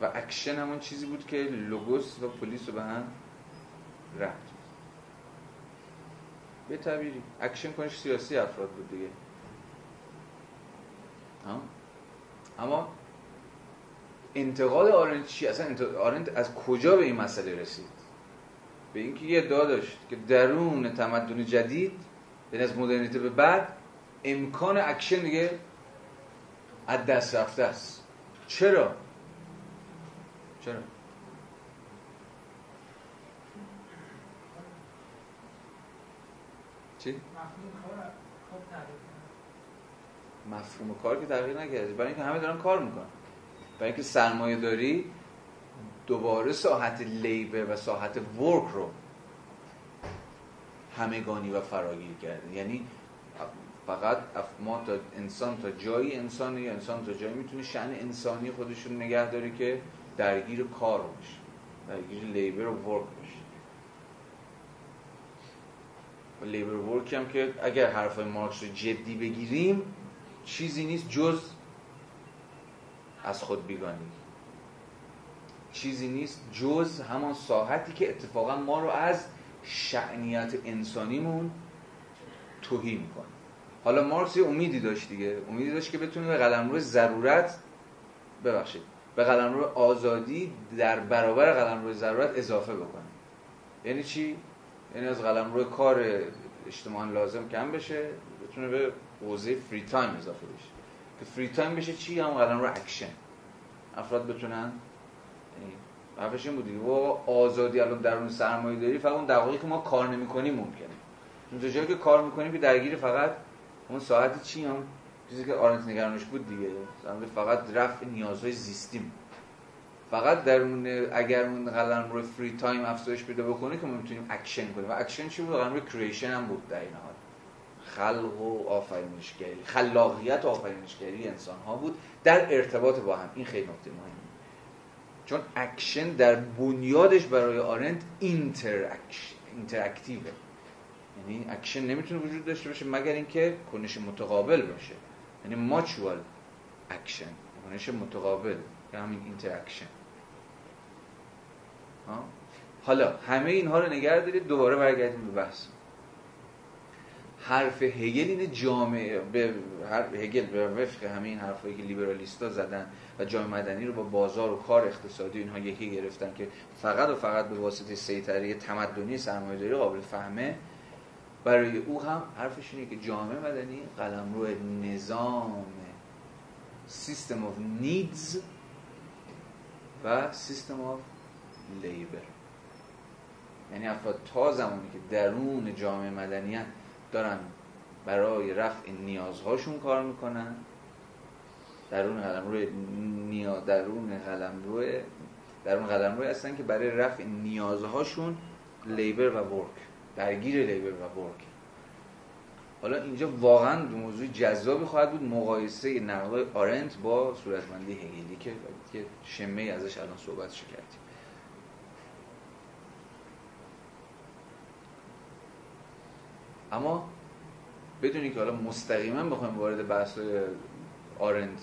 و اکشن همون چیزی بود که لوگوس و پولیس رو به هم رفت. به تعبیری. اکشن کنش سیاسی افراد بود دیگه. اما انتقاد آرنت چی؟ اصلا آرنت از کجا به این مسئله رسید؟ به اینکه یه ادعا داشت که درون تمدن جدید به از مدرنیته به بعد امکان اکشن دیگه از دست رفته است چرا؟ چرا؟ چی؟ مفهوم کار که تغییر نکرده برای اینکه همه دارن کار می‌کنن برای اینکه سرمایه داری دوباره ساحت labor و ساحت work رو همگانی و فراگیر کرده یعنی فقط ما تا انسان تا جایی انسانی یا انسان تا جایی می‌تونه شن انسانی خودشون نگه داره که درگیر کار باشه درگیر لیبر و ورک باشه. و لیبر و ورک هم که اگر حرفای مارکس رو جدی بگیریم چیزی نیست جز از خود بیگانی چیزی نیست جز همان ساحتی که اتفاقا ما رو از شأنیت انسانیمون تهی می‌کنه. حالا مارکس یه امیدی داشت دیگه. امیدی داشت که بتونه به قلمرو ضرورت ببخشید به قلمرو آزادی در برابر قلمرو ضرورت اضافه بکنه. یعنی چی؟ یعنی از قلمرو کار اجتماعا لازم کم بشه بتونه به حوزه free time اضافه بشه. که free time بشه چی؟ هم قلمرو اکشن افراد بتونن حرفش این بود دیگه. آزادی الان درون سرمایه داری فقط اون دقایقی که ما کار نمی‌کنیم ممکنه. اون که کار می‌کنیم که درگیر فقط اون ساعت چی هم؟ چیزی که آرنت نگرانش بود دیگه. فقط رفع نیازهای زیستیم. فقط درون اگر اون قلمرو free time افزایش پیدا بکنه که ما می‌تونیم اکشن کنیم. و اکشن چی بود؟ قلمرو creation هم بود در این حال. خلق و آفرینشگری خلاقیت و آفرینشگری انسان ها بود. در ارتباط با هم. این خیلی نکته مهمه چون اکشن در بنیادش برای آرنت interactive ه یعنی اکشن نمی‌تونه وجود داشته باشه مگر اینکه کنش متقابل باشه. یعنی mutual action کنش متقابل که همین interaction حالا همه اینها رو نگه دارید دوباره برگردیم به بحث. حرف هگل اینه جامعه به هگل به وفق همه این حرفایی که لیبرالیستا زدن و جامعه مدنی رو با بازار و کار اقتصادی اینها یکی گرفتن که فقط و فقط به واسطه سیطره تمدنی سرمایه‌داری قابل فهمه. برای او هم حرفش اینه که جامعه مدنی قلمرو نظام system of needs و system of labor یعنی افراد تا زمانی که درون جامعه مدنیت دارن برای رفع نیازهاشون کار می‌کنن درون قلمرو نیا درون قلمرو درون قلمرو هستن که برای رفع نیازهاشون لیبر و ورک درگیر لیبر و ورک حالا اینجا واقعا موضوع جذابی خواهد بود. مقایسه نقل آرنت با صورتبندی هگلی که که شمه ازش الان صحبت کردیم. اما بدونی که حالا مستقیما بخوایم وارد بحث آرنت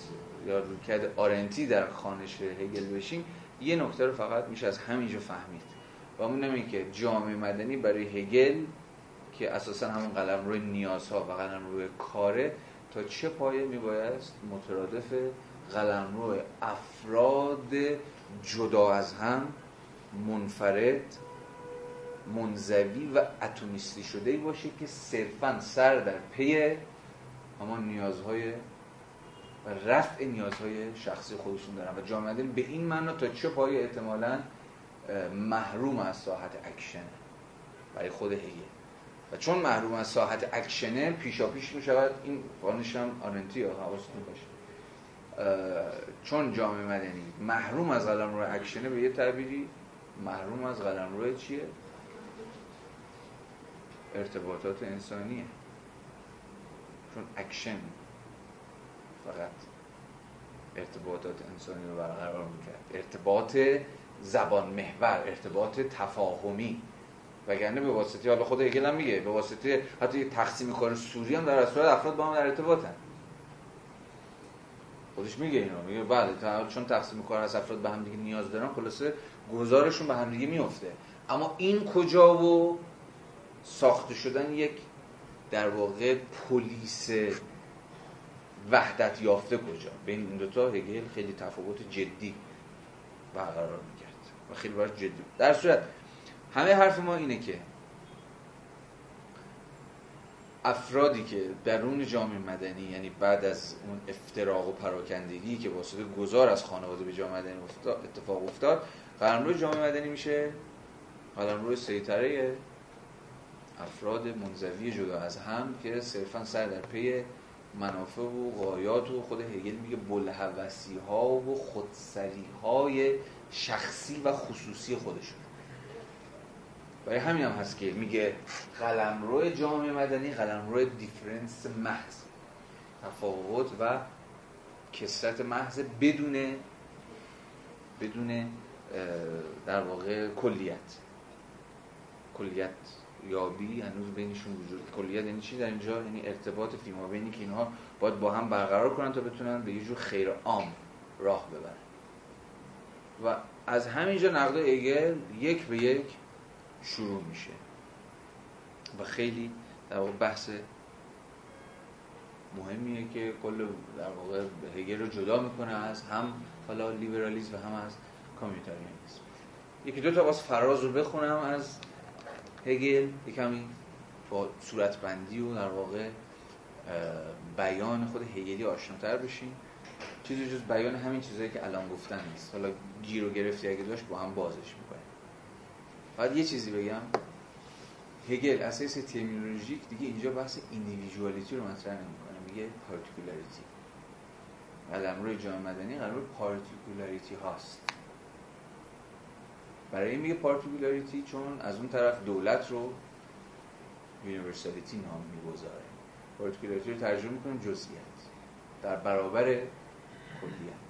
یا رویکرد آرنتی در خانش هگل بشیم یه نکته رو فقط میشه از همینجا فهمید. و اون اینه که جامعه مدنی برای هگل که اساسا همون قلم روی نیازها و قلم روی کاره تا چه پایه میبایست مترادف قلمروی افراد جدا از هم منفرد منزوی و اتمیستی شده باشه که صرفا سر در پی همان نیازهای و رفع نیازهای شخصی خودشون دارن. و جامعه به این معنا تا چه پایه احتمالا محروم از ساحت اکشن برای خود هیه و چون محروم از ساحت اکشنه پیشا پیش می شود این خوانش هم آرنتیه ها حواستون باشه چون جامعه مدنی محروم از قلم روی اکشنه به یه تعبیری محروم از قلمروی چیه؟ ارتباطات انسانیه. چون اکشن فقط ارتباطات انسانی رو برقرار می‌کرد. ارتباط زبان محور ارتباط تفاهمی. وگرنه به واسطه حالا خود هگل هم میگه به واسطه حتی تقسیم کار سوری هم در اصل افراد با هم در ارتباطن. خودش میگه اینو میگه بله چون تقسیم کار از افراد به هم دیگه نیاز دارن خلاصه گزارشون به هم دیگه میفته اما این کجا و ساخته شدن یک در واقع پلیس وحدت یافته کجا؟ بین این دوتا هگل خیلی تفاوت جدی برقرار می‌کرد و خیلی باید جدی. در صورت همه حرف ما اینه که افرادی که درون جامعه مدنی یعنی بعد از اون افتراق و پراکندگی که واسطه گذار از خانواده به جامعه مدنی اتفاق افتاد قلمرو جامعه مدنی میشه. قلمرو سیطره افراد منزوی جدا از هم که صرفا سر در پی منافع و غایات و خود هگل میگه بلحوثی ها و خودسری های شخصی و خصوصی خودشون برای همین هم هست که میگه قلمرو جامعه مدنی قلمرو دیفرنس محض تفاوت و کسرت محض بدون بدون در واقع کلیت. کلیت یابی هنوز بینشون وجود کلیت یعنی چی؟ در اینجا یعنی ارتباط فیما بینی که اینها باید با هم برقرار کنن تا بتونن به یه جور خیر عام راه ببرن. و از همینجا نقد ایگل یک به یک شروع میشه. و خیلی در واقع بحث مهمیه که کل در واقع هگل رو جدا می‌کنه از هم حالا لیبرالیسم و هم از کامیونیتاریانیسم. یکی دو تا باز فراز رو بخونم از هگل کمی با صورتبندی و در واقع بیان خود هگلی آشناتر بشین چیزی جز بیان همین چیزهایی که الان گفتن نیست. حالا گیر گرفتی اگه داشت با هم بازش می‌کنه بعد یه چیزی بگم. هگل اساسا ترمینولوژیک دیگه اینجا بحث individuality رو مطرح نمی‌کنه. میگه particularity قلمرو جامعه مدنی قرار particularity هاست. برای این میگه particularity چون از اون طرف دولت رو universality نام می‌گذاره. particularity رو ترجمه می‌کنیم جزئیت در برابر کلیت.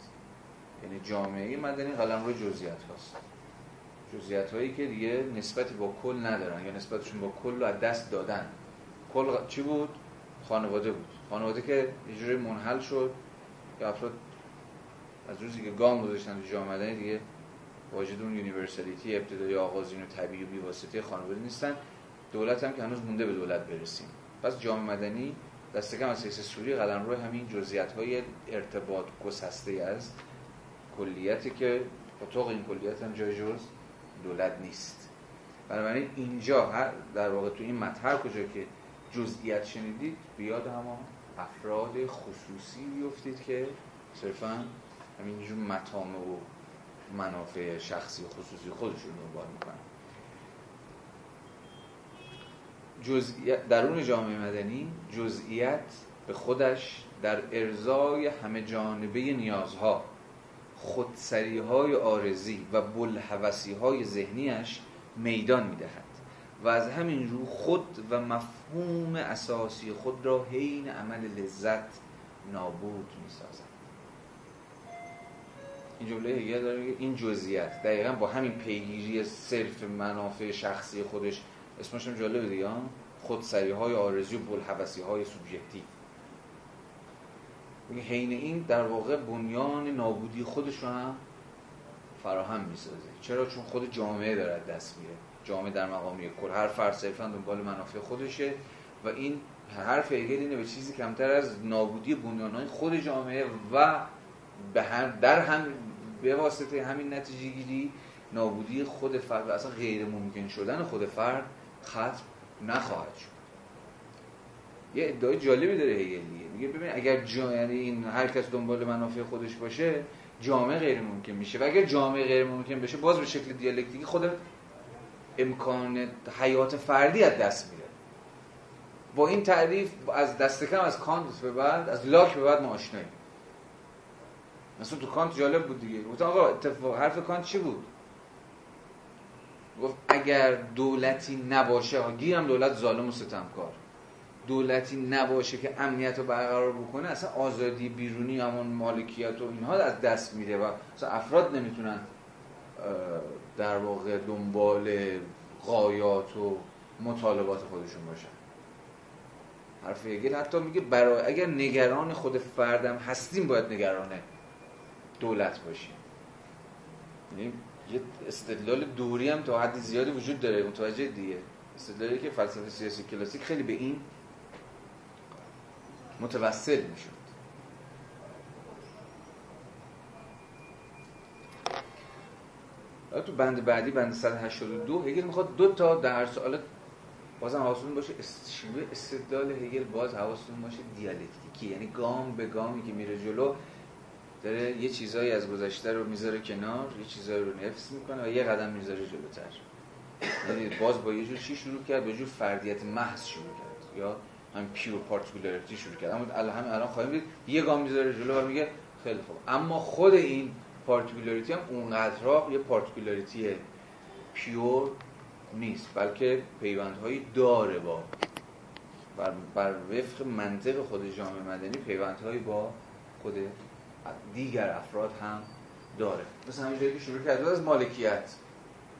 یعنی جامعه مدنی قلمروی جزئیات هاست. جزئیات هایی که دیگه نسبتی با کل ندارن یا نسبتشون با کل رو از دست دادن. کل چی بود؟ خانواده بود. خانواده که یه منحل شد یا افراد از روزی که گام گذاشتن تو جامعه مدنی دیگه واجد اون universality ابتدایی آغازین و طبیعی و بیواسطه خانواده نیستن. دولت هم که هنوز مونده به دولت برسیم. پس جامعه مدنی دست کم از حیث سوری قلم روی همین جزئیات های ارتباط گسسته از کلیتی که اتاق این کلیت هم جای جز دولت نیست. بنابراین اینجا در واقع تو این متن کجا که جزئیات شنیدید بیاد همان افراد خصوصی بیفتید که صرفا همینجور مطامه و منافع شخصی خصوصی خودشون دنبال می‌کنن جزئیت درون جامعه مدنی جزئیت به خودش در ارزای همه جانبه نیازها خودسری های آرزی و بلحوثی های ذهنیش میدان می‌دهد و از همین رو خود و مفهوم اساسی خود را حین عمل لذت نابود می‌سازد. این جمله هگل داره این جزئیات دقیقا با همین پیگیری صرف منافع شخصی خودش اسمش هم جالبه دیگه خودسری های آرزی و بلحوثی های سوبژکتیو حین این در واقع بنیان نابودی خودش رو هم فراهم می‌سازه. چرا؟ چون خود جامعه داره دست میره. جامعه در مقامی کل هر فرد صرفا دنبال منافع خودشه و این حرف هگل اینه به چیزی کمتر از نابودی بنیانهای خود جامعه و به در هم به واسطه همین نتیجه گیری نابودی خود فرد و اصلا غیر ممکن شدن خود فرد ختم نخواهد شد. یه ادعای جالبی داره هگل میگه ببین اگر جا... یعنی این هر کس دنبال منافع خودش باشه جامعه غیر ممکن میشه. و اگر جامعه غیر ممکن بشه باز به شکل دیالکتیکی خود امکان حیات فردی از دست میره با این تعریف از دست کم از کانت به بعد از لاک به بعد ما آشناییم. مثلا تو کانت جالب بود دیگه. گفت آقا اتفاق حرف کانت چی بود؟ گفت اگر دولتی نباشه گیرم دولت ظالم و ستمکار دولتی نباشه که امنیت رو برقرار بکنه اصلا آزادی بیرونی همون مالکیت و اینها از دست میده و اصلا افراد نمی‌تونن در واقع دنبال غایات و مطالبات خودشون باشن. حرف هگل حتی میگه برای اگر نگران خود فردم هستیم باید نگران دولت باشیم. یعنی یه استدلال دوری هم تا حد زیادی وجود داره متوجه دیگه. استدلالی که فلسفه سیاسی کلاسیک خیلی به این متوسل می‌شد. تو بند بعدی بند 182 هگل می‌خواد دو تا در سوال بازم حواستون باشه شیوه استدلال هگل باز حواستون باشه دیالکتیکی یعنی گام به گامی که میره جلو داره یه چیزایی از گذشته رو می‌ذاره کنار یه چیزایی رو نقض می‌کنه و یه قدم می‌ذاره جلوتر. یعنی باز با یه جور چی شروع کرد؟ یه جور فردیت محض شروع کرد. یا هم pure particularity شروع کرد. اما الان الان خواهیم دید یه گام می‌ذاره جلو و میگه خیلی خوب. اما خود این particularity هم اونقدرها یه particularity پیور نیست بلکه پیوندهایی داره با بر, بر وفق منطق خود جامعه مدنی پیوندهایی با خود دیگر افراد هم داره. مثل همین جایی که شروع کرد از مالکیت.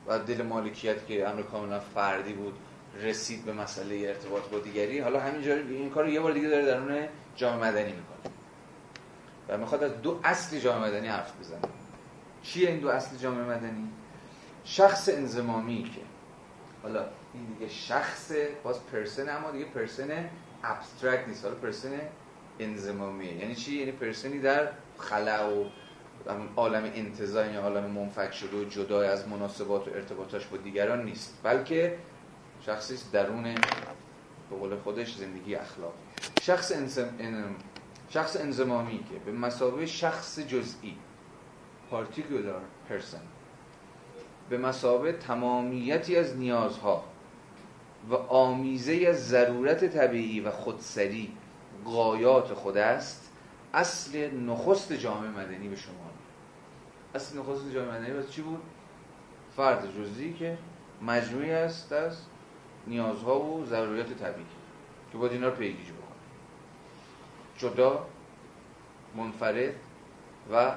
و دل مالکیت که امر کاملا فردی بود رسید به مسئله ارتباط با دیگری. حالا همینجا این کار رو یه بار دیگه داره درون جامعه مدنی می‌کنه. و می‌خواد از دو اصل جامعه مدنی حرف بزنه. چیه این دو اصل جامعه مدنی؟ شخص انزمامی که حالا این دیگه شخص باز پرسن اما دیگه پرسن ابسترکت نیست. حالا پرسن انزمامیه یعنی چی؟ یعنی پرسنی در خلا و عالم انتظار یا عالم منفک شده و جدا از مناسبات و ارتباطاش با دیگران نیست. بلکه شخصی درون به قول خودش زندگی اخلاق شخص شخص انزمامی که به مسابقه شخص جزئی particular person به مسابقه تمامیتی از نیازها و آمیزه از ضرورت طبیعی و خودسری قایات خود است اصل نخست جامعه مدنی به شما اصل نخست جامعه مدنی بس چی بود؟ فرد جزئی که مجموعی است از نیازها و ضروریات طبیعی که باید اینا رو پیگیری بکنه. جدا منفرد و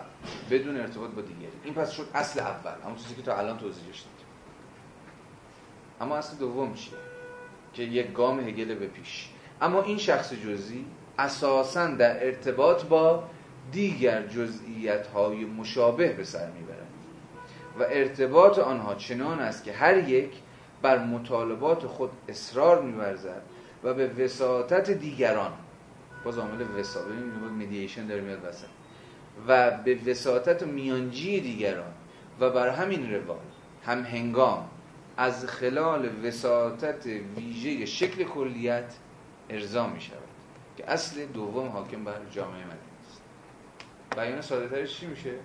بدون ارتباط با دیگری. این پس شد اصل اول. همون چیزی که تا الان توضیحش دادیم. اما اصل دوم چیه؟ که یک گام هگل به پیش. اما این شخص جزئی اساسا در ارتباط با دیگر جزئیت های مشابه به سر می‌برد و ارتباط آنها چنان است که هر یک بر مطالبات خود اصرار میورزد و به وساطت دیگران باز عامل وساطت مدییشن داره میاد وسط و به وساطت میانجی دیگران و بر همین روال هم هنگام از خلال وساطت ویژه شکل کلیت ارضا می شود که اصل دوم حاکم بر جامعه مدنی است. بیان ساده ترش چی میشه؟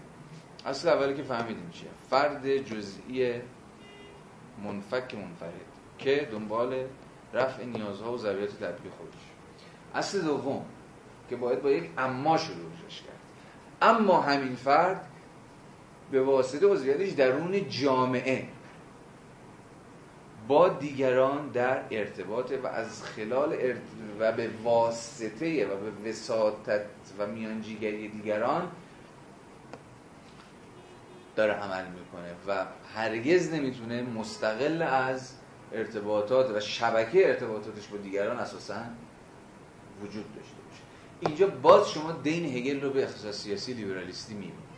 اصل اولی که فهمیدیم چیه؟ فرد جزئی منفک منفرد که دنبال رفع نیازها و ضروریات طبیعی خودش. اصل دوم که باید با یک اما شروعش کرد. اما همین فرد به واسطه عضویتش درون جامعه با دیگران در ارتباطه و از خلال و به واسطه و به وساطت و میانجیگری دیگران داره عمل می‌کنه و هرگز نمی‌تونه مستقل از ارتباطات و شبکه ارتباطاتش با دیگران اساسا وجود داشته باشه. اینجا باز شما دین هگل رو به اقتصاد سیاسی لیبرالیستی می‌بینید.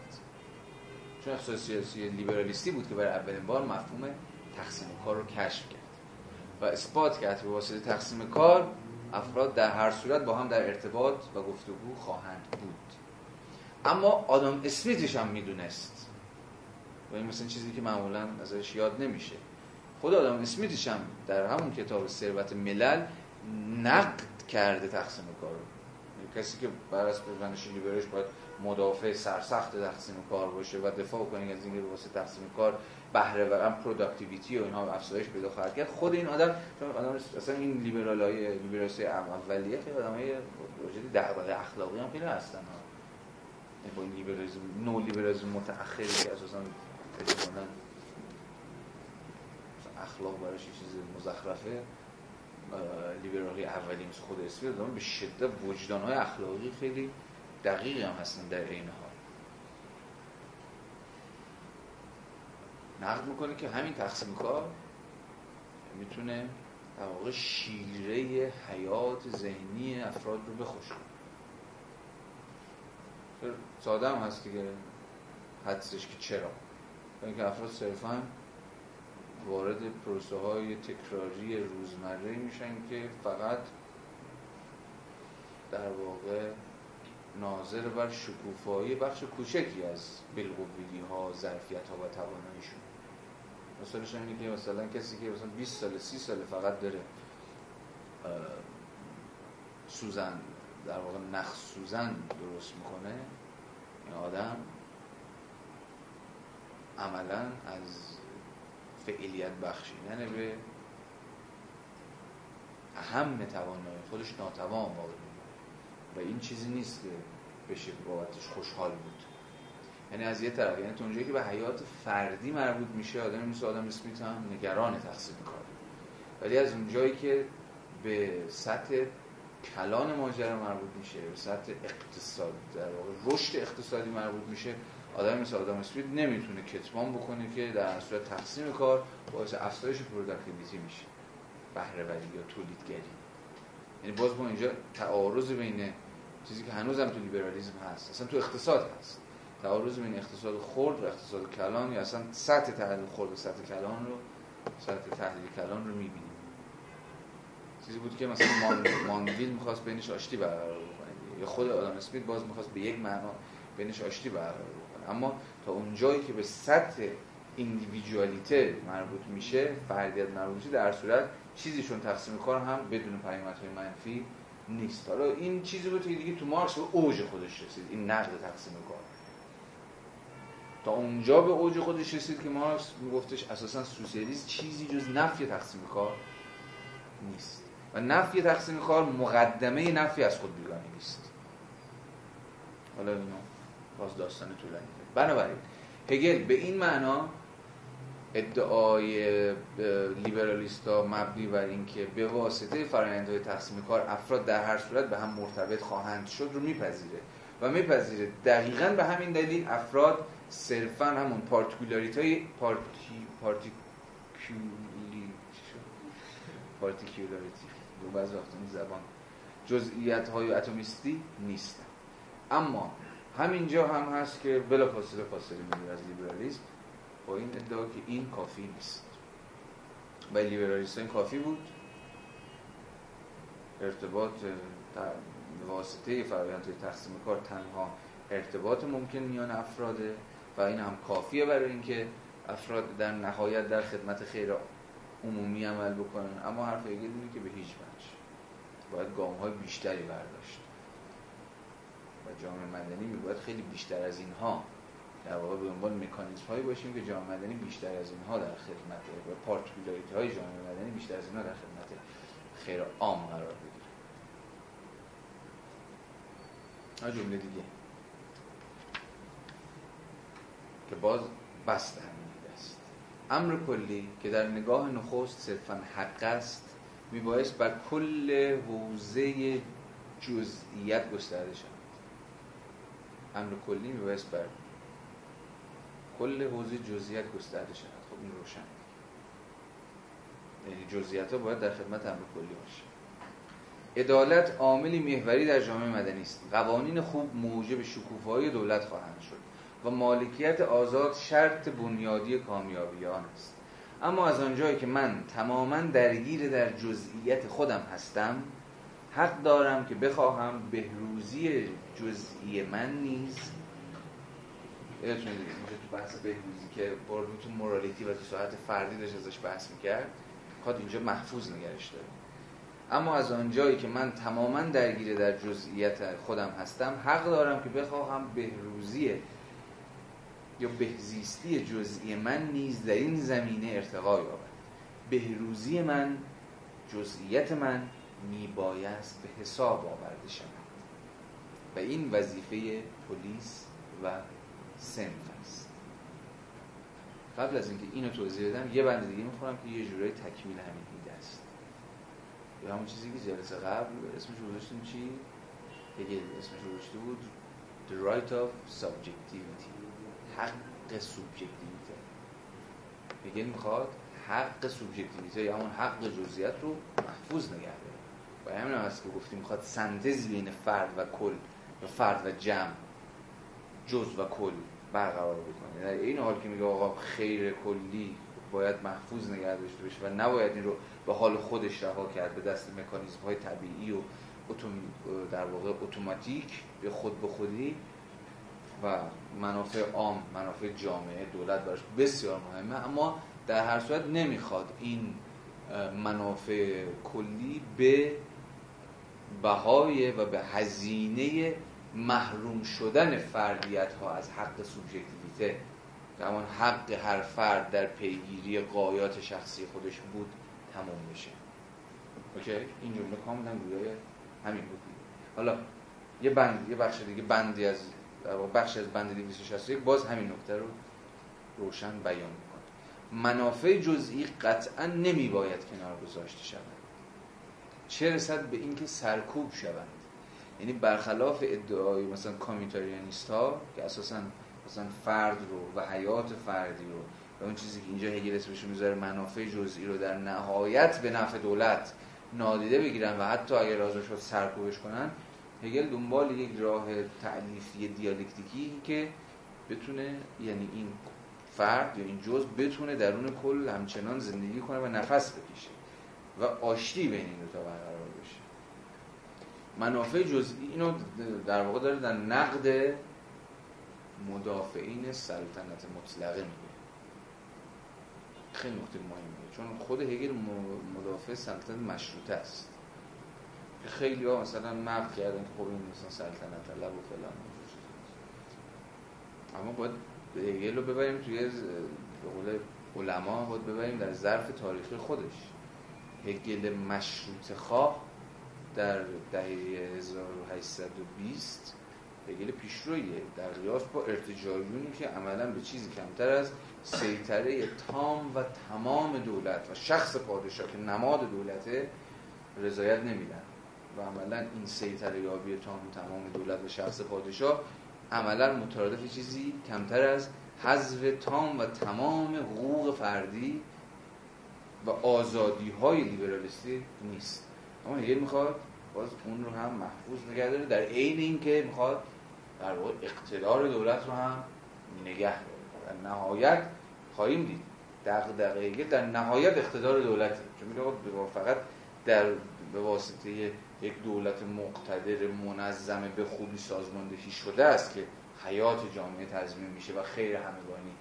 چون اقتصاد سیاسی لیبرالیستی بود که برای اولین بار مفهوم تقسیم کار رو کشف کرد. و اثبات کرد به واسطه تقسیم کار افراد در هر صورت با هم در ارتباط و گفتگو خواهند بود. اما آدم اسمیتش هم می‌دونست. و این مثلا چیزی که معمولا ازش یاد نمیشه. خود آدم اسمیتش هم در همون کتاب ثروت ملل نقد کرده تقسیم کار رو. یعنی کسی که بنا بر منش لیبرالش باید مدافع سرسخت تقسیم کار باشه و دفاع کنه از اینکه واسه تقسیم کار بهره وری productivity و اینها افزایش پیدا خواهد کرد. خود این آدم چون آدم اصلا این لیبرال های لیبراسی اولیه خیلی آدمای وجودی دغدغه اخلاقی هم خیلی هستن یعنی با این لیبرالیسم نو لیبرالیسم متأخری که اساسا احتمالاً اخلاق براش چیز مزخرفه لیبرالی اولی مثل خود اسمی به شدت وجدان های اخلاقی خیلی دقیقی هم هستن در این حال. نقد می‌کنه که همین تقسیم کار می‌تونه در واقع شیره حیات ذهنی افراد رو بخوشه. ساده هم هست که حدسش که چرا؟ اینکه افراد صرفا وارد پروسه های تکراری روزمره میشن که فقط در واقع ناظر بر شکوفایی بخش کوچکی از بالقوگی ها ظرفیت ها و تواناییشون. مثالش اینه که مثلا کسی که مثلا 20 سال 30 سال فقط داره سوزن در واقع نخ سوزن درست می‌کنه این آدم عملا از فعلیت بخشیدن به اهم توانایی خودش ناتوان واقع و این چیزی نیست که بشه بابتش خوشحال بود. یعنی از یه طرف یعنی اونجایی که به حیات فردی مربوط میشه آدم مثل آدم اسمیت هم نگران تقسیم کار ولی از اونجایی که به سطح کلان ماجرا مربوط میشه به سطح اقتصاد در واقع رشد اقتصادی مربوط میشه آدم مثل آدم اسمیت نمی‌تونه کتمان بکنه که در صورت تقسیم کار باعث افزایش productivity میشه. بهره یا تولیدگری. یعنی باز ما اینجا تعارض بین چیزی که هنوز هم تو لیبرالیسم هست اصلا تو اقتصاد هست. تعارض بین اقتصاد خرد و اقتصاد کلان یا اصلا سطح تحلیل خرد و سطح کلان رو سطح تحلیل کلان رو می‌بینیم. چیزی بود که مثلا مانویل می‌خواست بینش آشتی برقرار بکنه. یا خود آدم اسمیت باز می‌خواست به یک معنا بینش آشتی برقرار بکنه. اما تا اونجایی که به سطح ایندیویدوالیته مربوط میشه فردیت مربوط میشه در صورت چیزیشون تقسیم کار هم بدون پیامدهای منفی نیست. حالا این چیزی بود که دیگه تو مارکس به اوج خودش رسید. این نقد تقسیم کار. تا اونجا به اوج خودش رسید که مارکس میگفتش اساسا سوسیالیسم چیزی جز نفی تقسیم کار نیست. و نفی تقسیم کار مقدمه نفی از خود بیگانه نیست. حالا اینو باز داستان طولانی بنابراین هگل به این معنا ادعای لیبرالیستا مبنی بر اینکه به واسطه فرآیندهای تقسیم کار افراد در هر صورت به هم مرتبط خواهند شد رو میپذیره. و میپذیره. دقیقا به همین دلیل افراد صرفا همون particularity های parti particularity. دو بعضی زبان. جزئیت های اتمیستی نیستن اما همینجا هم هست که بلا فاصله فاصله میگیره از لیبرالیسم. با این ادعا که این کافی نیست. واسه لیبرالیست این کافی بود. ارتباط واسطه فرایند تقسیم کار تنها ارتباط ممکن میان افراده و این هم کافیه برای اینکه افراد در نهایت در خدمت خیر عمومی عمل بکنن. اما حرف هگل اینه که به هیچ وجه. باید گام های بیشتری برداشت. و جامعه مدنی میباید خیلی بیشتر از اینها در واقع به عنوان مکانیزم هایی باشیم که جامعه مدنی بیشتر از اینها در خدمت و پارتیکولاریتی های جامعه مدنی بیشتر از اینها در خدمت خیر عام قرار بگیره. جمله دیگه. که باز بست همین است. امر کلی که در نگاه نخست صرفا حق است میبایست بر کل حوزه جزئیت گسترده شود. امر کلی میبایست بر کل حوزه جزئیات گسترده شود. خب این روشن. یعنی جزئیات ها باید در خدمت امر کلی باشه. عدالت عاملی محوری در جامعه مدنی است. قوانین خوب موجب شکوفایی دولت خواهند شد. و مالکیت آزاد شرط بنیادی کامیابی آن است. اما از آنجایی که من تماما درگیر در جزئیت خودم هستم حق دارم که بخواهم بهروزی جزئی من نیز. یادتون اینجا تو بحث بهروزی که باردو تو مورالیتی و تو ساعت فردی داشت ازش بحث می‌کرد خواد اینجا محفوظ نگرش داره. اما از آنجایی که من تماما درگیر در جزئیت خودم هستم حق دارم که بخواهم بهروزی یا بهزیستی جزئی من نیز در این زمینه ارتقا یابد. بهروزی من جزئیت من میبایست به حساب آورده شود. و این وظیفه پلیس و سنف است. قبل از اینکه اینو توضیح بدم یه بند دیگه می‌خورم که یه جورای تکمیل همین ایده است. یا همون چیزی که جلسه قبل اسمش گذاشتیم چی؟ هگل اسمش گذاشته بود The right of subjectivity. حق سوبژکتیویته هگل می‌خواد حق سوبژکتیویته یا همون حق جزئیات رو محفوظ نگه داره. و همین هست که گفتیم می‌خواد سنتز بین فرد و کل و فرد و جمع جز و کل برقرار بکنه. در این حال که میگه آقا خیر کلی باید محفوظ نگه داشته بشه و نباید این رو به حال خودش رها کرد به دست مکانیزم های طبیعی و در واقع اتوماتیک به خود به خودی و منافع عام منافع جامعه دولت براش بسیار مهمه. اما در هر صورت نمی‌خواد این منافع کلی به بهای و به هزینه محروم شدن فردیت ها از حق سوبژکتیویته که همان حق هر فرد در پیگیری قایات شخصی خودش بود تموم بشه. اوکی؟ این جمله کاملا گویای همین بود. حالا یه بند یه بخش دیگه بندی از در بخش از بند 261 باز همین نکته رو روشن بیان می‌کنه. منافع جزئی قطعا نمی باید کنار گذاشته شود. چه رسد به اینکه سرکوب شوند؟ یعنی برخلاف ادعای مثلا کامیتاریانیست ها که اساسا مثلا فرد رو و حیات فردی رو و اون چیزی که اینجا هگل اسمش می‌ذاره منافع جزئی رو در نهایت به نفع دولت نادیده بگیرن و حتی اگر لازم شد سرکوبش کنن هگل دنبال یک راه تعلیفی دیالکتیکی که بتونه یعنی این فرد یا این جز بتونه درون کل همچنان زندگی کنه و نفس بکشه و آشتی بین این دو تا برقرار بشه. منافع جزئی اینو در واقع داره در نقد مدافعین سلطنت مطلقه میگه. خیلی نقطه مهمیه. چون خود هگل مدافع سلطنت مشروطه است. که خیلی ها مثلا نقد کردن که خب این مثلا سلطنت طلب و فلان. اما باید هگل رو ببریم توی به قول علما باید ببریم در ظرف تاریخی خودش. هگل مشروط خواه در دهه 1820 هگل پیشرویه در قیاس با ارتجاعیونی که عملا به چیزی کمتر از سیطره تام و تمام دولت و شخص پادشاه که نماد دولته رضایت نمیدن. و عملا این سیطره یابی تام تمام دولت و شخص پادشاه عملا مترادف چیزی کمتر از حذف تام و تمام حقوق فردی و آزادی های لیبرالیستی نیست. اما هگل می‌خواد باز اون رو هم محفوظ نگه داره در عین اینکه می‌خواد در واقع اقتدار دولت رو هم نگه داره. در نهایت خواهیم دید دقیقه در نهایت اقتدار دولته. چون میگه فقط در به واسطه یک دولت مقتدر منظم به خوبی سازماندهی شده است که حیات جامعه تضمین میشه و خیر همگانی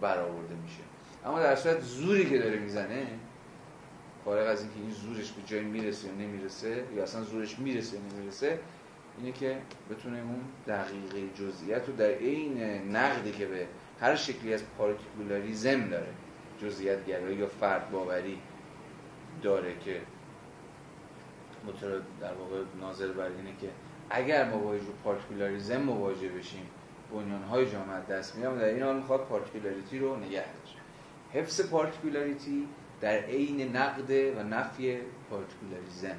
برآورده میشه. اما در صورت زوری که داره می‌زنه فارغ از اینکه این زورش به جای می‌رسه یا نمی‌رسه یا اصلا زورش می‌رسه یا نمی‌رسه اینه که بتونه اون دقیقه جزئیات رو در عین نقدی که به هر شکلی از پارتیکولاریزم داره جزئیات گرایی یا فرد باوری داره که در واقع ناظر بر اینه که اگر ما با particularism مواجه بشیم های جامعه دست میدم در این حال می‌خواد particularity رو نگه داشت. حفظ particularity در عین نقد و نفی particularism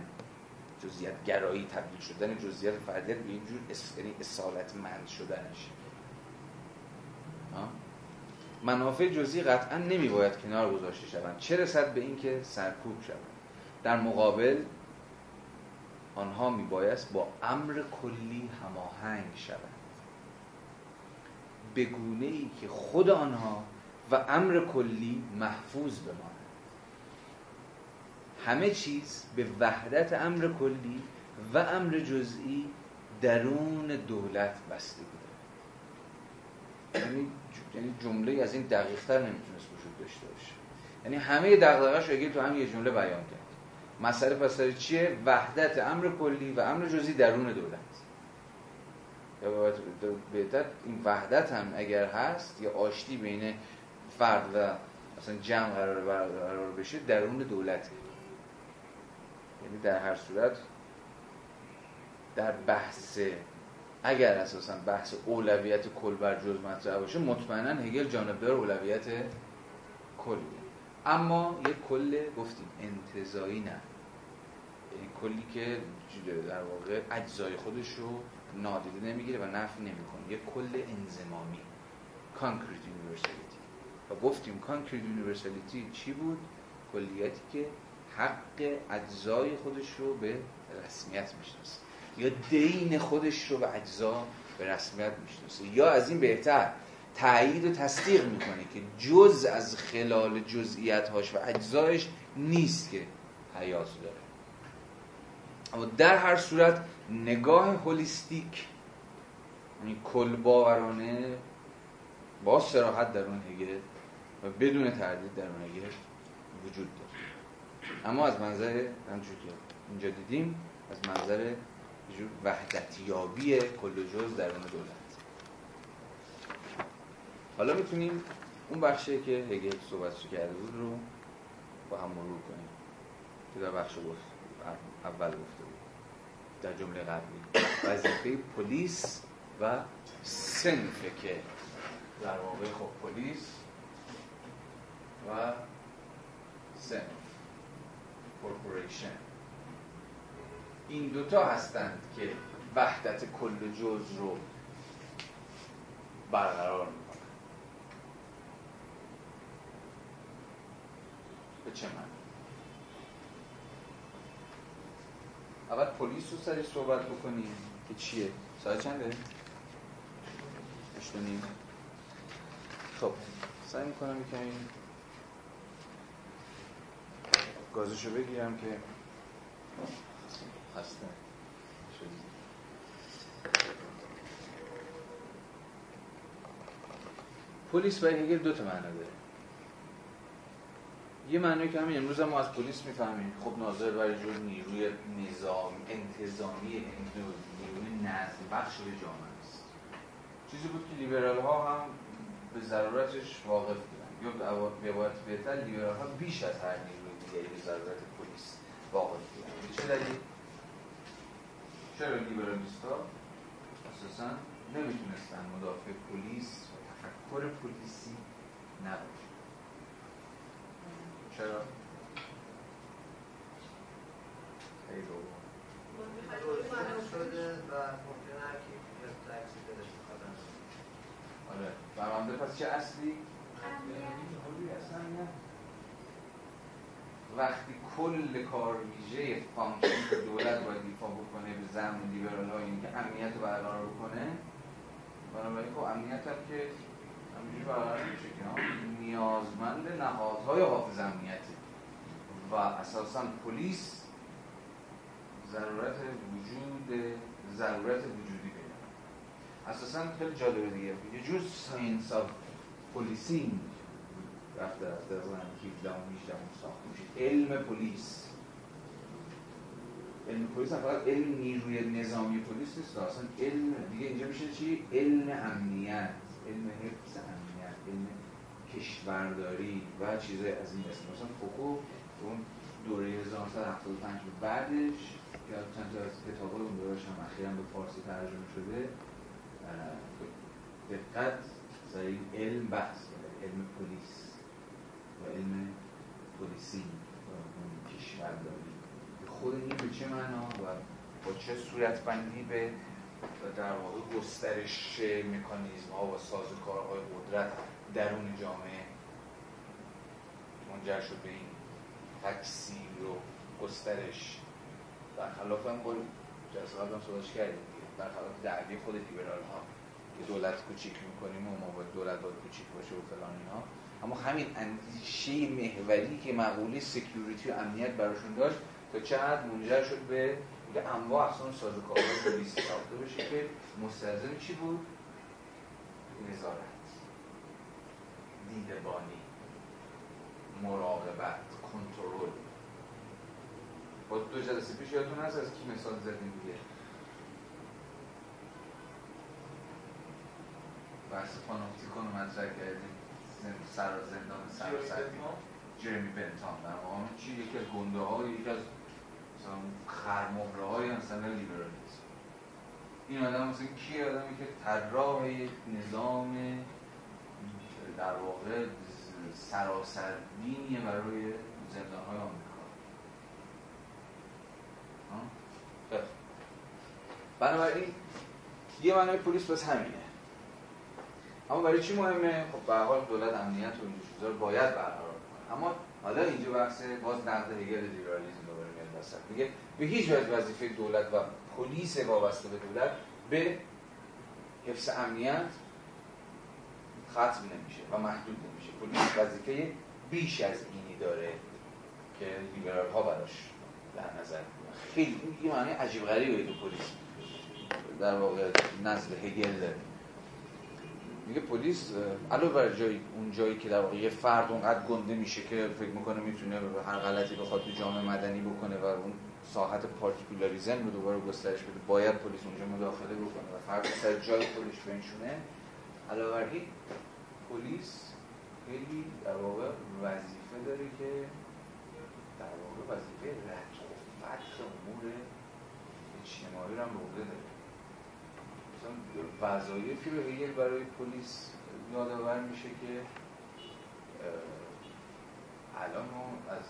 جزئیت گرایی تبدیل شدن جزئیت فردیت به اینجور یعنی اصالت مند شدنش. منافع جزئی قطعا نمی باید کنار گذاشته شوند. چه رسد به اینکه سرکوب شوند؟ در مقابل آنها می بایست با امر کلی هماهنگ شوند. به گونه ای که خود آنها و امر کلی محفوظ بماند همه چیز به وحدت امر کلی و امر جزئی درون دولت بسته داره یعنی یعنی جمله از این دقیقتر نمی‌تونست وجود داشته باشه. یعنی همه دقیقش اگه تو هم یه جمله بیان کرد. مسئله پس چیه؟ وحدت امر کلی و امر جزئی درون دولت. یا بهتر این وحدت هم اگر هست یا آشتی بین فرد و مثلا جمع قرار برقرار بشه درون دولته یعنی در هر صورت در بحث اگر اساسا بحث اولویت کل بر جز مطرح باشه مطمئنا هگل جانبدار اولویت کلیه. اما یک کل گفتیم انتزاعی نه. کلی که در واقع اجزای خودش رو نادیده نمی‌گیره و نفی نمی‌کنه. یک کل انضمامی. concrete universality و گفتیم concrete universality چی بود؟ کلیتی که حق اجزای خودش رو به رسمیت می‌شناسه. یا دین خودش رو به اجزا به رسمیت می‌شناسه. یا از این بهتر تایید و تصدیق می‌کنه که جز از خلال جزئیت هاش و اجزایش نیست که حیات داره. اما در هر صورت نگاه هولیستیک یعنی کل باورانه با سراحت در اون هگل و بدون تردید در اون هگل وجود داره. اما از منظر همچون که اینجا دیدیم از منظر وحدتیابی کل جز در اون دولت. حالا می‌تونیم اون بخشی که هگل صحبتش کرده بود رو با هم مرور کنیم. که در بخش گفت اول بود در جمله قبلی. وظیفه پلیس و سنفه که در واقع خب پلیس و سنف. کورپوریشن. این دوتا هستند که وحدت کل جز رو برقرار می‌کنن. به چه معنی؟ اول پلیس رو سری صحبت بکنیم که چیه. ساعت چنده؟ اشتونیم خب سعی می‌کنم کمی گازشو بگیرم که خسته پلیس برای هگل دو تا معنا داره یه معنی که همین امروز ما از پلیس می‌فهمیم. خب ناظر برای جور نیروی نظام انتظامی نیروی نظم بخش به جامعه است. چیزی بود که لیبرال ها هم به ضرورتش واقف بودن. یا به باید بهتر لیبرال ها بیش از هر نیروی دیگری به ضرورت پلیس واقف بودن. چه دلیل؟ چرا لیبرالیست ها اساسا نمی‌تونستن مدافع پلیس و تفکر پلیسی نباشن چرا؟ خیلی دوم آره برنده پس چه اصلی؟ وقتی کل کار ویژه فانکشن دولت باید دیفا بکنه به زمین لیبرال ها یعنی که امنیت رو برقرار بکنه بنابراین خب امنیت هم که همینجوری برقرار میشه که نیازمند نهادهای حافظ امنیتی. و اساسا پلیس ضرورت وجود ضرورت وجودی پیدا اساسا خیلی جالبه دیگه. یه جور science of policing رفته از قرن 17 و 18 ساخته میشه. علم پلیس. علم پلیس هم فقط علم نیروی نظامی پلیس نیست اصلا علم. دیگه اینجا میشه چی؟ علم امنیت علم حفظ امنیت علم کشورداری و چیزای از این قسم مثلا فوکو اون دوره 1975 بعدش که چند تا از کتاب های اون دورش هم اخیرا به فارسی ترجمه شده دقت این علم بحث علم پلیس و علم پلیسی و کشورداری. خود این به چه معنا و با چه صورت بندی به در واقع گسترش مکانیزم ها و سازوکارهای قدرت درون جامعه. منجر شد به این تکثیر و گسترش. برخلاف هم با جلسه هم صداش کردیم برخلاف دعوی خود لیبرال ها که دولت کوچیک می‌کنیم و ما باید دولت باید کوچیک باشه و فلان اینها اما همین اندیشه محوری که مقوله سکیوریتی و امنیت براشون داشت تا حد منجر شد به اینکه انواع اقسام سازوکارهای پلیس ساخته بشه که مستلزم چی بود؟ نظارت. دیدبانی مراقبت کنترل. با دو جلسه پیش یادتون هست از کی مثال زدیم دیگه؟ بحث پانوپتیکون رو مطرح کردیم. سر زندان سر جرمی بنتان در واقع چی؟ یکی از گنده های یکی از خرمهره های مثلا لیبرالیسم. این آدم مثلا کی آدمی که طراح یک نظام در واقع سراسر دینیه برای زندان های آمریکا بنابراین یه معنی پلیس بس همینه. اما برای چی مهمه؟ خب به حال دولت امنیت و این چیزا باید برقرار کنه. اما حالا اینجا بحث باز نقد هگل لیبرالیسم دوباره میاد وسط میگه به هیچ وجه وظیفه دولت و پلیس وابسته به دولت به حفظ امنیت ختم نمیشه و محدود نمیشه. پلیس وظیفه بیش از اینی داره که لیبرال ها براش در نظر خیلی این معنی عجیب غریبه تو پلیس در واقع نزد هگل داره. میگه پلیس علاوه بر جایی اون جایی که در واقع یه فرد اونقدر گنده میشه که فکر می‌کنه می‌تونه هر غلطی بخواد تو جامعه مدنی بکنه و اون ساحت پارتیکولاریزم رو دوباره گسترش بده باید پلیس اونجا مداخله بکنه و فرد سر جای خودش بنشونه. علاوه بر پلیس خیلی در واقع وظیفه داره که در واقع وظیفه رد و فتح امور اجتماعی رو هم به داره. وظایفی رو هگل برای پلیس یادآور میشه که الان ما از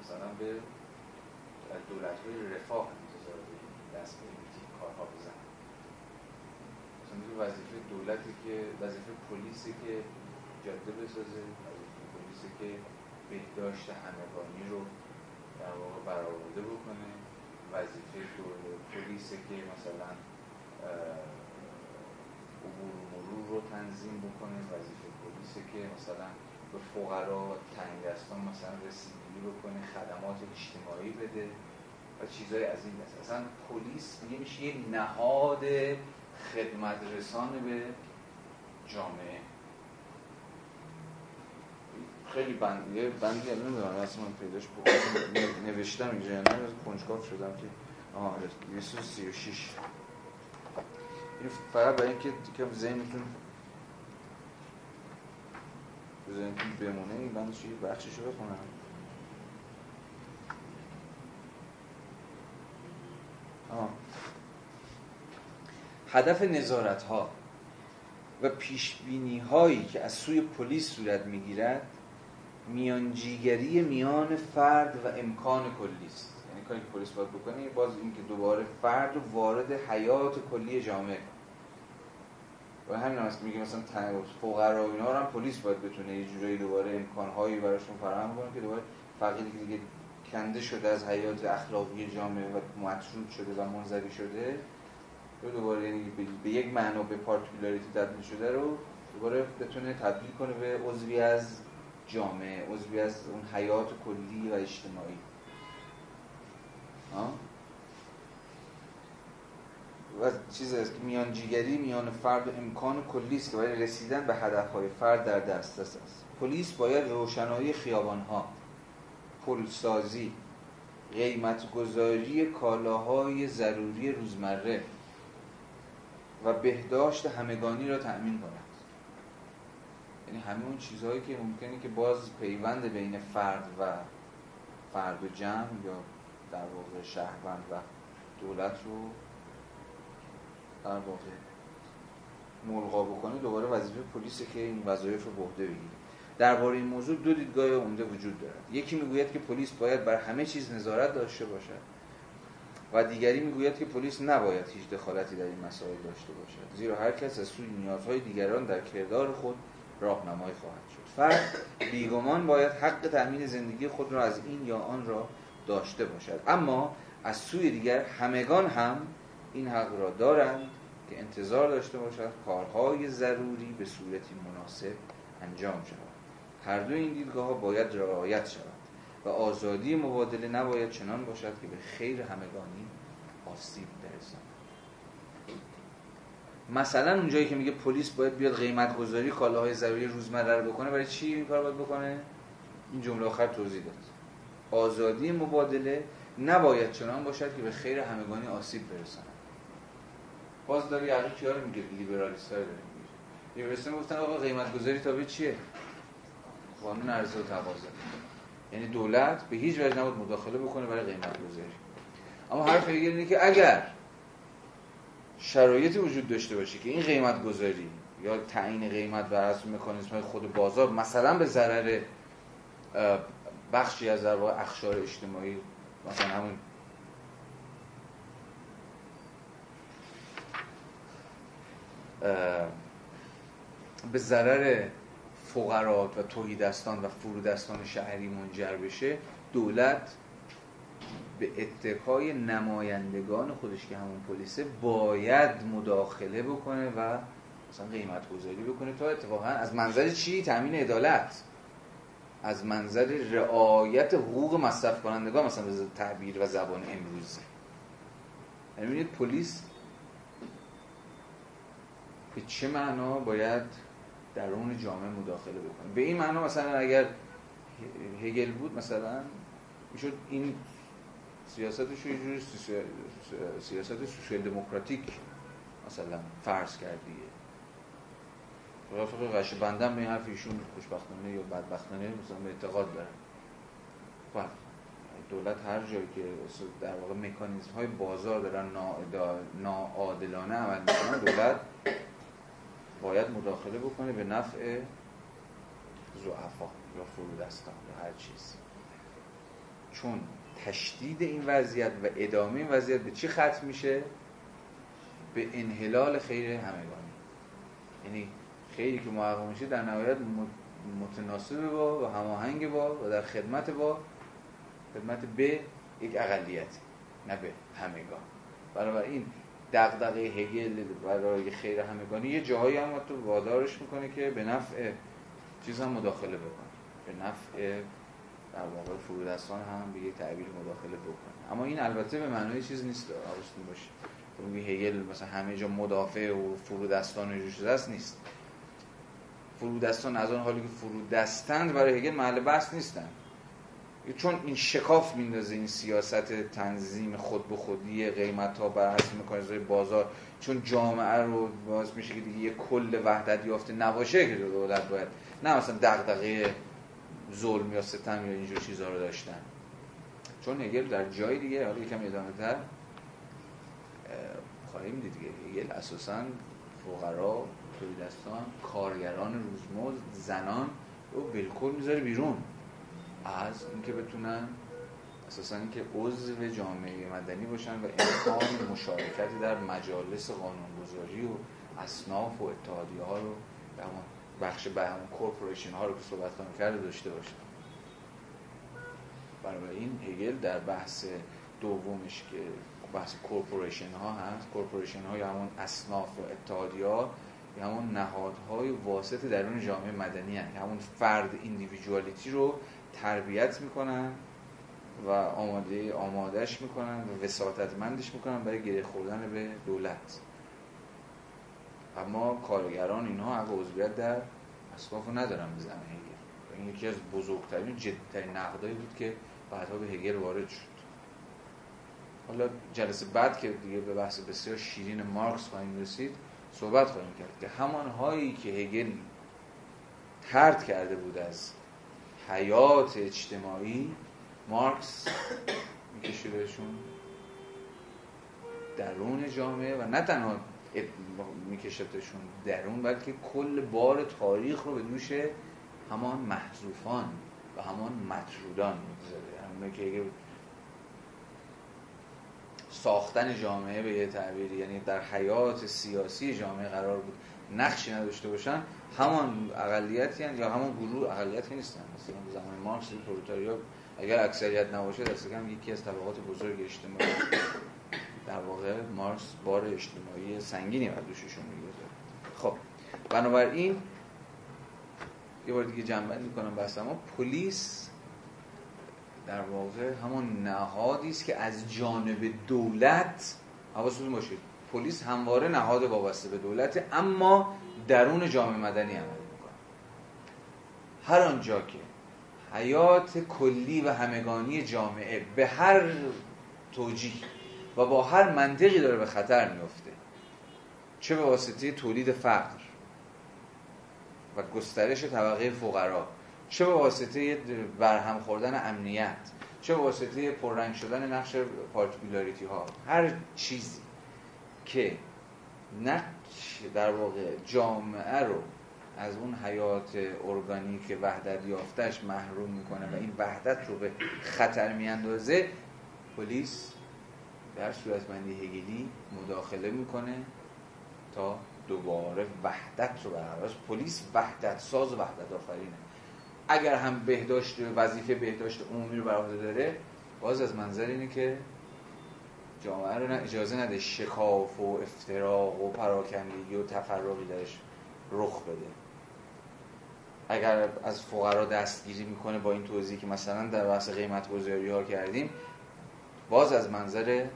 مثلا به دولت های رفاه انتظار دست به کارها بزنن مثلا وظیفه دولتی که وظیفه پلیسی که جاده بسازه وظیفه پلیسی که بهداشت همگانی رو در واقع برآورده بکنه. وظیفه پلیسی که مثلا عبور مرور رو تنظیم بکنه. وظیفه پلیسه که مثلا به فقرا تنگ دستان مثلا رسیدگی بکنه خدمات اجتماعی بده و چیزهای از این دست. اصلا پلیس دیگه میشه یه نهاد خدمت رسان به جامعه. خیلی بندیه بندی الان نمی‌دونم اصلا من پیداش نوشتم اینجا نه کنجکاف شدم که آها 236 این فقط برای اینکه که ذهنتون ذهنتون بمونه این بندش یه بخشش رو بخونم. هدف نظارت ها و پیشبینی هایی که از سوی پلیس صورت می‌گیرد میانجیگری میان فرد و امکان کلی است یعنی کاری که پلیس باید بکنه باز این که دوباره فرد وارد حیات کلی جامعه و همین هم میگه مثلا فقرا و اینا رو هم پلیس باید بتونه یه جورایی دوباره امکانهایی براشون فراهم کنه که دوباره فقیری که دیگه کنده شده از حیات اخلاقی جامعه و مطرود شده و منزوی شده رو دوباره یعنی به یک معنا به پارتیکولاریتی تبدیل شده رو دوباره بتونه تبدیل کنه به عضوی از جامعه عضوی از اون حیات کلی و اجتماعی. و چیز است که میان جیگری میان فرد و امکان کلی است که برای رسیدن به هدفهای فرد در دسترس است. پلیس باید روشنایی خیابانها قیمت گذاری کالاهای ضروری روزمره و بهداشت همگانی را تأمین کند یعنی همه اون چیزهایی که ممکنه که باز پیوند بین فرد و فرد و جمع یا در واقع شهروند و دولت رو در واقع ملغا بکنه دوباره وظیفه پلیسه که این وظایف رو به عهده بگیره. درباره این موضوع دو دیدگاه عمده وجود دارد. یکی می‌گوید که پلیس باید بر همه چیز نظارت داشته باشد. و دیگری می‌گوید که پلیس نباید هیچ دخالتی در این مسائل داشته باشد. زیرا هر کس از سوی نیازهای دیگران در کردار خود راهنمایی خواهد شد. فرد بیگمان باید حق تأمین زندگی خود را از این یا آن را داشته باشد. اما از سوی دیگر همگان هم این حق را دارند که انتظار داشته باشد کارهای ضروری به صورتی مناسب انجام شود. هر دو این دیدگاه باید رعایت شود. و آزادی مبادله نباید چنان باشد که به خیر همگانی آسیب برساند. مثلا اونجایی که میگه پلیس باید بیاد قیمت گذاری کالاهای ضروری روزمره رو بکنه برای چی این کار باید بکنه؟ این جمله آخر توضیح داد. آزادی مبادله نباید چنان باشد که به خیر همگانی آسیب برساند. باز داره یعنی کیا رو میگه؟ لیبرالیست ها داره میگه. لیبرالیست گفتن آقا قیمت گذاری تابع چیه؟ قانون عرضه و تقاضا. یعنی دولت به هیچ وجه نباید مداخله بکنه برای قیمت گذاری. اما حرف هگل اینه که اگر شرایطی وجود داشته باشه که این قیمت گذاری یا تعیین قیمت بر اساس مکانیزم خود بازار مثلا به ضرر بخشی از در اخشار اجتماعی مثلا همون به ضرر فقرات و توحیدستان و فرودستان شهری منجر بشه دولت به اتکای نمایندگان خودش که همون پلیسه باید مداخله بکنه و مثلا قیمت گذاری بکنه تا اتفاقا از منظر چی؟ تامین عدالت از منظر رعایت حقوق مصرف کنندگان مثلا به تعبیر و زبان امروزی یعنی پلیس به چه معنا باید درون جامعه مداخله بکنه به این معنا مثلا اگر هگل بود مثلا می‌شد این سیاستش یه جوری سیاست سوسیال دموکراتیک مثلا فرض کردیه رفق غش بندم به این حرف ایشون خوشبختانه یا بدبختانه مثلا اعتقاد دارن بله. دولت هر جایی که در واقع مکانیزم های بازار دارن ناعادلانه عمل می‌کنن دولت باید مداخله بکنه به نفع زعفا یا فرودستان یا هر چیز. چون تشدید این وضعیت و ادامه این وضعیت به چی ختم میشه؟ به انحلال خیر همگانی. یعنی خیلی که محقق میشه در نهایت متناسب با و هماهنگ با و در خدمت با خدمت به یک اقلیت نه به همگان. این دغدغه هگل برای خیر همگانی. یه جاهایی هم تو وادارش می‌کنه که به نفع چیز هم مداخله بکنه. به نفع در واقع فرودستان هم به یک تعبیر مداخله بکنه. اما این البته به معنای چیز نیست آرستون باشه. میگه هگل مثلا همه جا مدافع و فرودستان و شده است نیست. فرودستان از آن حالی که فرودستند برای هگل محل بحث نیستن. چون این شکاف میندازه این سیاست تنظیم خود به خودی قیمت ها بر اساس مکانیزم بازار. چون جامعه رو باز میشه که دیگه یه کل وحدت یافته نباشه که دولت باید. نه مثلا دغدغه ظلم یا ستم یا اینجور چیزها رو داشتن. چون هگل در جای دیگه حالا یکم ادامه تر خواهیم دید دیگه هگل اساسا فقرا تولیدستان کارگران روزمزد زنان رو بالکل می‌ذاره بیرون. از اینکه بتونن اساسا اینکه عضو جامعه مدنی باشن و امکان مشارکت در مجالس قانونگذاری و اصناف و اتحادی ها رو به همون بخش به همون corporation ها رو که صحبت کرده داشته باشن. برای این هگل در بحث دومش که بحث corporation ها هست corporation ها یا همون اصناف و اتحادی ها یا همون نهادهای واسط درون جامعه مدنی هست همون فرد ایندیویدوالیتی رو تربیت می‌کنن و آماده آمادهش می‌کنن و وساطتمندش می‌کنن برای گره خوردن به دولت. اما کارگران اینها حق عضویت در اصلاف ندارن به زمین هگل. این یکی از بزرگترین جدیترین نقدایی بود که بعدها به هگل وارد شد. حالا جلسه بعد که دیگه به بحث بسیار شیرین مارکس خواهیم رسید صحبت خواهیم کرد که همان هایی که هگل ترد کرده بود از حیات اجتماعی مارکس می‌کشه بهشون. درون جامعه و نه تنها میکشتشون درون بلکه کل بار تاریخ رو به دوش همان محذوفان و همان مطرودان می‌گذاره. که ساختن جامعه به یه تعبیری یعنی در حیات سیاسی جامعه قرار بود نقشی نداشته باشن همان اقلیتی یا همون گروه اقلیتی نیستن. مثلا زمان مارکس پرولتاریا اگر اکثریت نباشه دست کم یکی از طبقات بزرگ اجتماعی در واقع مارکس بار اجتماعی سنگینی بر دوششون می‌گذاره. خب بنابراین یه بار دیگه جنبندی می‌کنم بس اما پلیس در واقع همون نهادی است که از جانب دولت حواستون باشه پلیس همواره نهاد وابسته به دولت اما درون جامعه مدنی عمل می‌کنه هر آنجا که حیات کلی و همگانی جامعه به هر توجیه و با هر منطقی داره به خطر میفته چه به واسطه تولید فقر و گسترش طبقه فقرا چه به واسطه برهم خوردن امنیت چه به واسطه پررنگ شدن نقش پارتیکولاریتی ها هر چیزی که نقش در واقع جامعه رو از اون حیات ارگانیک وحدت یافتش محروم می‌کنه و این وحدت رو به خطر میاندازه پلیس در صورتمندی هگلی مداخله می‌کنه تا دوباره وحدت رو برقرار پلیس وحدت ساز و وحدت آفرینه. اگر هم بهداشت وظیفه بهداشت عمومی رو بر داره باز از منظر اینه که جامعه رو اجازه نده شکاف و افتراق و پراکندگی و تفرقی درش رخ بده. اگر از فقرا دستگیری می‌کنه با این توضیحی که مثلا در بحث قیمت گذاری ها کردیم باز از منظر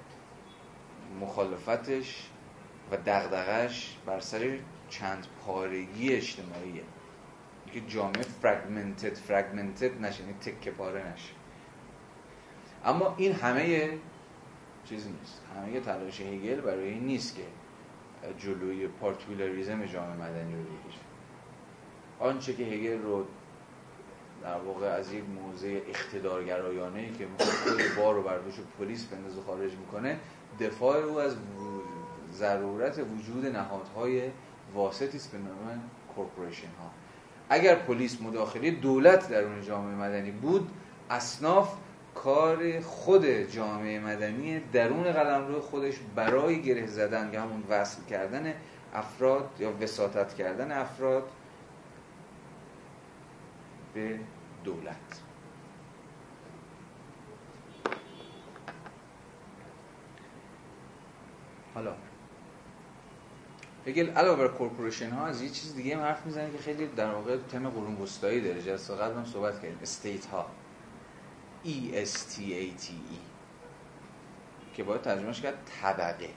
مخالفتش و دغدغش بر سر چند پارگی اجتماعیه. که جامعه فرگمنتد فرگمنتد نشه یعنی تکه پاره نشه. اما این همه چیزی نیست. همه تلاش هگل برای این نیست که جلوی پارتیکولاریزم جامعه مدنی رو بگیره آنچه که هگل رو در واقع از یک موضع اقتدارگرایانه ای که کل بار رو بر دوش پلیس بندازه خارج می‌کنه دفاع او از ضرورت وجود نهادهای واسطی است به نام ها اگر پلیس مداخله دولت در اون جامعه مدنی بود اصناف کار خود جامعه مدنی درون قلم روی خودش برای گره زدن یا همون وصل کردن افراد یا وساطت کردن افراد به دولت. حالا هگل علاوه بر corporation ها از یه چیز دیگه هم حرف می‌زنه که خیلی در واقع تم قرون وسطایی داره. جلسه قبل هم صحبت کردیم. estate ها. E S T A T E که باید ترجمهش کرد طبقه.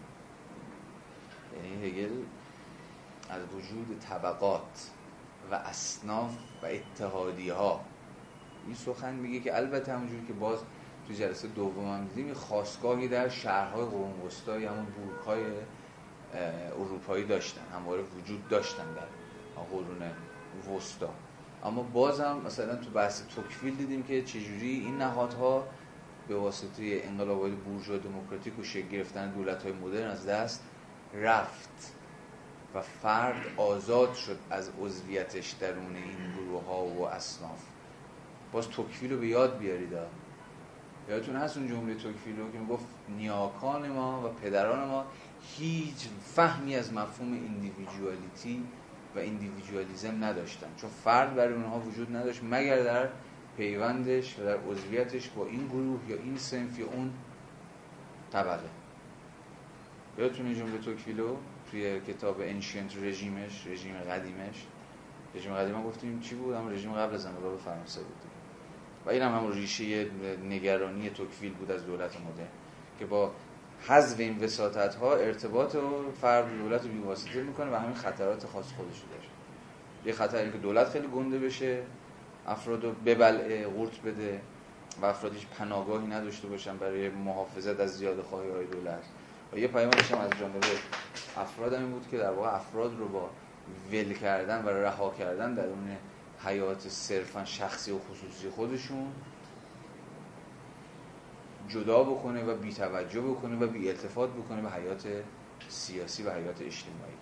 یعنی هگل از وجود طبقات و اصناف و اتحادی ها این سخن میگه که البته همونجوری که باز تو جلسه دوم هم دیدیم خواستگاهی در شهرهای قرون وسطایی همون بورکای اروپایی داشتن همواره وجود داشتن در قرون وسطا. اما بازم مثلا تو بحث توکفیل دیدیم که چجوری این نهادها به واسطه انقلابات بورژوا دموکراتیک و شکل گرفتن دولت های مدرن از دست رفت و فرد آزاد شد از عضویتش درون این گروه ها و اصناف. باز توکفیل رو به یاد بیارید یادتون هست اون جمله توکفیل رو که می‌گفت نیاکان ما و پدران ما هیچ فهمی از مفهوم ایندیویدوالیتی و ایندیویدوالیزم نداشتن. چون فرد برای اونها وجود نداشت مگر در پیوندش و در عضویتش با این گروه یا این سنف یا اون طبقه. یادتونه جمله توکیلو توی کتاب انشینت رژیمش رژیم قدیمش؟ رژیم قدیم گفتیم چی بود؟ هم رژیم قبل از انقلاب فرانسه بود. و این هم هم ریشه نگرانی توکویل بود از دولت مدرن که با حذف این وساطت ها ارتباط و فرد دولت رو بیواسطه می‌کنه و همین خطرات خاص خودش داره. یه خطر که دولت خیلی گنده بشه افراد رو ببلعه قورت بده و افراد هیچ پناهگاهی نداشته باشن برای محافظت از زیاد خواهی های دولت. و یه پیامش هم از جانب افراد این بود که در واقع افراد رو با ول کردن و رها کردن در اون حیات صرفا شخصی و خصوصی خودشون جدا بکنه و بیتوجه بکنه و بی التفات بکنه به حیات سیاسی و حیات اجتماعی.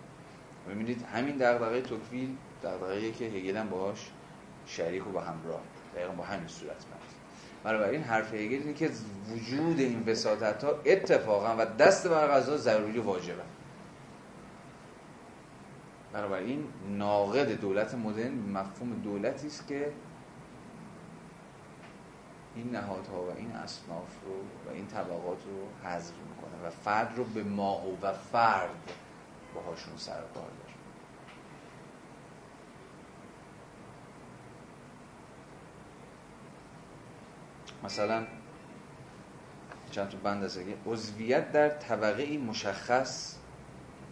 ببینید همین دغدغه توکویل دغدغه‌ای که هگل هم باهاش شریک و با همراه دقیقا با همین صورت بنابراین این حرف هگل اینه که وجود این وساطت ها اتفاقا و دست بر غذا ضروری و واجبه. بنابراین ناقد دولت مدرن مفهوم دولتی است که این نهادها و این اصناف رو و این طبقات رو حذف می‌کنه و فرد رو به ماه و فرد باهاشون سر کار داره. مثلا چند تا بند از عضویت در طبقه مشخص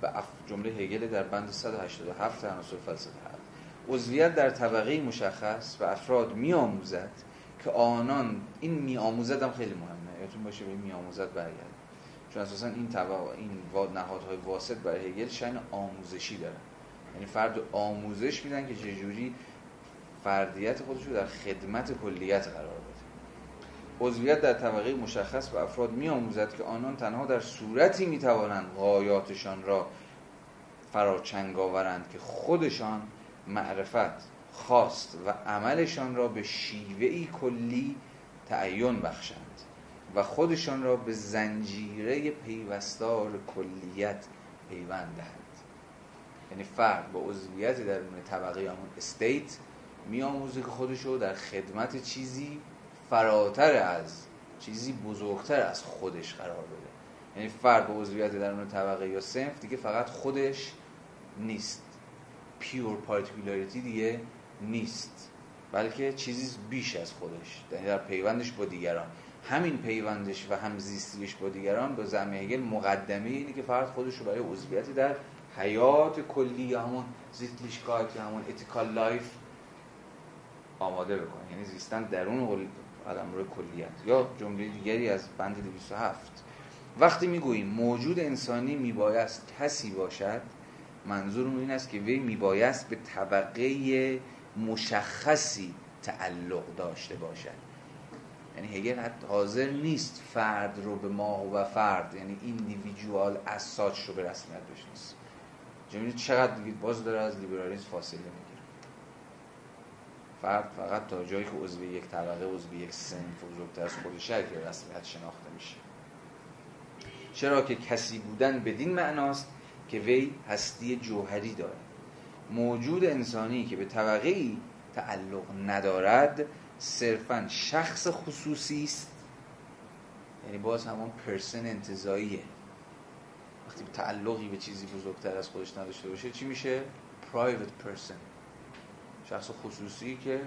به جمله هگل در بند 187 عناصر فلسفه هست. عضویت در طبقه مشخص و افراد میآموزد که آنان این میآموزد هم خیلی مهمه. یادتون باشه به میآموزد برگرد چون اساسا این طبقه این نهادهای واسط برای هگل شأن آموزشی دارن. یعنی فرد آموزش میدن که چجوری فردیت خودش رو در خدمت کلیت قرار بده. عضویت در طبقه مشخص و افراد می آموزد که آنان تنها در صورتی می توانند غایاتشان را فراچنگ آورند که خودشان معرفت خواست و عملشان را به شیوهی کلی تعین بخشند و خودشان را به زنجیره پیوستار کلیت پیوند دهند. یعنی فرد با عضویت در اون طبقه همون estate میآموزه که خودش رو در خدمت چیزی فراتر از چیزی بزرگتر از خودش قرار بده. یعنی فرد با عضویت در اون طبقه یا صنف دیگه فقط خودش نیست. pure particularity دیگه نیست. بلکه چیزی بیش از خودش. یعنی در پیوندش با دیگران. همین پیوندش و همزیستیش با دیگران به زعم هگل مقدمه اینه که فرد خودش رو برای عضویت در حیات کلی یا همون Sittlichkeit یا همون ethical life آماده بکنه. یعنی زیستن درون آدم روی کلیت. یا جمله دیگری از بند 207 وقتی می‌گوییم موجود انسانی میبایست کسی باشد منظورمون این است که وی میبایست به طبقه مشخصی تعلق داشته باشد. یعنی هگل حاضر نیست فرد رو بما هو فرد یعنی individual as such رو به رسمیت بشناسه. جمعی چقدر دیگه باز داره از لیبرالیسم فاصله می‌گیره. فرد فقط تا جایی که عضو یک طبقه عضو یک سنف بزرگتر از خودشه که رسمیت شناخته میشه. چرا که کسی بودن بدین معناست که وی هستی جوهری دارد موجود انسانی که به طبقه تعلق ندارد صرفا شخص خصوصی است. یعنی باز همون پرسن انتظاییه وقتی تعلقی به چیزی بزرگتر از خودش نداشته باشه چی میشه؟ private person. شخص خصوصی که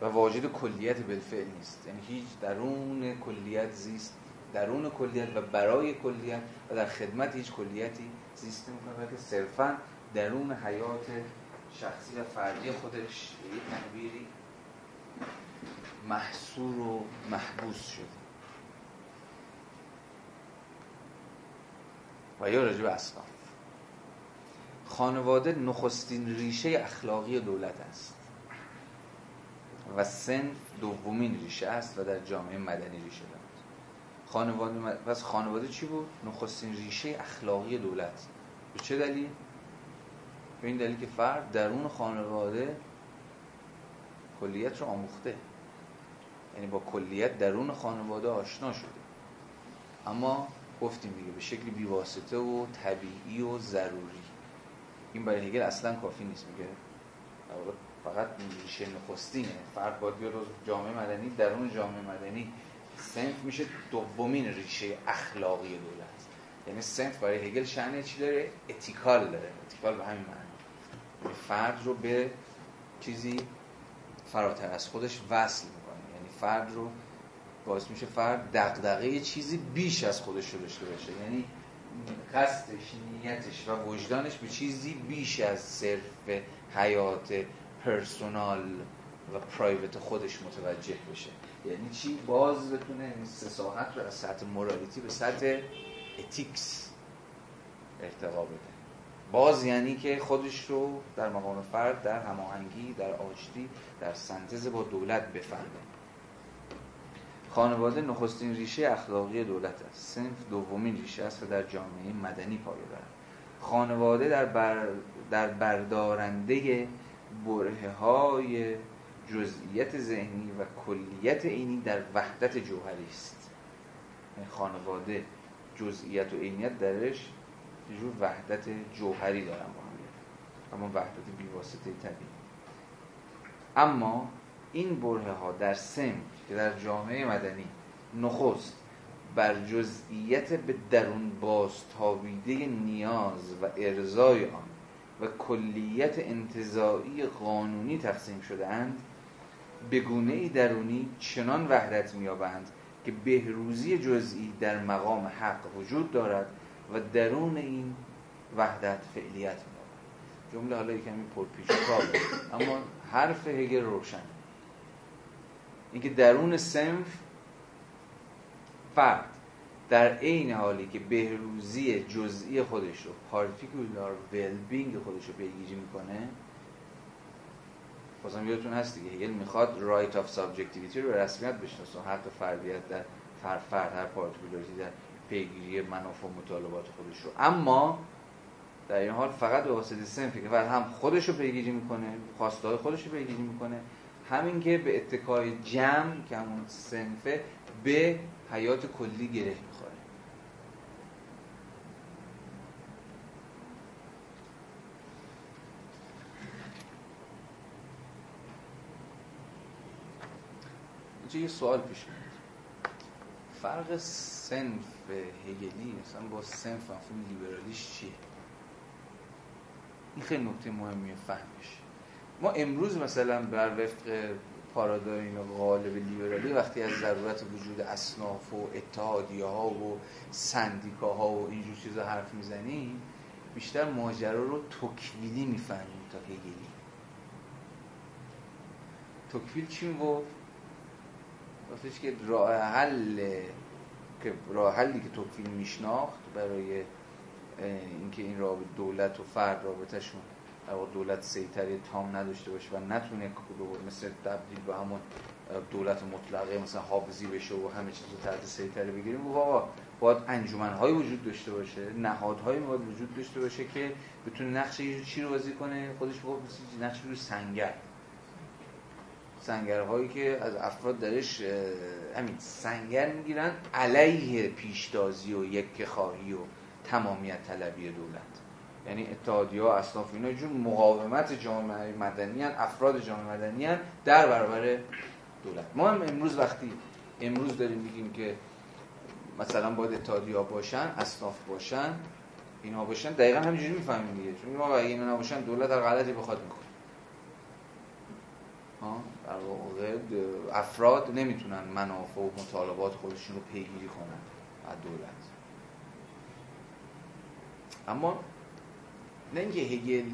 و واجد کلیت بالفعل نیست. یعنی هیچ درون کلیت زیست درون کلیت و برای کلیت و در خدمت هیچ کلیتی زیست می‌کنه که صرفا درون حیات شخصی و فردی خودش یک تحبیری محصور و محبوس شده. و یا راجب اصناف. خانواده نخستین ریشه اخلاقی دولت است. و سنف دومین ریشه است و در جامعه مدنی ریشه دارد. خانواده پس خانواده چی بود؟ نخستین ریشه اخلاقی دولت. به چه دلیل؟ به این دلیل که فرد درون خانواده کلیت رو آموخته. یعنی با کلیت درون خانواده آشنا شده. اما گفتیم دیگه به شکلی بیواسطه و طبیعی و ضروری. این برای هگل اصلا کافی نیست. میگه فقط ریشه نخستینه. فرد باید بیاد جامعه مدنی درون جامعه مدنی. صنف میشه دومین ریشه اخلاقی دولت. یعنی صنف برای هگل شأن چی داره؟ ethical داره. ethical به همین معنی. فرد رو به چیزی فراتر از خودش وصل می‌کنه. یعنی فرد رو باعث میشه فرد دغدغه چیزی بیش از خودش رو داشته باشه. یعنی قصدش نیتش و وجدانش به چیزی بیش از صرف حیات personal و private خودش متوجه بشه. یعنی چی؟ باز بتونه این سه رو از سطح morality به سطح ethics ارتقا بده. باز یعنی که خودش رو در مقام فرد در هماهنگی در آشتی در سنتز با دولت بفهمه. خانواده نخستین ریشه اخلاقی دولت است. سنف دومین ریشه است و در جامعه مدنی پایه دارد. خانواده در, بر در بردارنده بره های جزئیت ذهنی و کلیت عینی در وحدت جوهری است. یعنی خانواده جزئیت و عینیت درش جور وحدت جوهری دارن با هم. اما وحدت بیواسطه طبیعی. اما این بره ها در سم که در جامعه مدنی نخست بر جزئیت به درون بازتابیده نیاز و ارزای آن و کلیت انتظایی قانونی تقسیم شده اند به گونه درونی چنان وحدت میابند که بهروزی جزئی در مقام حق وجود دارد و درون این وحدت فعلیت میابند جمله حالا کمی پرپیچ و اما حرف هگل روشن. اینکه درون سنف فرد در عین حالی که بهروزی جزئی خودش رو پارتیکولار ویل خودش رو پیگیری می‌کنه بازم یادتون هست دیگه هگل می‌خواد right of subjectivity رو به رسمیت بشناسه حتی فردیت در هر فرد هر particularity در پیگیری منافع و مطالبات خودش رو. اما در این حال فقط به واسطه صنفی که هم خودش رو پیگیری می‌کنه خواسته های خودش رو پیگیری می‌کنه همین که به اتکای جمع که همون صنفه به حیات کلی گره می‌خوره. اینجا یه سوال پیش میاد. فرق سنف هگلی مثلا با سنف مفهوم لیبرالیش چیه؟ این خیلی نکته مهمیه فهمش. ما امروز مثلا بر وفق پارادایم غالب لیبرالی وقتی از ضرورت وجود اصناف و اتحادیه ها و ها و اینجور چیزا حرف می‌زنیم بیشتر ماجرا رو تکویلی می‌فهمیم تا هگلی. تکویل چی می‌گفت؟ گفتش که راه حل که راه حلی که تکویل میشناخت برای اینکه این رابطه دولت و فرد رابطهشون دولت سیطره تام نداشته باشه و نتونه مثل تبدیل به همون دولت مطلقه مثلا حافظی بشه و همه چیز رو تحت سیطره بگیریم. و بابا باید انجمنهای وجود داشته باشه نهادهایی باید وجود داشته باشه که بتونه نقش چی رو بازی کنه. خودش بگه نقش رو سنگر. سنگرهایی که از افراد درش همین سنگر می‌گیرن علیه پیشتازی و یک خواهی و تمامیت طلبی دولت. یعنی اتحادیه ها اصناف اینا جون مقاومت جامعه مدنی افراد جامعه مدنی در برابر دولت. ما هم امروز وقتی امروز داریم میگیم که مثلا باید اتحادیه ها باشن اصناف باشن اینا باشن دقیقا همینجوری می‌فهمیم دیگه. چون ما اگه اینا نباشن دولت هر غلطی بخواد می‌کنه. در واقع افراد نمی‌تونن منافع و مطالبات خودشون رو پیگیری کنن از دولت. اما نه اینکه هگل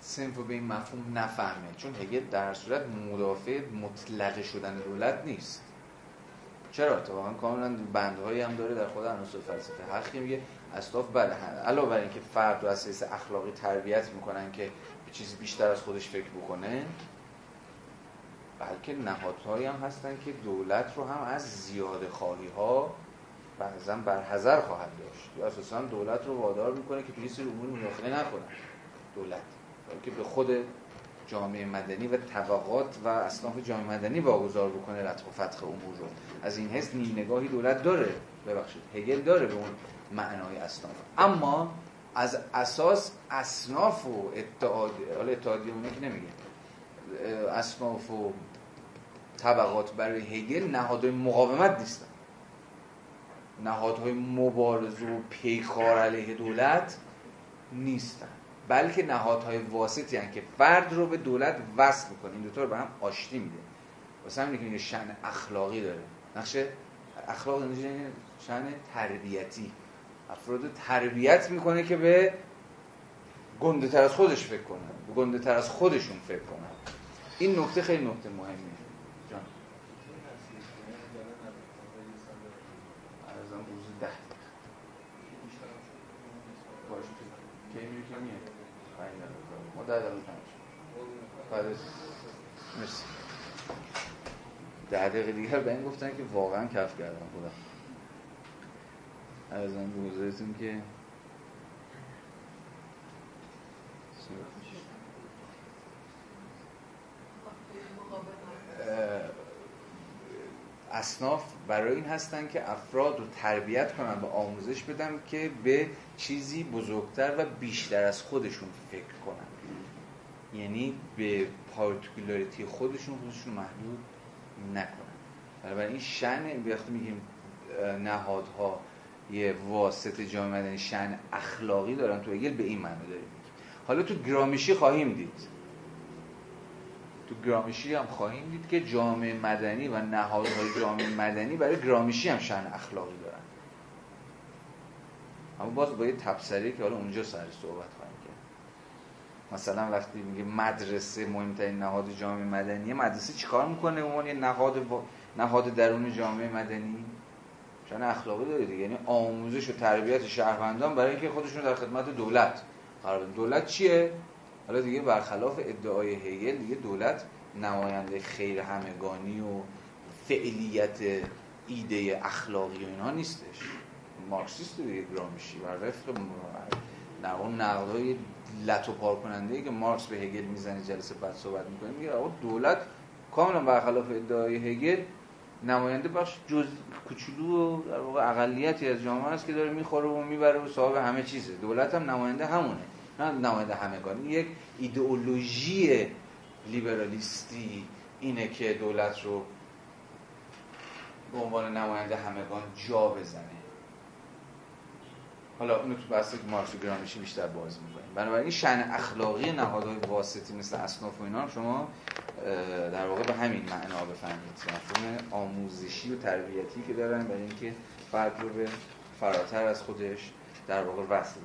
سنف به این مفهوم نفهمه چون هگل در صورت مدافع مطلق شدن دولت نیست. چرا؟ اتفاقا کاملا بندهایی هم داره در خود عناصر فلسفه حقی میگه. اسلاف بله علاوه بر اینکه فرد رو اساس اخلاقی تربیت می‌کنن که به چیزی بیشتر از خودش فکر بکنه بلکه نهادهایی هم هستن که دولت رو هم از زیاده خواهی ها بعضا بر حذر خواهد داشت. یا اساسا دولت رو وادار می‌کنه که توی سری امور مداخله نکنه. دولت. که به خود جامعه مدنی و طبقات و اصناف جامعه مدنی واگذار بکنه رتق و فتق امور رو. از این حس نیم نگاهی دولت داره. ببخشید هگل داره به اون معنای اصناف اما از اساس اصناف و اتحادی حالا اتحادی اونه که نمیگه. اصناف و طبقات برای هگل نهادهای مقاومت نیستن. نهادهای مبارزه و پیکار علیه دولت نیستن. بلکه نهادهای واسطی هستند که فرد رو به دولت وصل می‌کنه. این دوتا رو به هم آشتی میده. واسه همینه که شن اخلاقی داره. نقش اخلاق شن تربیتی. افراد تربیت می‌کنه که به گنده تر از خودش فکر کنن. به گنده تر از خودشون فکر کنن. این نکته خیلی نکته مهمیه جان ارزم روز ده باشه کی میری که میه بعد مرسی. ده دقیقه دیگر به این گفتن که واقعا کف کردم خدا. ارزم به حضورتون که اصناف برای این هستن که افراد رو تربیت کنن و آموزش بدن که به چیزی بزرگتر و بیشتر از خودشون فکر کنن. یعنی به پارتیکولاریتی خودشون خودشون محدود نکنن. این شن وقتی میگیم نهادها یه واسط جامعه مدنی شن اخلاقی دارن تو اگل به این معنی داریم حالا تو گرامشی خواهیم دید. تو گرامشی هم خواهیم دید که جامعه مدنی و نهادهای جامعه مدنی برای گرامشی هم شن اخلاقی دارن. اما باز با یه تبصره که حالا اونجا سر صحبت خواهیم مثلا وقتی میگه مدرسه مهمترین نهاد جامعه مدنی مدرسه چیکار می‌کنه عنوان یه نهاد نهاد درون جامعه مدنی؟ شن اخلاقی داره دیگه. یعنی آموزش و تربیت شهروندان برای اینکه خودشون در خدمت دولت قرار دولت چیه؟ حالا دیگه برخلاف ادعای هگل دیگه دولت نماینده خیر همگانی و فعلیت ایده اخلاقی و اینها نیستش. مارکسیست دیگه گرامشی و رفق نه اون لطو پار کننده ای که مارکس به هگل می‌زنه جلسه بعد صحبت می‌کنه میگه آقا دولت کاملا برخلاف ادعای هگل نماینده بخش جز کوچولو و در واقع اقلیتی از جامعه است که داره می‌خوره و می‌بره و صاحب همه چیزه. دولت هم نماینده همونه نه نماینده همگانی یک ایدئولوژی لیبرالیستی اینه که دولت رو به عنوان نماینده همگان جا بزنه. حالا اونو تو بحث مارکس و گرامشی بیشتر باز می‌کنیم. بنابراین شن اخلاقی نهادهای واسطی مثل اصناف و اینا شما در واقع به همین معنا بفهمید. مفهوم آموزشی و تربیتی که دارن برای اینکه فرد رو به فراتر از خودش در واقع وصل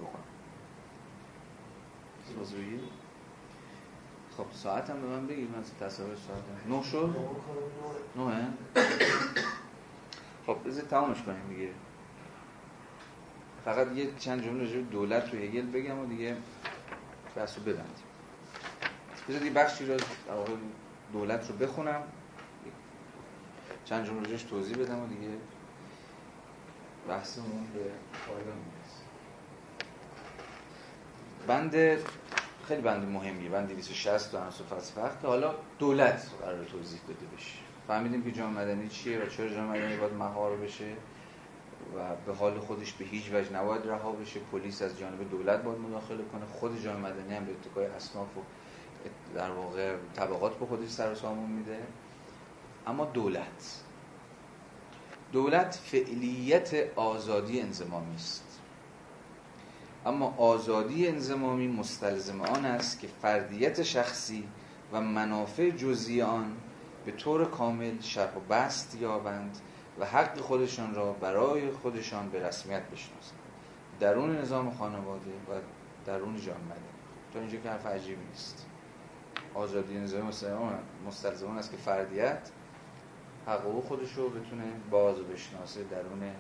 بزرگی خب ساعت هم به من بگید من تصاویر ساعت نه شد؟ نه. خب بذار تمامش کنیم دیگه. فقط یه چند جمله راجع دولت رو هگل بگم و دیگه بحث رو ببندیم. بذار یه بخشی رو دولت رو بخونم. چند جمله راجعش توضیح بدم و دیگه بحثمون به پایان بند خیلی بند مهمیه بند 260 تو و فلسفه که حالا دولت قرار توضیح داده بشه. فهمیدیم که جامعه مدنی چیه و چرا جامعه مدنی باید مهار بشه؟ و به حال خودش به هیچ وجه نباید رها بشه. پلیس از جانب دولت باید مداخله کنه. خود جامعه مدنی هم به اتکای اصناف و در واقع طبقات به خودش سر سامون میده. اما دولت. دولت فعلیت آزادی انزمامی است. اما آزادی انزمامی مستلزم آن است که فردیت شخصی و منافع جزئی آن به طور کامل شرح و بست یابند و حق خودشان را برای خودشان به رسمیت بشناسند. درون نظام خانواده و درون جامعه. تا اینجا که حرف عجیب نیست. آزادی نظام مستلزم آن است که فردیت حقوق خودش رو بتونه باز بشناسه درون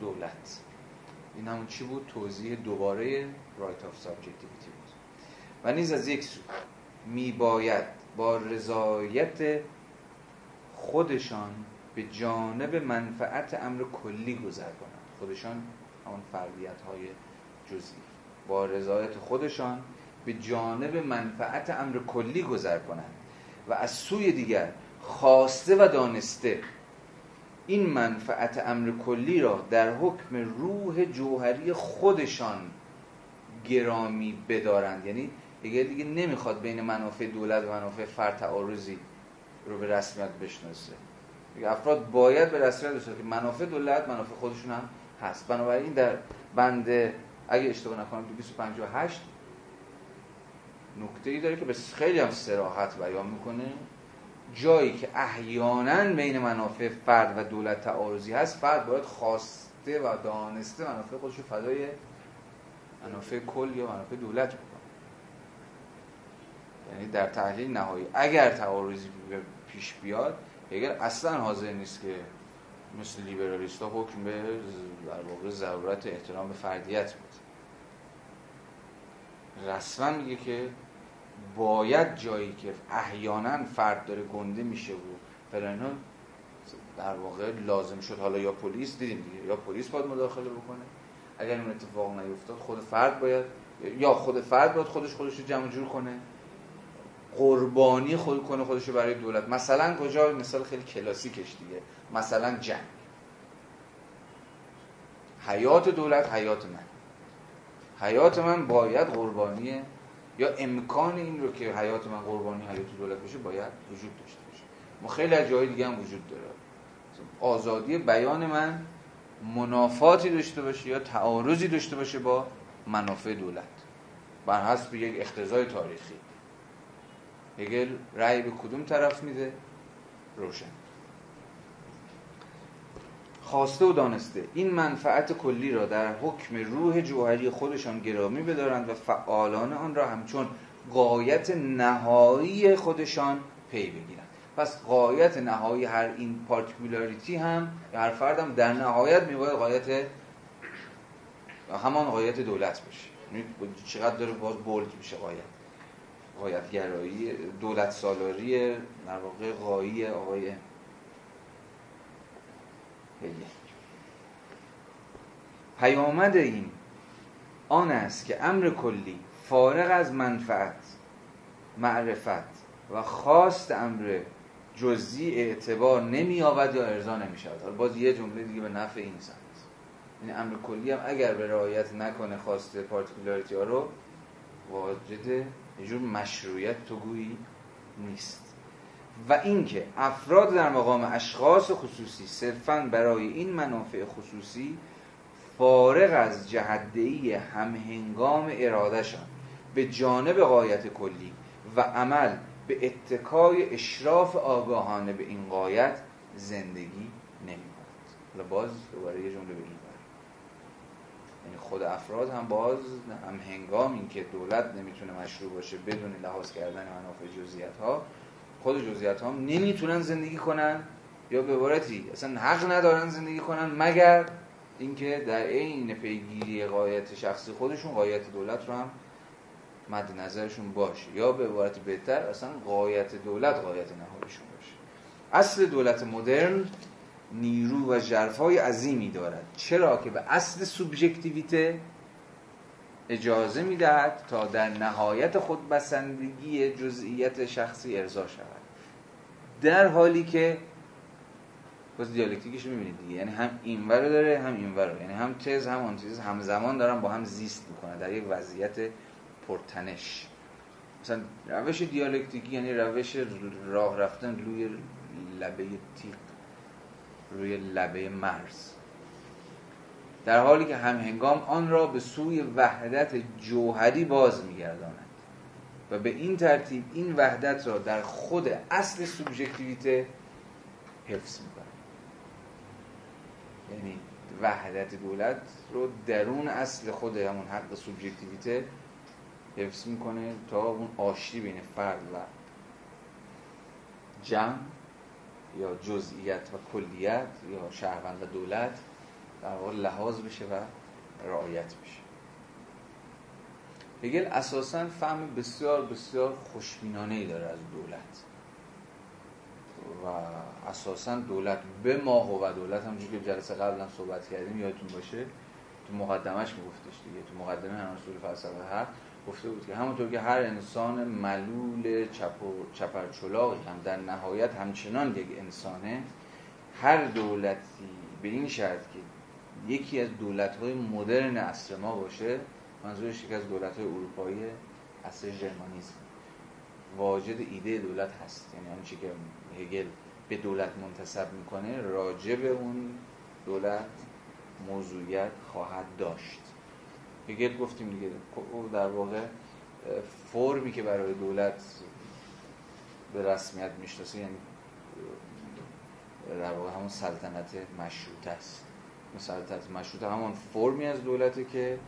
دولت. این همون چی بود؟ توضیح دوباره right of subjectivity بود. و نیز از یک سو می باید با رضایت خودشان به جانب منفعت امر کلی گذر کنند خودشان همون فردیت های جزئی. با رضایت خودشان به جانب منفعت امر کلی گذر کنند و از سوی دیگر خواسته و دانسته این منفعت امر کلی را در حکم روح جوهری خودشان گرامی بدارند. یعنی دیگه دیگه نمی‌خواد بین منافع دولت و منافع فرد تعارضی رو به رسمیت بشناسه. افراد باید به رسمیت بشناسه که منافع دولت منافع خودشون هم هست. بنابراین در بند اگه اشتباه نکنم 258 نکته ای داره که به خیلی هم سراحت بیان می‌کنه. جایی که احیانا بین منافع فرد و دولت تعارضی هست فرد باید خواسته و دانسته منافع خودش رو فدای منافع کل یا منافع دولت بکنه. یعنی در تحلیل نهایی اگر تعارضی پیش بیاد اگر اصلا حاضر نیست که مثل لیبرالیست ها حکم به در واقع ضرورت احترام به فردیت بود رسما میگه که باید جایی که احیانا فرد داره گنده میشه و فلان در واقع لازم شد. حالا یا پلیس دیدیم دیگه یا پلیس باید مداخله بکنه. اگر اون اتفاق نیفتاد خود فرد باید یا خود فرد باید خودش خودش رو جمع جور کنه. قربانی خود کنه خودش برای دولت. مثلا کجا؟ مثال خیلی کلاسیکش دیگه. مثلا جنگ. حیات دولت حیات من. حیات من باید قربانی یا امکان این رو که حیات من قربانی حیات دولت بشه باید وجود داشته باشه. ما خیلی از جای دیگه هم وجود داره. آزادی بیان من منافاتی داشته باشه یا تعارضی داشته باشه با منافع دولت. بر حسب یک اختزای تاریخی. هگل رأی به کدوم طرف میده؟ روشن. خواسته و دانسته. این منفعت کلی را در حکم روح جوهری خودشان گرامی بدارند و فعالان آن را همچون قایت نهایی خودشان پی بگیرند. پس قایت نهایی هر این پارتیکولاریتی هم هر فرد در نهایت میباید قایت همان قایت دولت بشه. یعنی چقدر داره باز بولد میشه قایت قایت گرایی دولت سالاری در واقع قایی آقای پیامد این آن است که امر کلی فارغ از منفعت معرفت و خواست امر جزئی اعتبار نمی آود یا ارضا نمی شود حالا باز یه جمله دیگه به نفع این سمت این یعنی امر کلی هم اگر به رعایت نکنه خواست پارتیکولاریتی ها رو واجد یه جور مشروعیت تو گویی نیست. و اینکه افراد در مقام اشخاص خصوصی صرفا برای این منافع خصوصی فارغ از جهدهی همهنگام ارادهشان به جانب قایت کلی و عمل به اتکای اشراف آگاهانه به این قایت زندگی نمی حالا باز دوباره یه جمله یعنی خود افراد هم باز هم هنگام این که دولت نمی‌تونه مشروع باشه بدون لحاظ کردن منافع جزئیات ها خود جزئیات ها نمی‌تونن زندگی کنن یا به عبارتی اصلا حق ندارن زندگی کنن مگر اینکه در عین پیگیری قایت شخصی خودشون قایت دولت رو هم مد نظرشون باشه یا به عبارت بهتر اصلا قایت دولت قایت نهاییشون باشه. اصل دولت مدرن نیرو و جرفای عظیمی دارد. چرا که به اصل سوبژکتیویته اجازه می‌دهد تا در نهایت خود بسندگی جزئیت شخصی ارضا شود. در حالی که باز دیالکتیکش می‌بینید دیگه. یعنی هم اینور داره هم اینور یعنی هم تز هم آنتیز همزمان دارن با هم زیست می‌کنن در یک وضعیت پرتنش. مثلا روش دیالکتیکی یعنی روش راه رفتن روی لبه تیغ روی لبه مرز. در حالی که هم هنگام آن را به سوی وحدت جوهری باز میگرداند و به این ترتیب این وحدت را در خود اصل سوبژکتیویته حفظ می‌کنه یعنی وحدت دولت رو درون اصل خود همون حق سوبژکتیویته حفظ می‌کنه تا اون آشتی بین فرد و جمع یا جزئیت و کلیت یا شهروند و دولت در واقع لحاظ بشه و رعایت بشه. هگل اساسا فهم بسیار بسیار خوشبینانه ای داره از دولت. و اساسا دولت به ماه و دولت هم که جلسه قبلا صحبت کردیم یادتون باشه تو مقدمش میگفتش دیگه تو مقدمه هم اصول فلسفه حق گفته بود که همونطور که هر انسان ملول چپ چپرچلاقی هم در نهایت همچنان یک انسانه هر دولتی به این شرط که یکی از دولت های مدرن عصر ما باشه منظورش یکی از دولت های اروپایی عصر ژرمانیسم واجد ایده دولت هست. یعنی آنچه که هگل به دولت منتصب می‌کنه راجع به اون دولت موضوعیت خواهد داشت. هگل گفتیم دیگه. در واقع فرمی که برای دولت به رسمیت می‌شناسه یعنی در واقع همون سلطنت مشروط است. سلطنت مشروطه همون فرمی از دولته که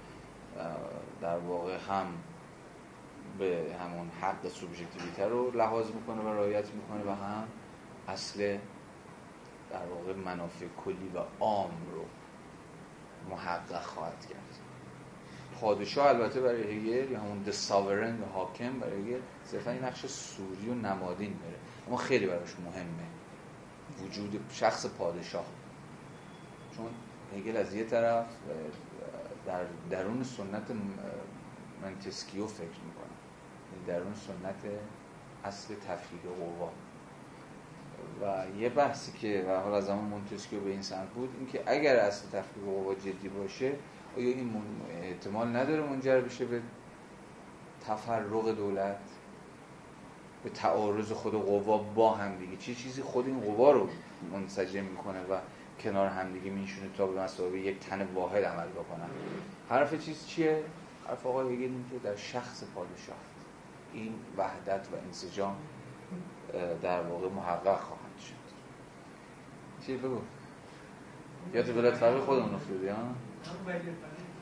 در واقع هم به همون حق سوبژکتیویته رو لحاظ می‌کنه و رعایت می‌کنه و هم اصل در واقع منافع کلی و عام رو محقق خواهد کرد. پادشاه البته برای هگل یا همون د و حاکم برای هگل صرفا این نقش سوری و نمادین میره اما خیلی براش مهمه. وجود شخص پادشاه. چون هگل از یه طرف در درون سنت منتسکیو فکر می‌کنه. یعنی درون سنت اصل تفکیک قوا. و یه بحثی که و حال از زمان مونتسکیو به این سمت بود اینکه اگر اصل تفکیک قوا جدی باشه آیا این احتمال نداره منجر بشه به تفرق دولت به تعارض خود قوا با هم دیگه چه چیزی خود این قوا رو منسجم می‌کنه و کنار همدیگه میشونه تا به مسابقه یک تن واحد عمل بکنن حرف چیز چیه؟ حرف آقای هگل که در شخص پادشاه این وحدت و انسجام در واقع محقق خواهد شد چی بگو؟ یاد ولایت فقیه خودمون افتادی ها؟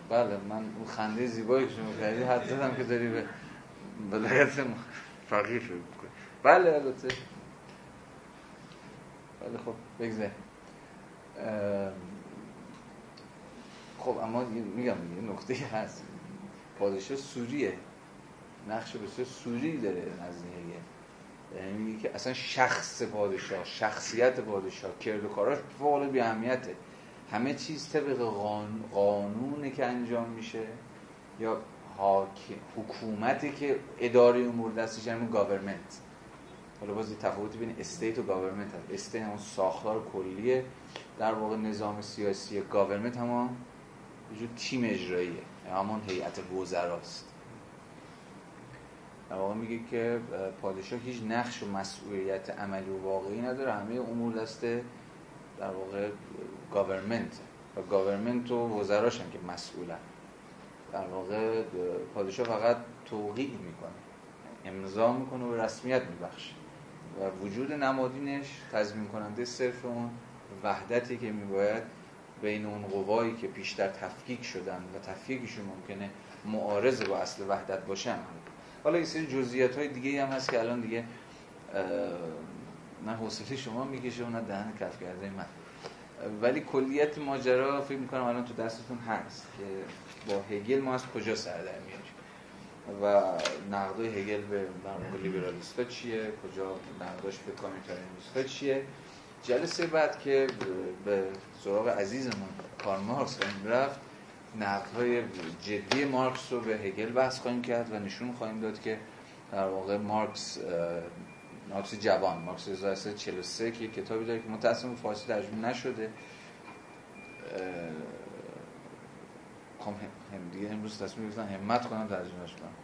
بله من اون خنده زیبایی که شما کردی حد زدم که داری به ولایت فقیه شروع کنی بله البته. بله خب بگذار. خب اما میگم یه نقطه هست. پادشاه صوریه. نقش بسیار صوری داره نزدیه یعنی میگه که اصلا شخص پادشاه شخصیت پادشاه کرد و کاراش فوق بی اهمیته همه چیز طبق قانون قانونه که انجام میشه یا حکومتی که اداره امور دستش یعنی government حالا باز تفاوتی بین state و government هست. state همون ساختار کلیه. در واقع نظام سیاسی government همون وجود تیم اجراییه. همون هیئت وزراست. در واقع میگه که پادشاه هیچ نقش و مسئولیت عملی و واقعی نداره. همه امور دست در واقع government و government و وزراش هم که مسئولن. در واقع پادشاه فقط توقیع می‌کنه امضا می‌کنه و رسمیت میبخشه. و وجود نمادینش تضمین کننده صرف اون وحدتی که میباید بین اون قوایی که پیشتر تفکیک شدن و تفکیکشون ممکنه معارض با اصل وحدت باشن. حالا این سری جزئیات های دیگه هم هست که الان دیگه نه حوصله شما می‌کشه و نه دهن کف کرده من. ولی کلیت ماجرا فکر می‌کنم الان تو دستتون هست که با هگل ما از کجا سر در میاریم؟ و نقدای هگل به در لیبرالیستا چیه؟ کجا نقداش به کامیتاریانیستا چیه؟ جلسه بعد که به سراغ عزیزمون کار مارکس خواهیم رفت نقدهای جدی مارکس رو به هگل بحث خواهیم کرد و نشون خواهیم داد که در واقع مارکس مارکس جوان مارکس 1943 که کتابی داره که متأسفانه فارسی ترجمه نشده. خب هم دیگه امروز تصمیم گرفتن همت کنم ترجمهش کنم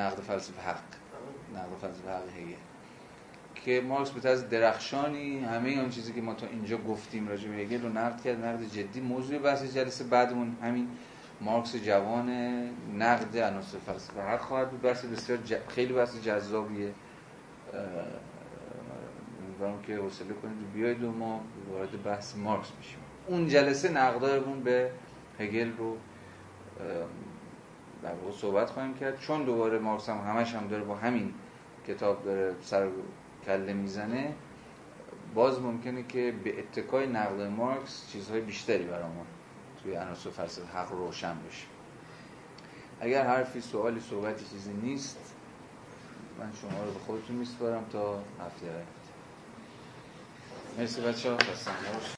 نقد فلسفه حق. نقد فلسفه حق هگل که مارکس به طرز درخشانی همه اون چیزی که ما تا اینجا گفتیم راجع به هگل رو نقد کرد نقد جدی. موضوع بحث جلسه بعدمون همین مارکس جوان نقد عناصر فلسفه حق خواهد بود. بحث بسیار ج... خیلی بحث جذابیه. امیدوارم که حوصله کنید. بیاید و ما وارد بحث مارکس میشیم اون جلسه نقدارمون به هگل رو در واقع صحبت خواهیم کرد. چون دوباره مارکس هم همش هم داره با همین کتاب داره سر کله می‌زنه باز ممکنه که به اتکای نقد مارکس چیزهای بیشتری برامون توی عناصر فلسفه حق روشن بشه. اگر حرفی سوالی صحبتی چیزی نیست من شما رو به خودتون میسپارم تا هفته مرسی بچه ها